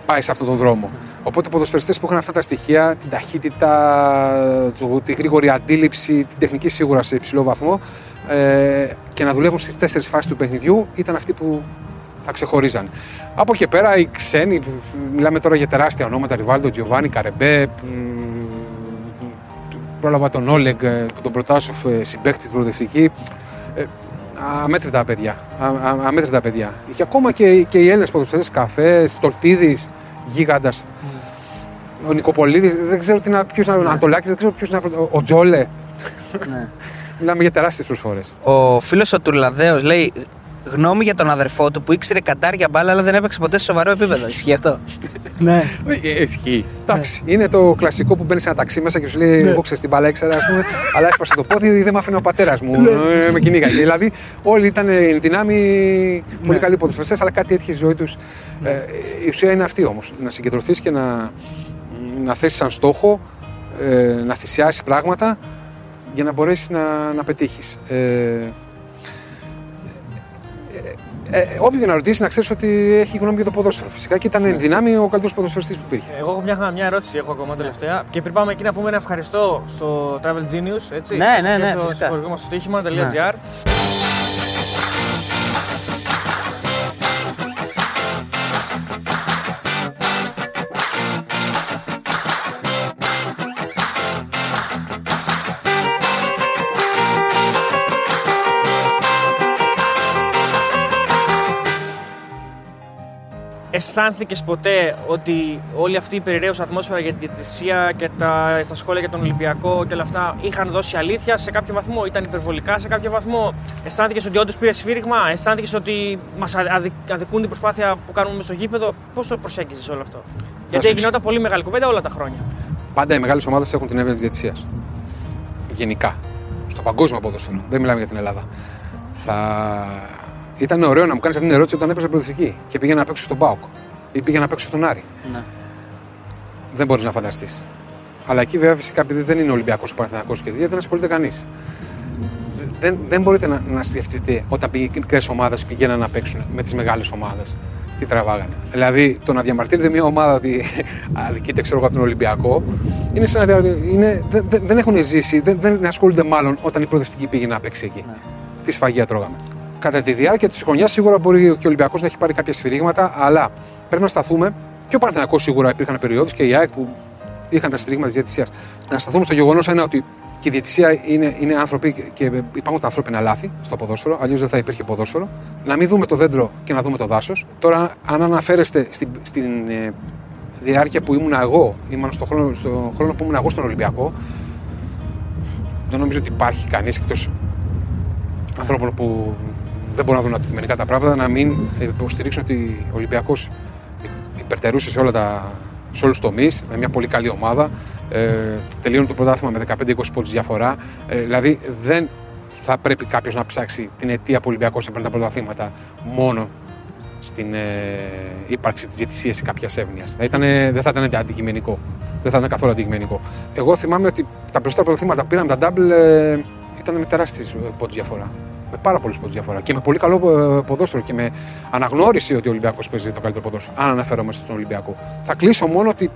πάει σε αυτόν τον δρόμο. Οπότε οι ποδοσφαιριστές που είχαν αυτά τα στοιχεία, την ταχύτητα, το- τη γρήγορη αντίληψη, την τεχνική σίγουρα σε υψηλό βαθμό ε, και να δουλεύουν στις τέσσερις φάσεις του παιχνιδιού ήταν αυτοί που θα ξεχωρίζαν. Από εκεί πέρα οι ξένοι, που- μιλάμε τώρα για τεράστια ονόματα, Ριβάλντο, Τζιοβάνι, Καρεμπέ, μ, πρόλαβα τον Όλεγκ, ε, τον Προτάσοφ, ε, συμπαίχτη στην προοδευτική. Ε, αμέτρητα παιδιά. Α, α, αμέτρητα παιδιά. Και ακόμα και, και οι Έλληνες ποδοσφαιριστές, Καφέ, Στολτίδης, Γίγαντας. Ο Νικοπολίδης, δεν ξέρω τι να, ποιος να, ο Ανατολάκης, δεν ξέρω ποιος να, ο, ο Τζόλε. Ναι. Μιλάμε για τεράστιες προσφορέ. Ο φίλος ο Τουρλαδέος λέει γνώμη για τον αδερφό του που ήξερε καντάρια μπάλα αλλά δεν έπαιξε ποτέ σε σοβαρό επίπεδο. Ισχύει αυτό; ναι. Ε, Ισχύει. Εντάξει, είναι το κλασικό που μπαίνει σε ένα ταξί μέσα και σου λέει: Εγώ ξέρω την μπάλα, ήξερα, ας πούμε, <laughs> αλλά έσπασε το πόδι, δεν με άφηνε ο πατέρας μου. ε, με κυνήγαγε. Δηλαδή, όλοι ήταν εν δυνάμει πολύ καλοί ποδοσφαιριστές, αλλά κάτι έτυχε στη ζωή τους. Ε, η ουσία είναι αυτή όμως. Να συγκεντρωθείς και να, να θέσεις σαν στόχο, ε, να θυσιάσεις πράγματα για να μπορέσεις να, να πετύχεις. Ε, ε, όποιον και να ρωτήσει, να ξέρεις ότι έχει γνώμη για το ποδόσφαιρο. Φυσικά και ήταν εν δυνάμει ο καλύτερος ποδοσφαιριστής που υπήρχε. Εγώ έχω μια, μια ερώτηση έχω ακόμα τελευταία. Και πριν πάμε εκεί να πούμε ένα ευχαριστώ στο Travel Genius. Έτσι, Ναι, ναι, ναι, και στο φυσικά. χορηγό μας στο στοίχημα.gr. Αισθάνθηκες ποτέ ότι όλη αυτή η περιραίωση ατμόσφαιρα για τη διαιτησία και τα, στα σχόλια για τον Ολυμπιακό και όλα αυτά είχαν δώσει αλήθεια σε κάποιο βαθμό, ήταν υπερβολικά σε κάποιο βαθμό; Αισθάνθηκες ότι όντως πήρες σφύριγμα, αισθάνθηκες ότι μας αδικούν την προσπάθεια που κάνουμε μες στο γήπεδο; Πώς το προσέγγιζες όλο αυτό; Γιατί σου γινόταν πολύ μεγάλη κουβέντα όλα τα χρόνια. Πάντα οι μεγάλες ομάδες έχουν την έβρεση της διαιτησίας. Γενικά. Στο παγκόσμιο ποδόσφαιρο. Δεν μιλάμε για την Ελλάδα. Θα... Ήταν ωραίο να μου κάνεις αυτή την ερώτηση όταν έπαιζε προοδευτική και πήγαινα να παίξω στον Πάοκ ή πήγαινα να παίξω στον Άρη. Ναι. Δεν μπορείς να φανταστείς. Αλλά εκεί βέβαια φυσικά επειδή δεν είναι Ολυμπιακός ο Παναθυνακό και γιατί δεν ασχολείται κανείς. Δεν, δεν μπορείτε να, να σκεφτείτε όταν οι μικρές ομάδες πηγαίναν να παίξουν με τις μεγάλες ομάδες. Τι τραβάγανε. Δηλαδή το να διαμαρτύρεται μια ομάδα ότι <laughs> αδικείται ξέρω εγώ από τον Ολυμπιακό είναι σαν να δια- είναι, δεν, δεν, δεν έχουν ζήσει, δεν, δεν ασχολούνται μάλλον όταν η προοδευτική πήγε να παίξει εκεί. Τι σφαγεία τρώγαμε. Κατά τη διάρκεια της χρονιάς σίγουρα μπορεί και ο Ολυμπιακός να έχει πάρει κάποια σφυρίγματα, αλλά πρέπει να σταθούμε. Και ο Παναθηναϊκός σίγουρα υπήρχαν περιόδους και η ΑΕΚ που είχαν τα σφυρίγματα της διαιτησία. Να σταθούμε στο γεγονός ένα ότι και η διαιτησία είναι, είναι άνθρωποι και υπάρχουν τα ανθρώπινα λάθη στο ποδόσφαιρο, αλλιώς δεν θα υπήρχε ποδόσφαιρο. Να μην δούμε το δέντρο και να δούμε το δάσος. Τώρα, αν αναφέρεστε στην, στην ε, διάρκεια που ήμουν εγώ, ήμουν στο χρόνο, στο χρόνο που ήμουν εγώ στον Ολυμπιακό, δεν νομίζω ότι υπάρχει κανείς εκτός ανθρώπων που δεν μπορούν να δουν αντικειμενικά τα πράγματα να μην υποστηρίξουν ότι ο Ολυμπιακός υπερτερούσε σε, όλα τα, σε όλους τους τομείς με μια πολύ καλή ομάδα. Ε, τελείωνε το πρωτάθλημα με 15-20 πόντους διαφορά. Ε, δηλαδή δεν θα πρέπει κάποιος να ψάξει την αιτία που ο Ολυμπιακός έπαιρνε τα πρωταθλήματα μόνο στην ε, ύπαρξη της διαιτησίας ή κάποιας εύνοια. Δεν θα ήταν αντικειμενικό. Δεν θα ήταν καθόλου αντικειμενικό. Εγώ θυμάμαι ότι τα περισσότερα πρωταθλήματα που πήραμε τα double ε, ήταν με τεράστιες πόντους διαφορά. Με πάρα πολλούς πόντους διαφορά. Και με πολύ καλό ε, ποδόσφαιρο και με αναγνώριση ότι ο Ολυμπιακός παίζει το καλύτερο ποδόσφαιρο. Αν αναφέρομαι στον Ολυμπιακό. Θα κλείσω μόνο ότι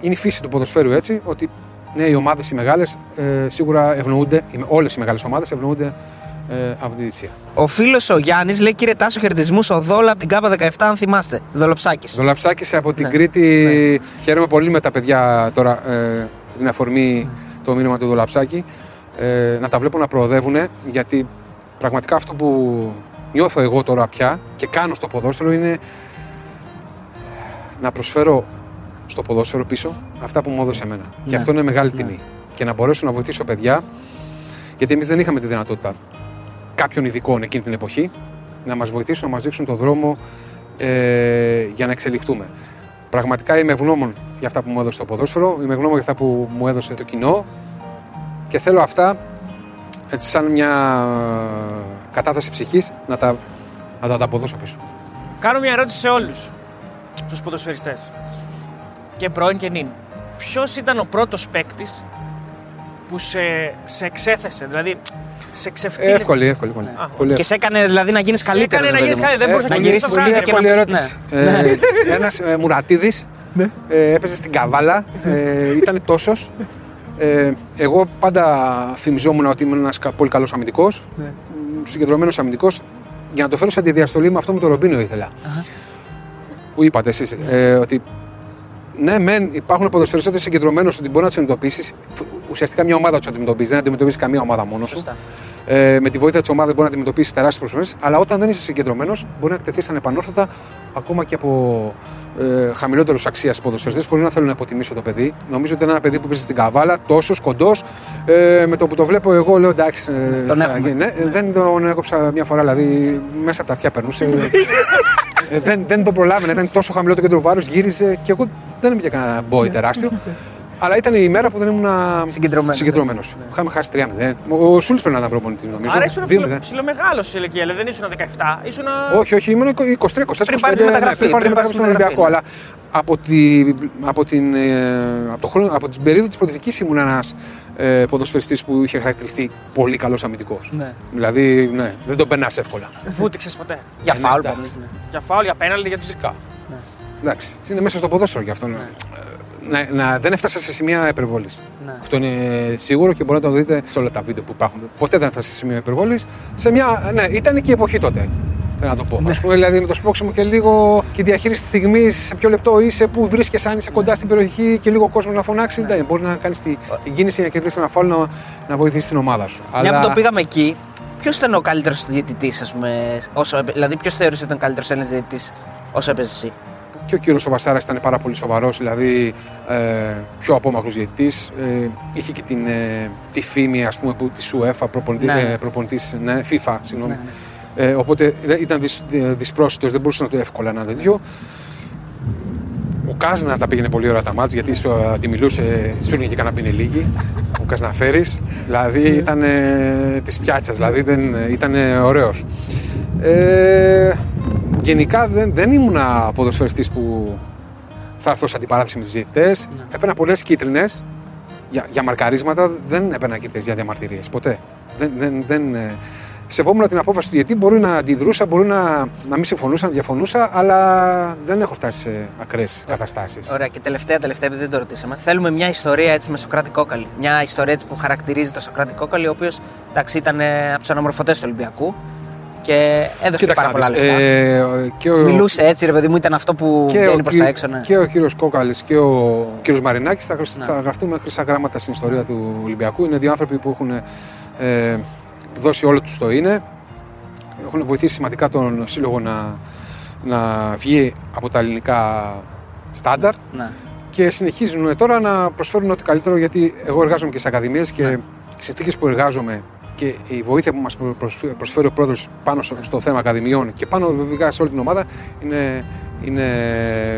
είναι η φύση του ποδοσφαίρου έτσι, ότι ναι, οι ομάδες οι μεγάλες ε, σίγουρα ευνοούνται, όλες οι μεγάλες ομάδες ευνοούνται ε, από τη διετησία. Ο φίλος ο Γιάννης λέει: Κύριε Τάσο, χαιρετισμούς ο Δόλα από την ΚΑΠΑ 17, αν θυμάστε. Δολοψάκη. Δολοψάκη από την Ναι. Κρήτη. Ναι. Χαίρομαι πολύ με τα παιδιά τώρα ε, την αφορμή το μήνυμα του Δολαψάκη. Ε, να τα βλέπω να προοδεύουν γιατί πραγματικά αυτό που νιώθω εγώ τώρα πια και κάνω στο ποδόσφαιρο είναι να προσφέρω στο ποδόσφαιρο πίσω αυτά που μου έδωσε εμένα. Και Ναι. αυτό είναι μεγάλη τιμή. Και να μπορέσω να βοηθήσω παιδιά, γιατί εμείς δεν είχαμε τη δυνατότητα κάποιων ειδικών εκείνη την εποχή να μας βοηθήσουν να μας δείξουν τον δρόμο ε, για να εξελιχθούμε. Πραγματικά είμαι ευγνώμων για αυτά που μου έδωσε το ποδόσφαιρο, είμαι ευγνώμων για αυτά που μου έδωσε το κοινό και θέλω αυτά έτσι σαν μια κατάθεση ψυχής να τα, να τα ανταποδώσω πίσω. Κάνω μια ερώτηση σε όλους τους ποδοσφαιριστές. Και πρώην και νυν. Ποιος ήταν ο πρώτος παίκτης που σε, σε εξέθεσε, δηλαδή σε ξεφτύλισε. Εύκολη, εύκολη. εύκολη. Α, Πολύ Και σε έκανε δηλαδή να γίνεις καλύτερος. έκανε να γίνεις καλύτερος, δεν μπορούσε να να γυρίσεις γυρίσεις σπίτι το και να εύκολη πεις, ερώτηση. ναι. Ε, Ένας ε, Μουρατίδης ε, έπαιζε στην Καβάλα, ε, ήταν τόσος. Ε, εγώ πάντα φημιζόμουν ότι ήμουν ένας πολύ καλός αμυντικός, Ναι. συγκεντρωμένος αμυντικός. Για να το φέρω σε αντιδιαστολή με αυτό με τον Ρομπίνο ήθελα. Που είπατε εσείς, ε, ότι ναι, μεν υπάρχουν ποδοσφαιριστές συγκεντρωμένου ότι μπορεί να τους αντιμετωπίσει. Ουσιαστικά μια ομάδα τους αντιμετωπίζει, δεν αντιμετωπίζεις καμία ομάδα μόνος σου. Σωστά. Ε, με τη βοήθεια της ομάδας μπορεί να αντιμετωπίσει τεράστιες προσφέρειες, αλλά όταν δεν είσαι συγκεντρωμένος, μπορεί να εκτεθεί ανεπανόρθωτα ακόμα και από ε, χαμηλότερους αξίας ποδοσφαιριστές, χωρίς να θέλω να υποτιμήσω το παιδί. Νομίζω ότι είναι ένα παιδί που παίζει στην καβάλα, τόσος κοντός. Ε, με το που το βλέπω, εγώ λέω εντάξει. ε, Τον θα έχουμε. γίνει. Ναι, ε, δεν τον έκοψα μια φορά, δηλαδή μέσα από τα αυτιά περνούσε. <laughs> ε, δεν, δεν τον προλάβαινε, ήταν τόσο χαμηλό το κέντρο βάρου, γύριζε και εγώ δεν ήμουν για κανένα μπόι τεράστιο. <laughs> Αλλά ήταν η μέρα που δεν ήμουν Συγκεντρωμένος. συγκεντρωμένος. Είχαμε χάσει 3-0. Ο Σούλτς πρέπει να ήταν προπονητή, νομίζω. Άρα ήσουν 2-0. ψιλομεγάλος σε ηλικία, δηλαδή δεν ήσουν 17, ήσουν. Όχι, όχι, ήμουν 23-24. Πριν πάρει τη μεταγραφή, Πριν πάρει τη πριν πάρεις μεταγραφή τη στον Ολυμπιακό. μεταγραφή. Αλλά από, τη, από, την, ε, από, το χρόνο, από την περίοδο της πρωτηθική ήμουν ένας ε, ποδοσφαιριστής που είχε χαρακτηριστεί πολύ καλός αμυντικός. Ναι. Δηλαδή, ναι, δεν τον περνάς εύκολα. Βούτυξε ποτέ. Για ναι, φάουλ εντάξει. πάντως, ναι. Για φάουλ, για πέναλτι, για του Φυσικά. Εντάξει, είναι μέσα στο ποδόσφαιρο γι' αυτό. ναι. Να, να, δεν έφτασα σε σημεία υπερβολή. Ναι. Αυτό είναι σίγουρο και μπορείτε να το δείτε σε όλα τα βίντεο που υπάρχουν. Ποτέ δεν έφτασα σε σημεία υπερβολή. Σε μια. Ναι, ήταν και η εποχή τότε. Θέλω να το πω. Ας πούμε, δηλαδή με το σπόξιμο και λίγο και η διαχείριση της στιγμής, σε ποιο λεπτό είσαι, πού βρίσκεσαι, αν είσαι κοντά στην περιοχή και λίγο κόσμο να φωνάξει. Ναι. Μπορεί να κάνεις την, την κίνηση για να κερδίσεις ένα φάουλ να, να βοηθήσεις την ομάδα σου. Μια που το πήγαμε εκεί, ποιος ήταν ο καλύτερος διαιτητής, ας πούμε. Όσο, έπαι- δηλαδή, ποιος θεωρούσε ότι ήταν ο καλύτερος Έλληνας διαιτητής όσο έπαιζες εσύ; Και ο κύριος Σοβασάρας ήταν πάρα πολύ σοβαρός, δηλαδή ε, πιο απόμακρος διαιτητής. Ε, είχε και την, ε, τη φήμη ας πούμε, που, της UEFA, προπονητή, Ναι, ναι. ε, προπονητής, ναι, FIFA, συγγνώμη. Ε, οπότε δεν- ήταν δυσ, δυσπρόσιτος, δεν μπορούσε να το εύκολα ένα τέτοιο. Ο Κάζνα τα πήγαινε πολύ ωραία τα μάτια γιατί σου, ε, τη μιλούσε, σου έλεγε και κανένα πίνε λίγη. Ο Καζναφέρη. Δηλαδή ήταν της πιάτσας, δηλαδή δεν, ήταν ωραίος. Ε, γενικά δεν, δεν ήμουν ποδοσφαιριστής που θα έρθω σε αντιπαράθεση με τους διαιτητές. Έπαιρνα πολλές κίτρινες για, για μαρκαρίσματα, δεν έπαιρνα κίτρινες για διαμαρτυρίες. Ποτέ. Δεν, δεν, δεν, ε, σεβόμουν την απόφαση του διαιτητή. Μπορεί να αντιδρούσα, μπορεί να, να μην συμφωνούσα, να διαφωνούσα, αλλά δεν έχω φτάσει σε ακραίες καταστάσεις. Ωραία, και τελευταία, τελευταία, επειδή δεν το ρωτήσαμε. Θέλουμε μια ιστορία έτσι με Σοκράτη Κόκαλη. Μια ιστορία έτσι που χαρακτηρίζει το Σοκράτη Κόκαλη, ο οποίος εντάξει ήταν ε, από τους αναμορφωτές του Ολυμπιακού. Και έδωσε και Κοίταξε πάρα πολλά να δεις, λεφτά. ε, και ο- Μιλούσε έτσι, ρε παιδί μου, ήταν αυτό που και βγαίνει ο, προς κυ- τα έξω. Ναι. και ο κύριος Κόκαλης και ο κύριος Μαρινάκης θα, γραφ- Ναι. θα γραφτούν χρυσά γράμματα στην ιστορία του Ολυμπιακού. Είναι δύο άνθρωποι που έχουν ε, δώσει όλο τους το είναι. Έχουν βοηθήσει σημαντικά τον σύλλογο να, να βγει από τα ελληνικά στάνταρ Ναι. και συνεχίζουν τώρα να προσφέρουν ό,τι καλύτερο γιατί εγώ εργάζομαι και σε ακαδημίες και Ναι. οι συνθήκες που εργάζομαι και η βοήθεια που μας προσφ- προσφέρει ο πρόεδρος πάνω στο- στο θέμα ακαδημιών και πάνω βέβαια σε όλη την ομάδα είναι, είναι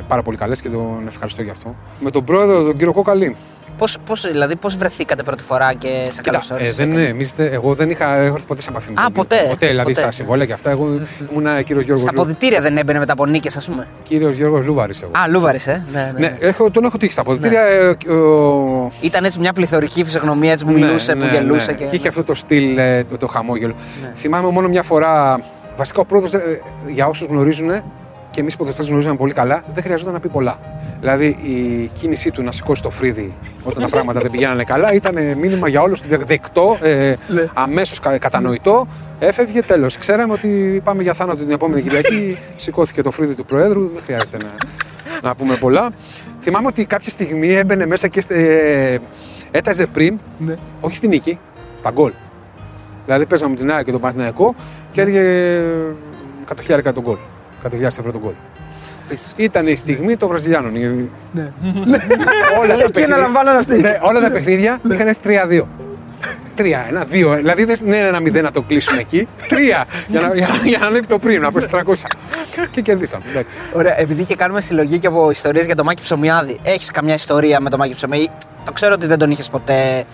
πάρα πολύ καλές και τον ευχαριστώ γι' αυτό. Με τον πρόεδρο, τον κύριο Κόκαλη, Πώς, πώς, δηλαδή, πώς βρεθήκατε πρώτη φορά και σε Κοίτα, καλωσόρισε. ε, δεν, είναι, εμείς δεν- εγώ δεν είχα έχω έρθει ποτέ σε επαφή με Α, τον ποτέ, κύριο. Ποτέ, δηλαδή ποτέ. στα συμβόλαια και αυτά. Εγώ ήμουν κύριος Γιώργος Στα ποδητήρια δεν έμπαινε μετά από νίκες, ας πούμε. Κύριος Γιώργος Λούβαρης εγώ. Α, Λούβαρης, ε. Ναι, ναι. Ναι, έχω, τον έχω τύχει στα ποδητήρια. ε, ο- Ήταν έτσι μια πληθωρική φυσιογνωμία έτσι που μιλούσε, που γελούσε. ναι. Και... είχε αυτό το στυλ, ε, το, το χαμόγελο. Θυμάμαι μόνο μια φορά. Βασικά ο πρόεδρο, για όσους γνωρίζουν και εμείς που δεν γνωρίζαμε πολύ καλά, δεν χρειαζόταν να πει πολλά. Δηλαδή η κίνησή του να σηκώσει το φρύδι όταν τα πράγματα δεν πηγαίνανε καλά ήταν ε, μήνυμα για όλους, δεκτό, ε, αμέσως κατανοητό. Έφευγε τέλος. Ξέραμε ότι πάμε για θάνατο την επόμενη Κυριακή. Σηκώθηκε το φρύδι του Προέδρου, δεν χρειάζεται να, να πούμε πολλά. Θυμάμαι ότι κάποια στιγμή έμπαινε μέσα και ε, έταζε πριν, όχι στη νίκη, στα γκολ. Δηλαδή παίζαμε με την ΑΕΚ και τον Παναθηναϊκό και έλεγε 100.000 τον γκολ. 100.000 ευρώ τον γκολ. Ήταν η στιγμή των Βραζιλιάνων. Ναι. <laughs> όλα, τα Εκεί αναλαμβάνανε αυτοί. ναι, όλα τα παιχνίδια είχαν έρθει 3-2. Τρία, ένα, δύο. Δηλαδή δεν είναι ένα μηδέν να το κλείσουν εκεί. Τρία. για, να, για, για να ανέβει το πριν, να πέσει 300. και κερδίσαμε. Εντάξει. Ωραία, επειδή και κάνουμε συλλογή και από ιστορίες για τον Μάκη Ψωμιάδη, έχεις καμιά ιστορία με τον Μάκη Ψωμιάδη; Το ξέρω ότι δεν τον είχες ποτέ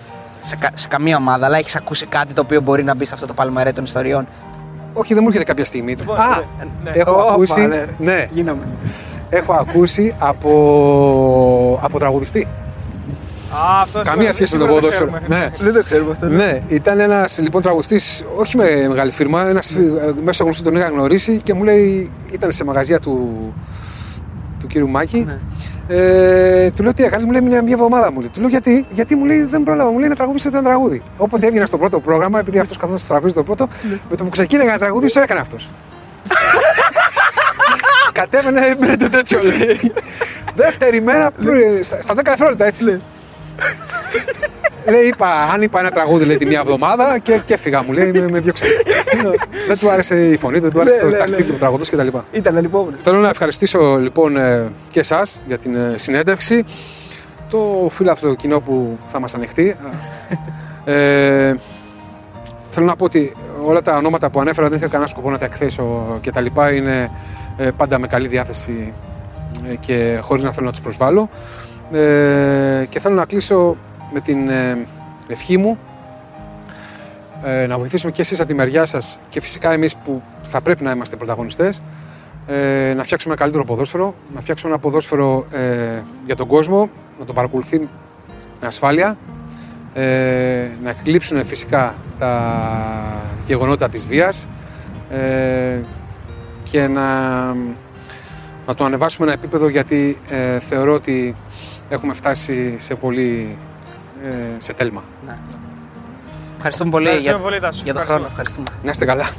σε, κα- σε καμία ομάδα, αλλά έχεις ακούσει κάτι το οποίο μπορεί να μπει σε αυτό το παλμαρέ των ιστοριών. Όχι, δεν μου έρχεται κάποια στιγμή. Α, έχω Όπα, ακούσει. ναι. Ναι, Γίναμε. έχω ακούσει από, από τραγουδιστή. Α, αυτός Καμία σχέση με το ποδόσφαιρο. Ναι. Δεν το ξέρουμε αυτό. Ναι, ήταν ένας λοιπόν τραγουδιστής, όχι με μεγάλη φίρμα, ένας μέσω γνωστού τον είχα γνωρίσει και μου λέει, ήταν σε μαγαζιά του, του κύριου Μάκη. Ε, του λέω τι έκανες, μου λέει μια, μια εβδομάδα μου λέει. Του λέω γιατί, γιατί μου λέει δεν πρόλαβα, μου λέει να τραγουδήσω ένα τραγούδι. Όποτε έβγαινα στο πρώτο πρόγραμμα, επειδή αυτός καθόταν στο τραπέζι το πρώτο, με το που ξεκίναγα να τραγουδήσω έκανε αυτός. <laughs> Κατέβαινε, έμπαινε το τέτοιο λέει. <laughs> Δεύτερη μέρα, πρι- στα στα 10 δευτερόλεπτα έτσι λέει. <laughs> Λέει, είπα, αν είπα ένα τραγούδι λέει, τη μία εβδομάδα και, και έφυγα μου λέει, με, με διώξε. δεν του άρεσε η φωνή, δεν του άρεσε Ναι, το ναι, τα στυλ ναι. του τραγουδού κτλ. Ήταν λοιπόν. Θέλω να ευχαριστήσω λοιπόν ε, και εσάς για την ε, συνέντευξη, το φίλαθρο κοινό που θα μας ανοιχτεί. Ε, θέλω να πω ότι όλα τα ονόματα που ανέφερα δεν είχα κανένα σκοπό να τα εκθέσω και τα λοιπά. Είναι ε, πάντα με καλή διάθεση ε, και χωρίς να θέλω να τους προσβάλλω. Ε, και θέλω να κλείσω με την ε, ευχή μου ε, να βοηθήσουμε και εσείς από τη μεριά σας και φυσικά εμείς που θα πρέπει να είμαστε πρωταγωνιστές ε, να φτιάξουμε ένα καλύτερο ποδόσφαιρο, να φτιάξουμε ένα ποδόσφαιρο ε, για τον κόσμο, να το παρακολουθεί με ασφάλεια, ε, να εκλείψουν φυσικά τα γεγονότα της βίας ε, και να, να το ανεβάσουμε ένα επίπεδο γιατί ε, θεωρώ ότι έχουμε φτάσει σε πολύ ε, σε τέλμα. Ευχαριστούμε πολύ Ευχαριστούμε για, πολύ, Τάσο. για τον Ευχαριστούμε. χρόνο. Ευχαριστούμε. Να είστε καλά.